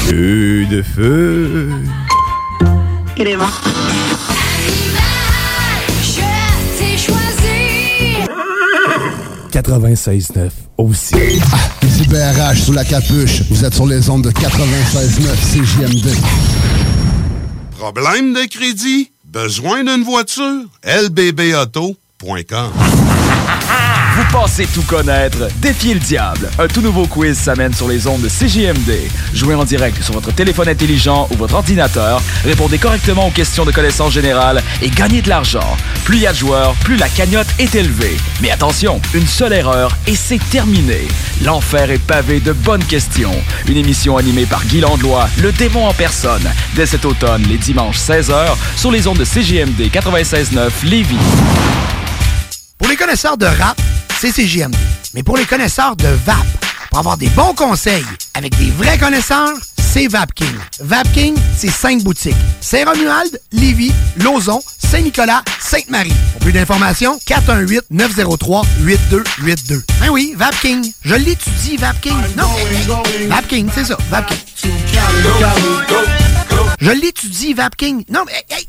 Feu de feu. Il est mort. Je t'ai choisi. 96.9 aussi. Ah, ici BRH sous la capuche. Vous êtes sur les ondes de 96.9 CJMD. Problème de crédit? Besoin d'une voiture? lbbauto.com Pensez tout connaître? Défiez le diable. Un tout nouveau quiz s'amène sur les ondes de CJMD. Jouez en direct sur votre téléphone intelligent ou votre ordinateur. Répondez correctement aux questions de connaissance générale et gagnez de l'argent. Plus il y a de joueurs, plus la cagnotte est élevée. Mais attention, une seule erreur et c'est terminé. L'enfer est pavé de bonnes questions. Une émission animée par Guy Landlois, le démon en personne, dès cet automne, les dimanches 16h, sur les ondes de CJMD 96.9 Lévis. Pour les connaisseurs de rap, c'est CJMD. Mais pour les connaisseurs de VAP, pour avoir des bons conseils avec des vrais connaisseurs, c'est VapKing. VapKing, c'est cinq boutiques. Saint-Romuald, Lévis, Lauson, Saint-Nicolas, Sainte-Marie. Pour plus d'informations, 418-903-8282. Ben oui, VapKing. Je l'étudie, VapKing. Non, VapKing, c'est ça, VapKing. Je l'étudie, VapKing. Non, mais hey,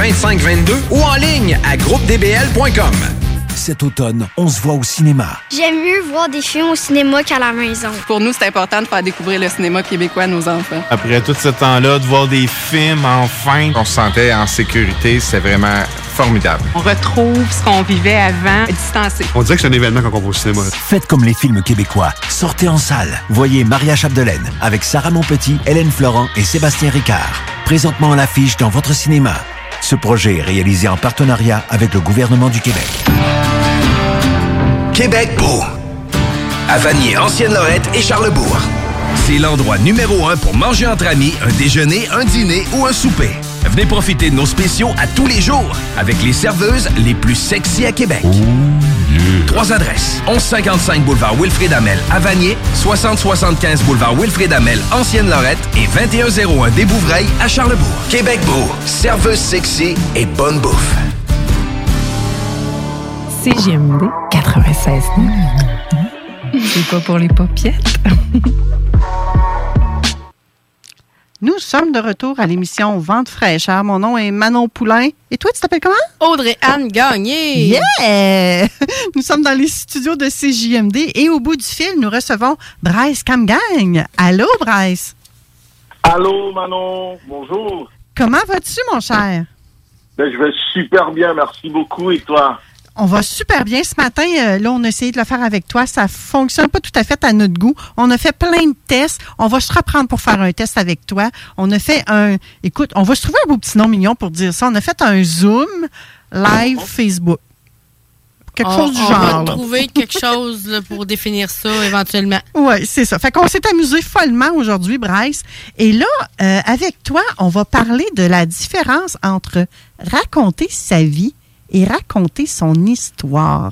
2522 ou en ligne à groupedbl.com. Cet automne, on se voit au cinéma. J'aime mieux voir des films au cinéma qu'à la maison. Pour nous, c'est important de faire découvrir le cinéma québécois à nos enfants. Après tout ce temps-là, de voir des films, enfin, on se sentait en sécurité, c'est vraiment formidable. On retrouve ce qu'on vivait avant, distancé. On dirait que c'est un événement quand on va au cinéma. Faites comme les films québécois. Sortez en salle. Voyez Maria Chapdelaine avec Sarah Monpetit, Hélène Florent et Sébastien Ricard. Présentement à l'affiche dans votre cinéma. Ce projet est réalisé en partenariat avec le gouvernement du Québec. Québec beau. À Vanier, Ancienne-Lorette et Charlebourg. C'est l'endroit numéro un pour manger entre amis, un déjeuner, un dîner ou un souper. Venez profiter de nos spéciaux à tous les jours avec les serveuses les plus sexy à Québec. Trois adresses. 1155 boulevard Wilfrid Amel à Vanier, 6075 boulevard Wilfrid Amel, Ancienne-Lorette et 2101 des Bouvrailles à Charlebourg. Québec beau. Serveuse sexy et bonne bouffe. CGMD 96 C'est pas pour les popiettes. Nous sommes de retour à l'émission Vente fraîcheur. Mon nom est Manon Poulain. Et toi, tu t'appelles comment? Audrey-Anne Gagné. Yeah! Nous sommes dans les studios de CJMD et au bout du fil, nous recevons Bryce Camgang. Allô, Bryce? Allô, Manon. Bonjour. Comment vas-tu, mon cher? Ben, je vais super bien, merci beaucoup. Et toi? On va super bien ce matin. euh, là, on a essayé de le faire avec toi. Ça fonctionne pas tout à fait à notre goût. On a fait plein de tests. On va se reprendre pour faire un test avec toi. On a fait un. Écoute, on va se trouver un beau petit nom mignon pour dire ça. On a fait un Zoom live Facebook. Quelque on, chose du on genre. va là. trouver quelque chose là, pour définir ça éventuellement. Oui, c'est ça. Fait qu'on s'est amusé follement aujourd'hui, Bryce. Et là, euh, avec toi, on va parler de la différence entre raconter sa vie et raconter son histoire.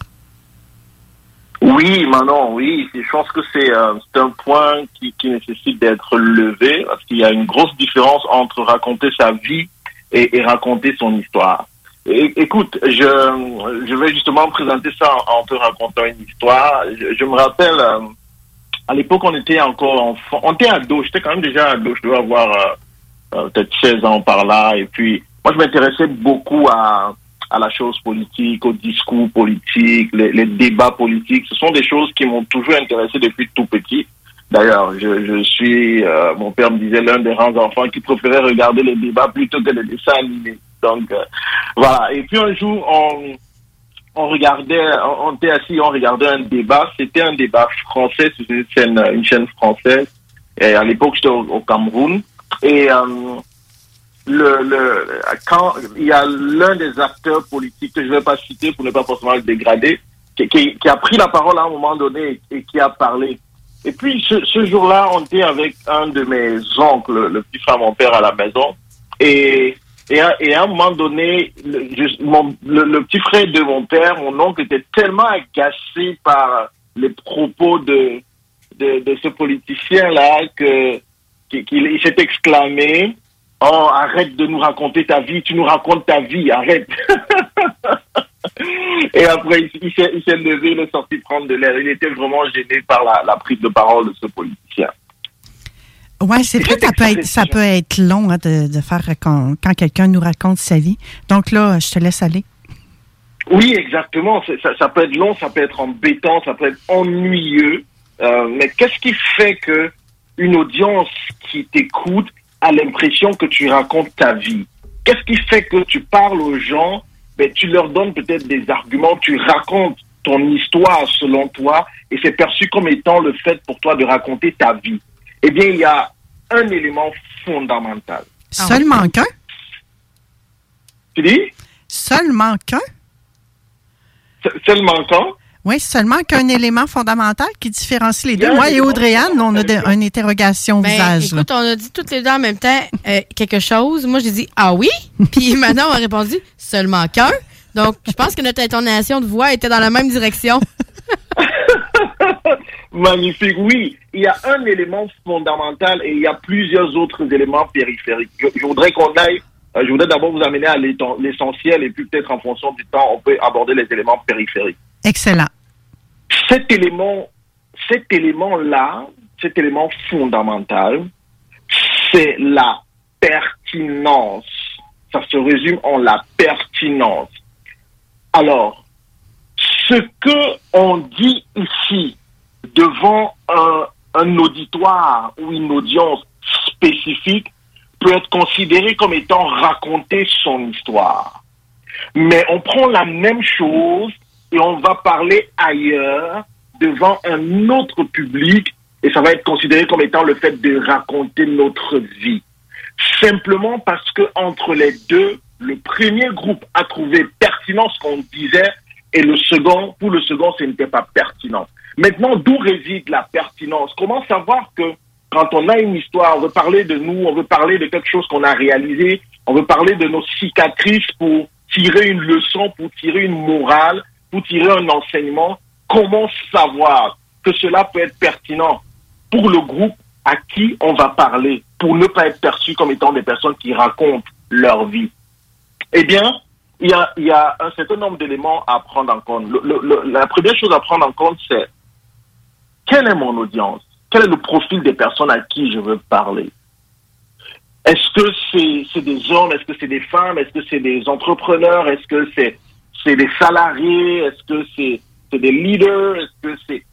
Oui, Manon, oui. Je pense que c'est euh, un point qui, nécessite d'être levé parce qu'il y a une grosse différence entre raconter sa vie et, raconter son histoire. Écoute, je, vais justement présenter ça en, te racontant une histoire. Je, me rappelle, euh, à l'époque, on était encore enfant. On était ado. J'étais quand même déjà ado. Je devais avoir euh, peut-être 16 ans par là. Et puis, moi, je m'intéressais beaucoup à, à la chose politique, au discours politique, les, les débats politiques. Ce sont des choses qui m'ont toujours intéressé depuis tout petit. D'ailleurs, je, je suis, euh, mon père me disait, l'un des rares enfants qui préférait regarder les débats plutôt que les dessins animés. Donc, euh, voilà. Et puis un jour, on, on regardait, on, était assis, on regardait un débat. C'était un débat français, c'était une chaîne, une chaîne française. Et à l'époque, j'étais au, au Cameroun. Et euh, le, le, quand il y a l'un des acteurs politiques que je ne vais pas citer pour ne pas forcément le dégrader, qui, qui, a pris la parole à un moment donné et, qui a parlé. Et puis ce, jour-là, on était avec un de mes oncles, le petit frère de mon père à la maison, et et à, et à un moment donné, le, petit frère de mon père, mon oncle, était tellement agacé par les propos de, de, ce politicien-là que qu'il il s'est exclamé Oh, arrête de nous raconter ta vie, tu nous racontes ta vie, arrête. Et après, il, s'est il s'est levé, il est sorti prendre de l'air. Il était vraiment gêné par la, la prise de parole de ce politicien. Ouais, c'est vrai que ça peut être, ça peut être long hein, de, de faire quand, quand quelqu'un nous raconte sa vie. Donc là, je te laisse aller. Oui, exactement. C'est- Ça, ça peut être long, ça peut être embêtant, ça peut être ennuyeux. Euh, mais qu'est-ce qui fait que une audience qui t'écoute a l'impression que tu racontes ta vie Qu'est-ce qui fait que tu parles aux gens, ben, tu leur donnes peut-être des arguments, tu racontes ton histoire selon toi, et c'est perçu comme étant le fait pour toi de raconter ta vie. Eh bien, il y a un élément fondamental. Seulement qu'un? Tu dis? Seulement qu'un? Seulement qu'un? Oui, seulement qu'un élément fondamental qui différencie les deux. Moi et Audrey-Anne, on a de- une interrogation Ben, visage. là. écoute, on a dit toutes les deux en même temps euh, quelque chose. Moi, j'ai dit ah oui. Puis maintenant, on a répondu seulement qu'un. Donc, je pense que notre intonation de voix était dans la même direction. Magnifique, oui. Il y a un élément fondamental et il y a plusieurs autres éléments périphériques. Je, je voudrais qu'on aille, euh, je voudrais d'abord vous amener à l'essentiel et puis peut-être en fonction du temps, on peut aborder les éléments périphériques. Excellent. Cet élément, cet élément-là, cet élément fondamental, c'est la pertinence. Ça se résume en la pertinence. Alors, ce que on dit ici devant un, un auditoire ou une audience spécifique peut être considéré comme étant raconter son histoire. Mais on prend la même chose et on va parler ailleurs devant un autre public et ça va être considéré comme étant le fait de raconter notre vie. Simplement parce que entre les deux, le premier groupe a trouvé pertinent ce qu'on disait et le second, pour le second, ce n'était pas pertinent. Maintenant, d'où réside la pertinence? Comment savoir que quand on a une histoire, on veut parler de nous, on veut parler de quelque chose qu'on a réalisé, on veut parler de nos cicatrices pour tirer une leçon, pour tirer une morale, pour tirer un enseignement, comment savoir que cela peut être pertinent pour le groupe à qui on va parler, pour ne pas être perçu comme étant des personnes qui racontent leur vie. Eh bien, il y a, un certain nombre d'éléments à prendre en compte. La première chose à prendre en compte, c'est quelle est mon audience? Quel est le profil des personnes à qui je veux parler? Est-ce que c'est des hommes? Est-ce que c'est des femmes? Est-ce que c'est des entrepreneurs? Est-ce que c'est c'est des salariés Est-ce que c'est des leaders Est-ce que c'est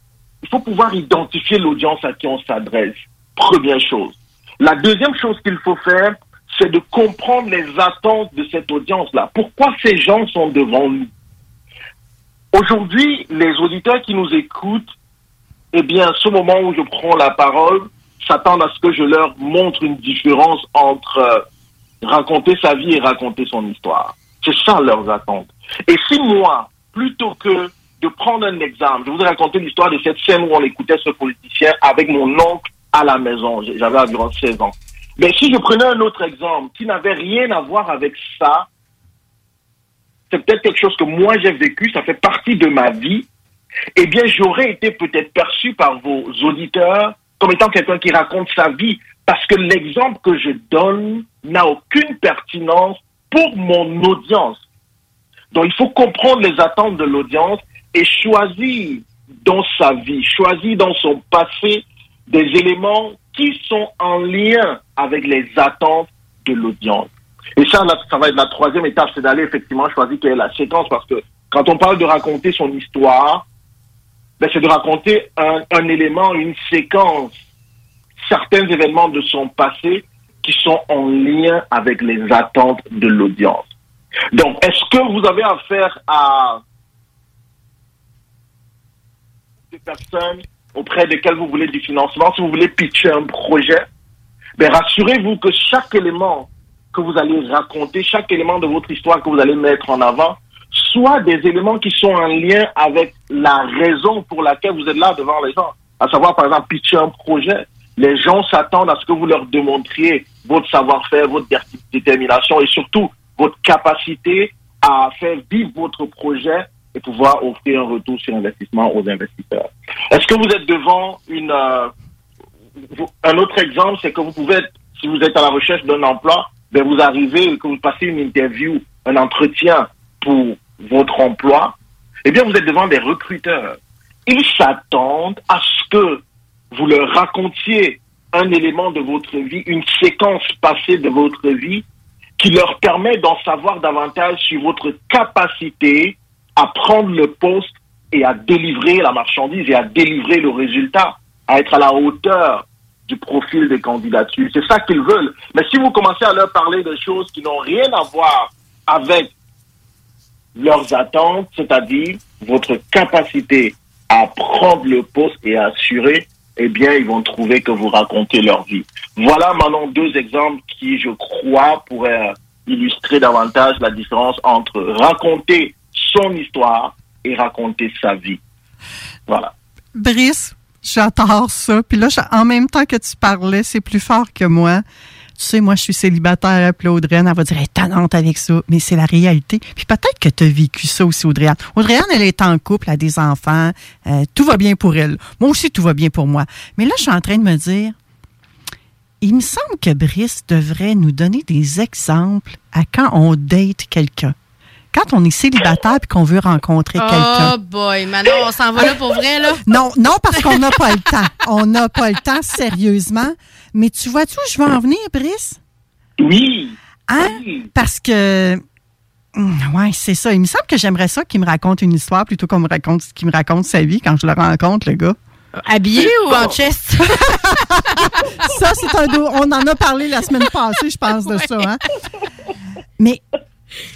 il faut pouvoir identifier l'audience à qui on s'adresse. Première chose. La deuxième chose qu'il faut faire, c'est de comprendre les attentes de cette audience-là. Pourquoi ces gens sont devant nous? Aujourd'hui, les auditeurs qui nous écoutent, eh bien, ce moment où je prends la parole, s'attendent à ce que je leur montre une différence entre euh, raconter sa vie et raconter son histoire. C'est ça leurs attentes. Et si moi, plutôt que de prendre un exemple, je vous ai raconté l'histoire de cette scène où on écoutait ce politicien avec mon oncle à la maison. J'avais environ 16 ans. Mais si je prenais un autre exemple qui n'avait rien à voir avec ça, c'est peut-être quelque chose que moi j'ai vécu, ça fait partie de ma vie, eh bien j'aurais été peut-être perçu par vos auditeurs comme étant quelqu'un qui raconte sa vie, parce que l'exemple que je donne n'a aucune pertinence pour mon audience. Donc il faut comprendre les attentes de l'audience et choisir dans sa vie, choisir dans son passé des éléments qui sont en lien avec les attentes de l'audience. Et ça, ça va être la troisième étape, c'est d'aller effectivement choisir quelle est la séquence, parce que quand on parle de raconter son histoire, ben, c'est de raconter un élément, une séquence, certains événements de son passé qui sont en lien avec les attentes de l'audience. Donc, est-ce que vous avez affaire à des personnes auprès desquelles vous voulez du financement, si vous voulez pitcher un projet, ben rassurez-vous que chaque élément que vous allez raconter, chaque élément de votre histoire que vous allez mettre en avant, soit des éléments qui sont en lien avec la raison pour laquelle vous êtes là devant les gens. À savoir, par exemple, pitcher un projet. Les gens s'attendent à ce que vous leur démontriez votre savoir-faire, votre dé- détermination et surtout votre capacité à faire vivre votre projet et pouvoir offrir un retour sur investissement aux investisseurs. Est-ce que vous êtes devant une... euh, un autre exemple, c'est que vous pouvez être, si vous êtes à la recherche d'un emploi, ben vous arrivez et que vous passez une interview, un entretien pour votre emploi, eh bien, vous êtes devant des recruteurs. Ils s'attendent à ce que vous leur racontiez un élément de votre vie, une séquence passée de votre vie qui leur permet d'en savoir davantage sur votre capacité à prendre le poste et à délivrer la marchandise et à délivrer le résultat, à être à la hauteur du profil des candidatures. C'est ça qu'ils veulent. Mais si vous commencez à leur parler de choses qui n'ont rien à voir avec leurs attentes, c'est-à-dire votre capacité à prendre le poste et à assurer, eh bien, ils vont trouver que vous racontez leur vie. Voilà maintenant deux exemples qui, je crois, pourraient illustrer davantage la différence entre raconter son histoire et raconter sa vie. Voilà. Brice, j'adore ça. Puis là, en même temps que tu parlais, c'est plus fort que moi. Tu sais, moi, je suis célibataire, puis Audreyane, elle va dire, elle est avec ça, mais c'est la réalité. Puis peut-être que tu as vécu ça aussi, Audreyane. Audreyane, elle est en couple, a des enfants, euh, tout va bien pour elle. Moi aussi, tout va bien pour moi. Mais là, je suis en train de me dire, il me semble que Brice devrait nous donner des exemples à quand on date quelqu'un quand on est célibataire et qu'on veut rencontrer quelqu'un. Oh boy, Manon, on s'en va là pour vrai, là? Non, non, parce qu'on n'a pas le temps. On n'a pas le temps, sérieusement. Mais tu vois-tu où je veux en venir, Brice? Oui. Hein? Parce que. hum, Ouais, c'est ça. Il me semble que j'aimerais ça qu'il me raconte une histoire plutôt qu'on me raconte qu'il me raconte sa vie quand je le rencontre, le gars. Habillé ou en chest? ça, c'est un dos. On en a parlé la semaine passée, je pense, de ça. Hein? Mais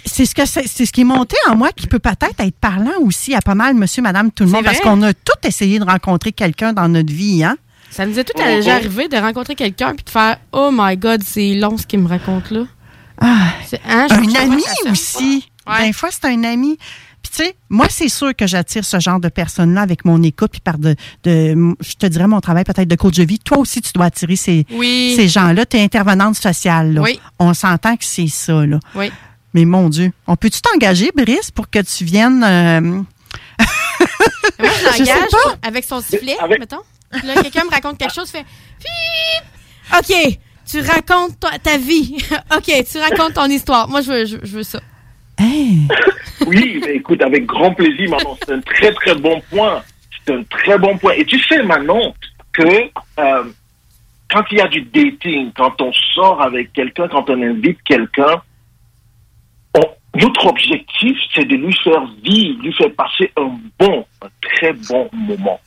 c'est ce que c'est, c'est ce qui est monté en moi qui peut peut-être être parlant aussi à pas mal monsieur, madame, tout le monde, parce qu'on a tout essayé de rencontrer quelqu'un dans notre vie, hein? Ça nous est tout déjà arrivé de rencontrer quelqu'un puis de faire Oh my God, c'est long ce qu'il me raconte là. C'est- hein, un ami aussi. Des fois, c'est un ami. Puis tu sais, moi, c'est sûr que j'attire ce genre de personnes-là avec mon écoute, puis par de, de, je te dirais mon travail peut-être de coach de vie. Toi aussi, tu dois attirer ces, Oui. ces gens-là. Tu es intervenante sociale. Là. Oui. On s'entend que c'est ça. Là. Oui. Mais mon Dieu, on peut-tu t'engager, Brice, pour que tu viennes... euh, Moi, je l'engage pas. avec son sifflet, mettons. Puis là, quelqu'un me raconte quelque chose, fait! OK, tu racontes ta, ta vie. OK, tu racontes ton histoire. Moi, je veux, je, je veux ça. Oui, mais écoute, avec grand plaisir, Manon. C'est un très, très bon point. C'est un très bon point. Et tu sais, Manon, que euh, quand il y a du dating, quand on sort avec quelqu'un, quand on invite quelqu'un, notre objectif, c'est de lui faire vivre, lui faire passer un bon, un très bon moment.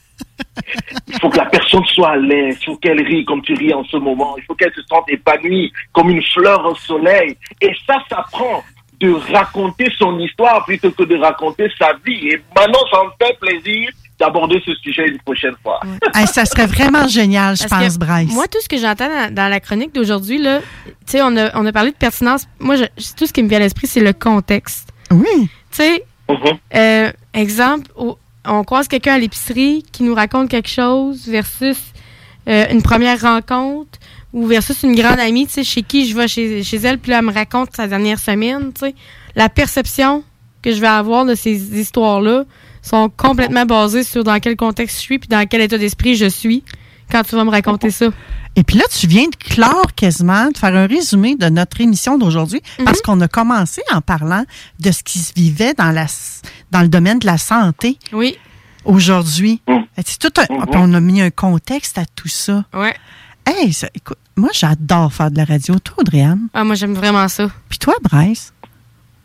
Il faut que la personne soit à l'aise, il faut qu'elle rie comme tu ris en ce moment, il faut qu'elle se sente épanouie comme une fleur au soleil. Et ça, ça prend de raconter son histoire plutôt que de raconter sa vie. Et maintenant, ça me fait plaisir d'aborder ce sujet une prochaine fois. hey, ça serait vraiment génial, je Parce pense, Bryce. Moi, tout ce que j'entends dans, dans la chronique d'aujourd'hui, là, tu sais, on a, on a parlé de pertinence. Moi, je- tout ce qui me vient à l'esprit, c'est le contexte. Oui. Tu sais, euh, exemple, on croise quelqu'un à l'épicerie qui nous raconte quelque chose versus euh, une première rencontre ou versus une grande amie, tu sais, chez qui je vais chez, chez elle, puis là, elle me raconte sa dernière semaine, tu sais. La perception que je vais avoir de ces histoires-là sont complètement basées sur dans quel contexte je suis puis dans quel état d'esprit je suis quand tu vas me raconter ça. Et puis là, tu viens de clore quasiment, de faire un résumé de notre émission d'aujourd'hui, Mhm. parce qu'on a commencé en parlant de ce qui se vivait dans, la, dans le domaine de la santé. Oui. Aujourd'hui. C'est tout un- puis on a mis un contexte à tout ça. Ouais. Hey, ça- écoute, moi, j'adore faire de la radio. Toi, Audrey-Anne? Ah, moi, j'aime vraiment ça. Puis toi, Bryce?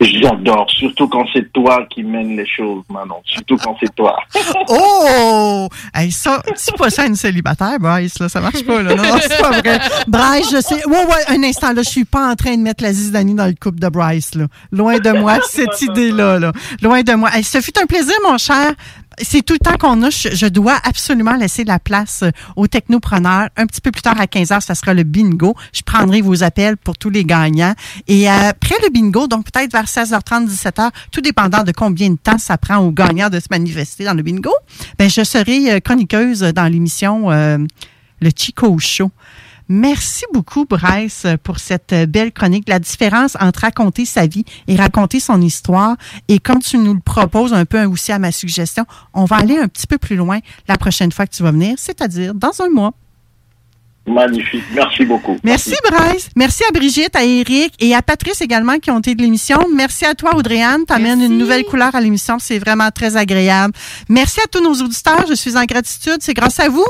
J'adore, surtout quand c'est toi qui mène les choses, Manon. Surtout quand c'est toi. Oh! Hey, ça, c'est pas ça une célibataire, Bryce, là. Ça marche pas, là. Non, c'est pas vrai. Bryce, je sais. Ouais, ouais, un instant, là. Je suis pas en train de mettre la zizanie dans le couple de Bryce, là. Loin de moi, cette idée-là, là. Loin de moi. Hey, ce fut un plaisir, mon cher. C'est tout le temps qu'on a. Je, dois absolument laisser la place euh, aux technopreneurs. Un petit peu plus tard, à 15 h, ça sera le bingo. Je prendrai vos appels pour tous les gagnants. Et euh, après le bingo, donc peut-être vers 16h30, 17h, tout dépendant de combien de temps ça prend aux gagnants de se manifester dans le bingo, ben, je serai euh, chroniqueuse dans l'émission Le Chico Show. Merci beaucoup, Bryce, pour cette belle chronique. La différence entre raconter sa vie et raconter son histoire. Et comme tu nous le proposes un peu aussi à ma suggestion, on va aller un petit peu plus loin la prochaine fois que tu vas venir, c'est-à-dire dans un mois. Magnifique. Merci beaucoup. Merci, Bryce. Merci à Brigitte, à Eric et à Patrice également qui ont été de l'émission. Merci à toi, Audrey-Anne. Tu amènes une nouvelle couleur à l'émission. C'est vraiment très agréable. Merci à tous nos auditeurs. Je suis en gratitude. C'est grâce à vous.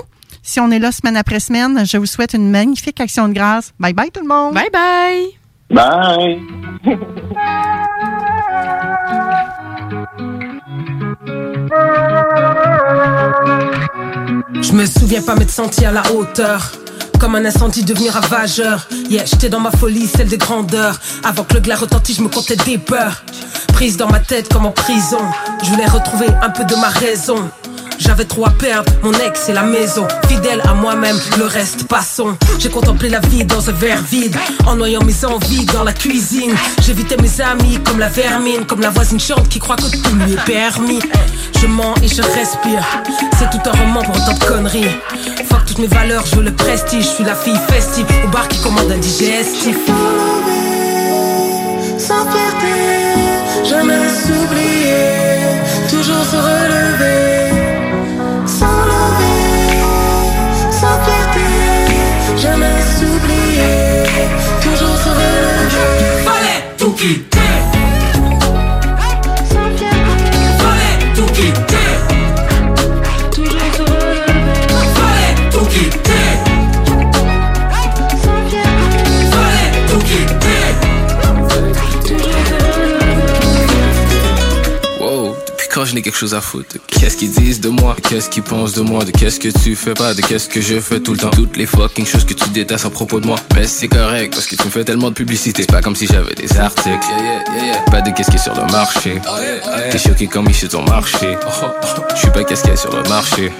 Si on est là semaine après semaine, je vous souhaite une magnifique action de grâce. Bye bye tout le monde. Bye bye. Bye. Je me souviens pas m'être senti à la hauteur. Comme un incendie devenir ravageur. Yeah, j'étais dans ma folie, celle des grandeurs. Avant que le glas retentisse, je me comptais des peurs. Prise dans ma tête comme en prison. Je voulais retrouver un peu de ma raison. J'avais trop à perdre, mon ex et la maison. Fidèle à moi-même, le reste passons. J'ai contemplé la vie dans un verre vide, en noyant mes envies dans la cuisine. J'évitais mes amis comme la vermine, comme la voisine chante qui croit que tout lui est permis. Je mens et je respire, c'est tout un roman pour autant de conneries. Fuck toutes mes valeurs, je veux le prestige. Je suis la fille festive au bar qui commande un digestif. Sans fierté, jamais s'oublier, toujours se relever. Fallait quelque chose à foutre Qu'est-ce qu'ils disent de moi, qu'est-ce qu'ils pensent de moi, de qu'est-ce que tu fais pas, de qu'est-ce que je fais tout le temps? Toutes les fucking choses que tu détestes à propos de moi. Mais c'est correct parce que tu me fais tellement de publicité. C'est pas comme si j'avais des articles. Pas de qu'est-ce qui est sur le marché. T'es choqué comme il sur ton marché. Je suis pas qu'est-ce qu'il y a sur le marché.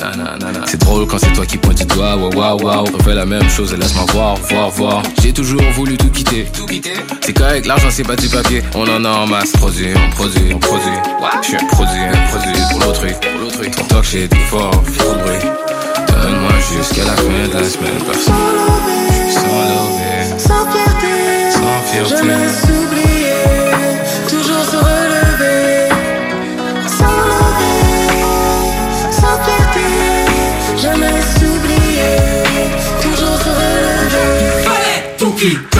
C'est drôle quand c'est toi qui pointe du doigt. Waouh, waouh, waouh. Refais la même chose et laisse-moi voir, voir, voir. J'ai toujours voulu tout quitter. C'est correct, l'argent c'est pas du papier. On en a en masse. Produit, on produit, on produit. Je suis un produit, un produit pour l'autrui. Pour l'autrui. Ton talk shit fort, de bruit. Donne-moi jusqu'à la fin de la semaine. Personne. Je suis sans lever. Sans fierté, Sans fierté. jamais s'oublier, toujours se relever. Sans lever, sans fierté, jamais s'oublier, toujours se relever. Fallait tout quitter.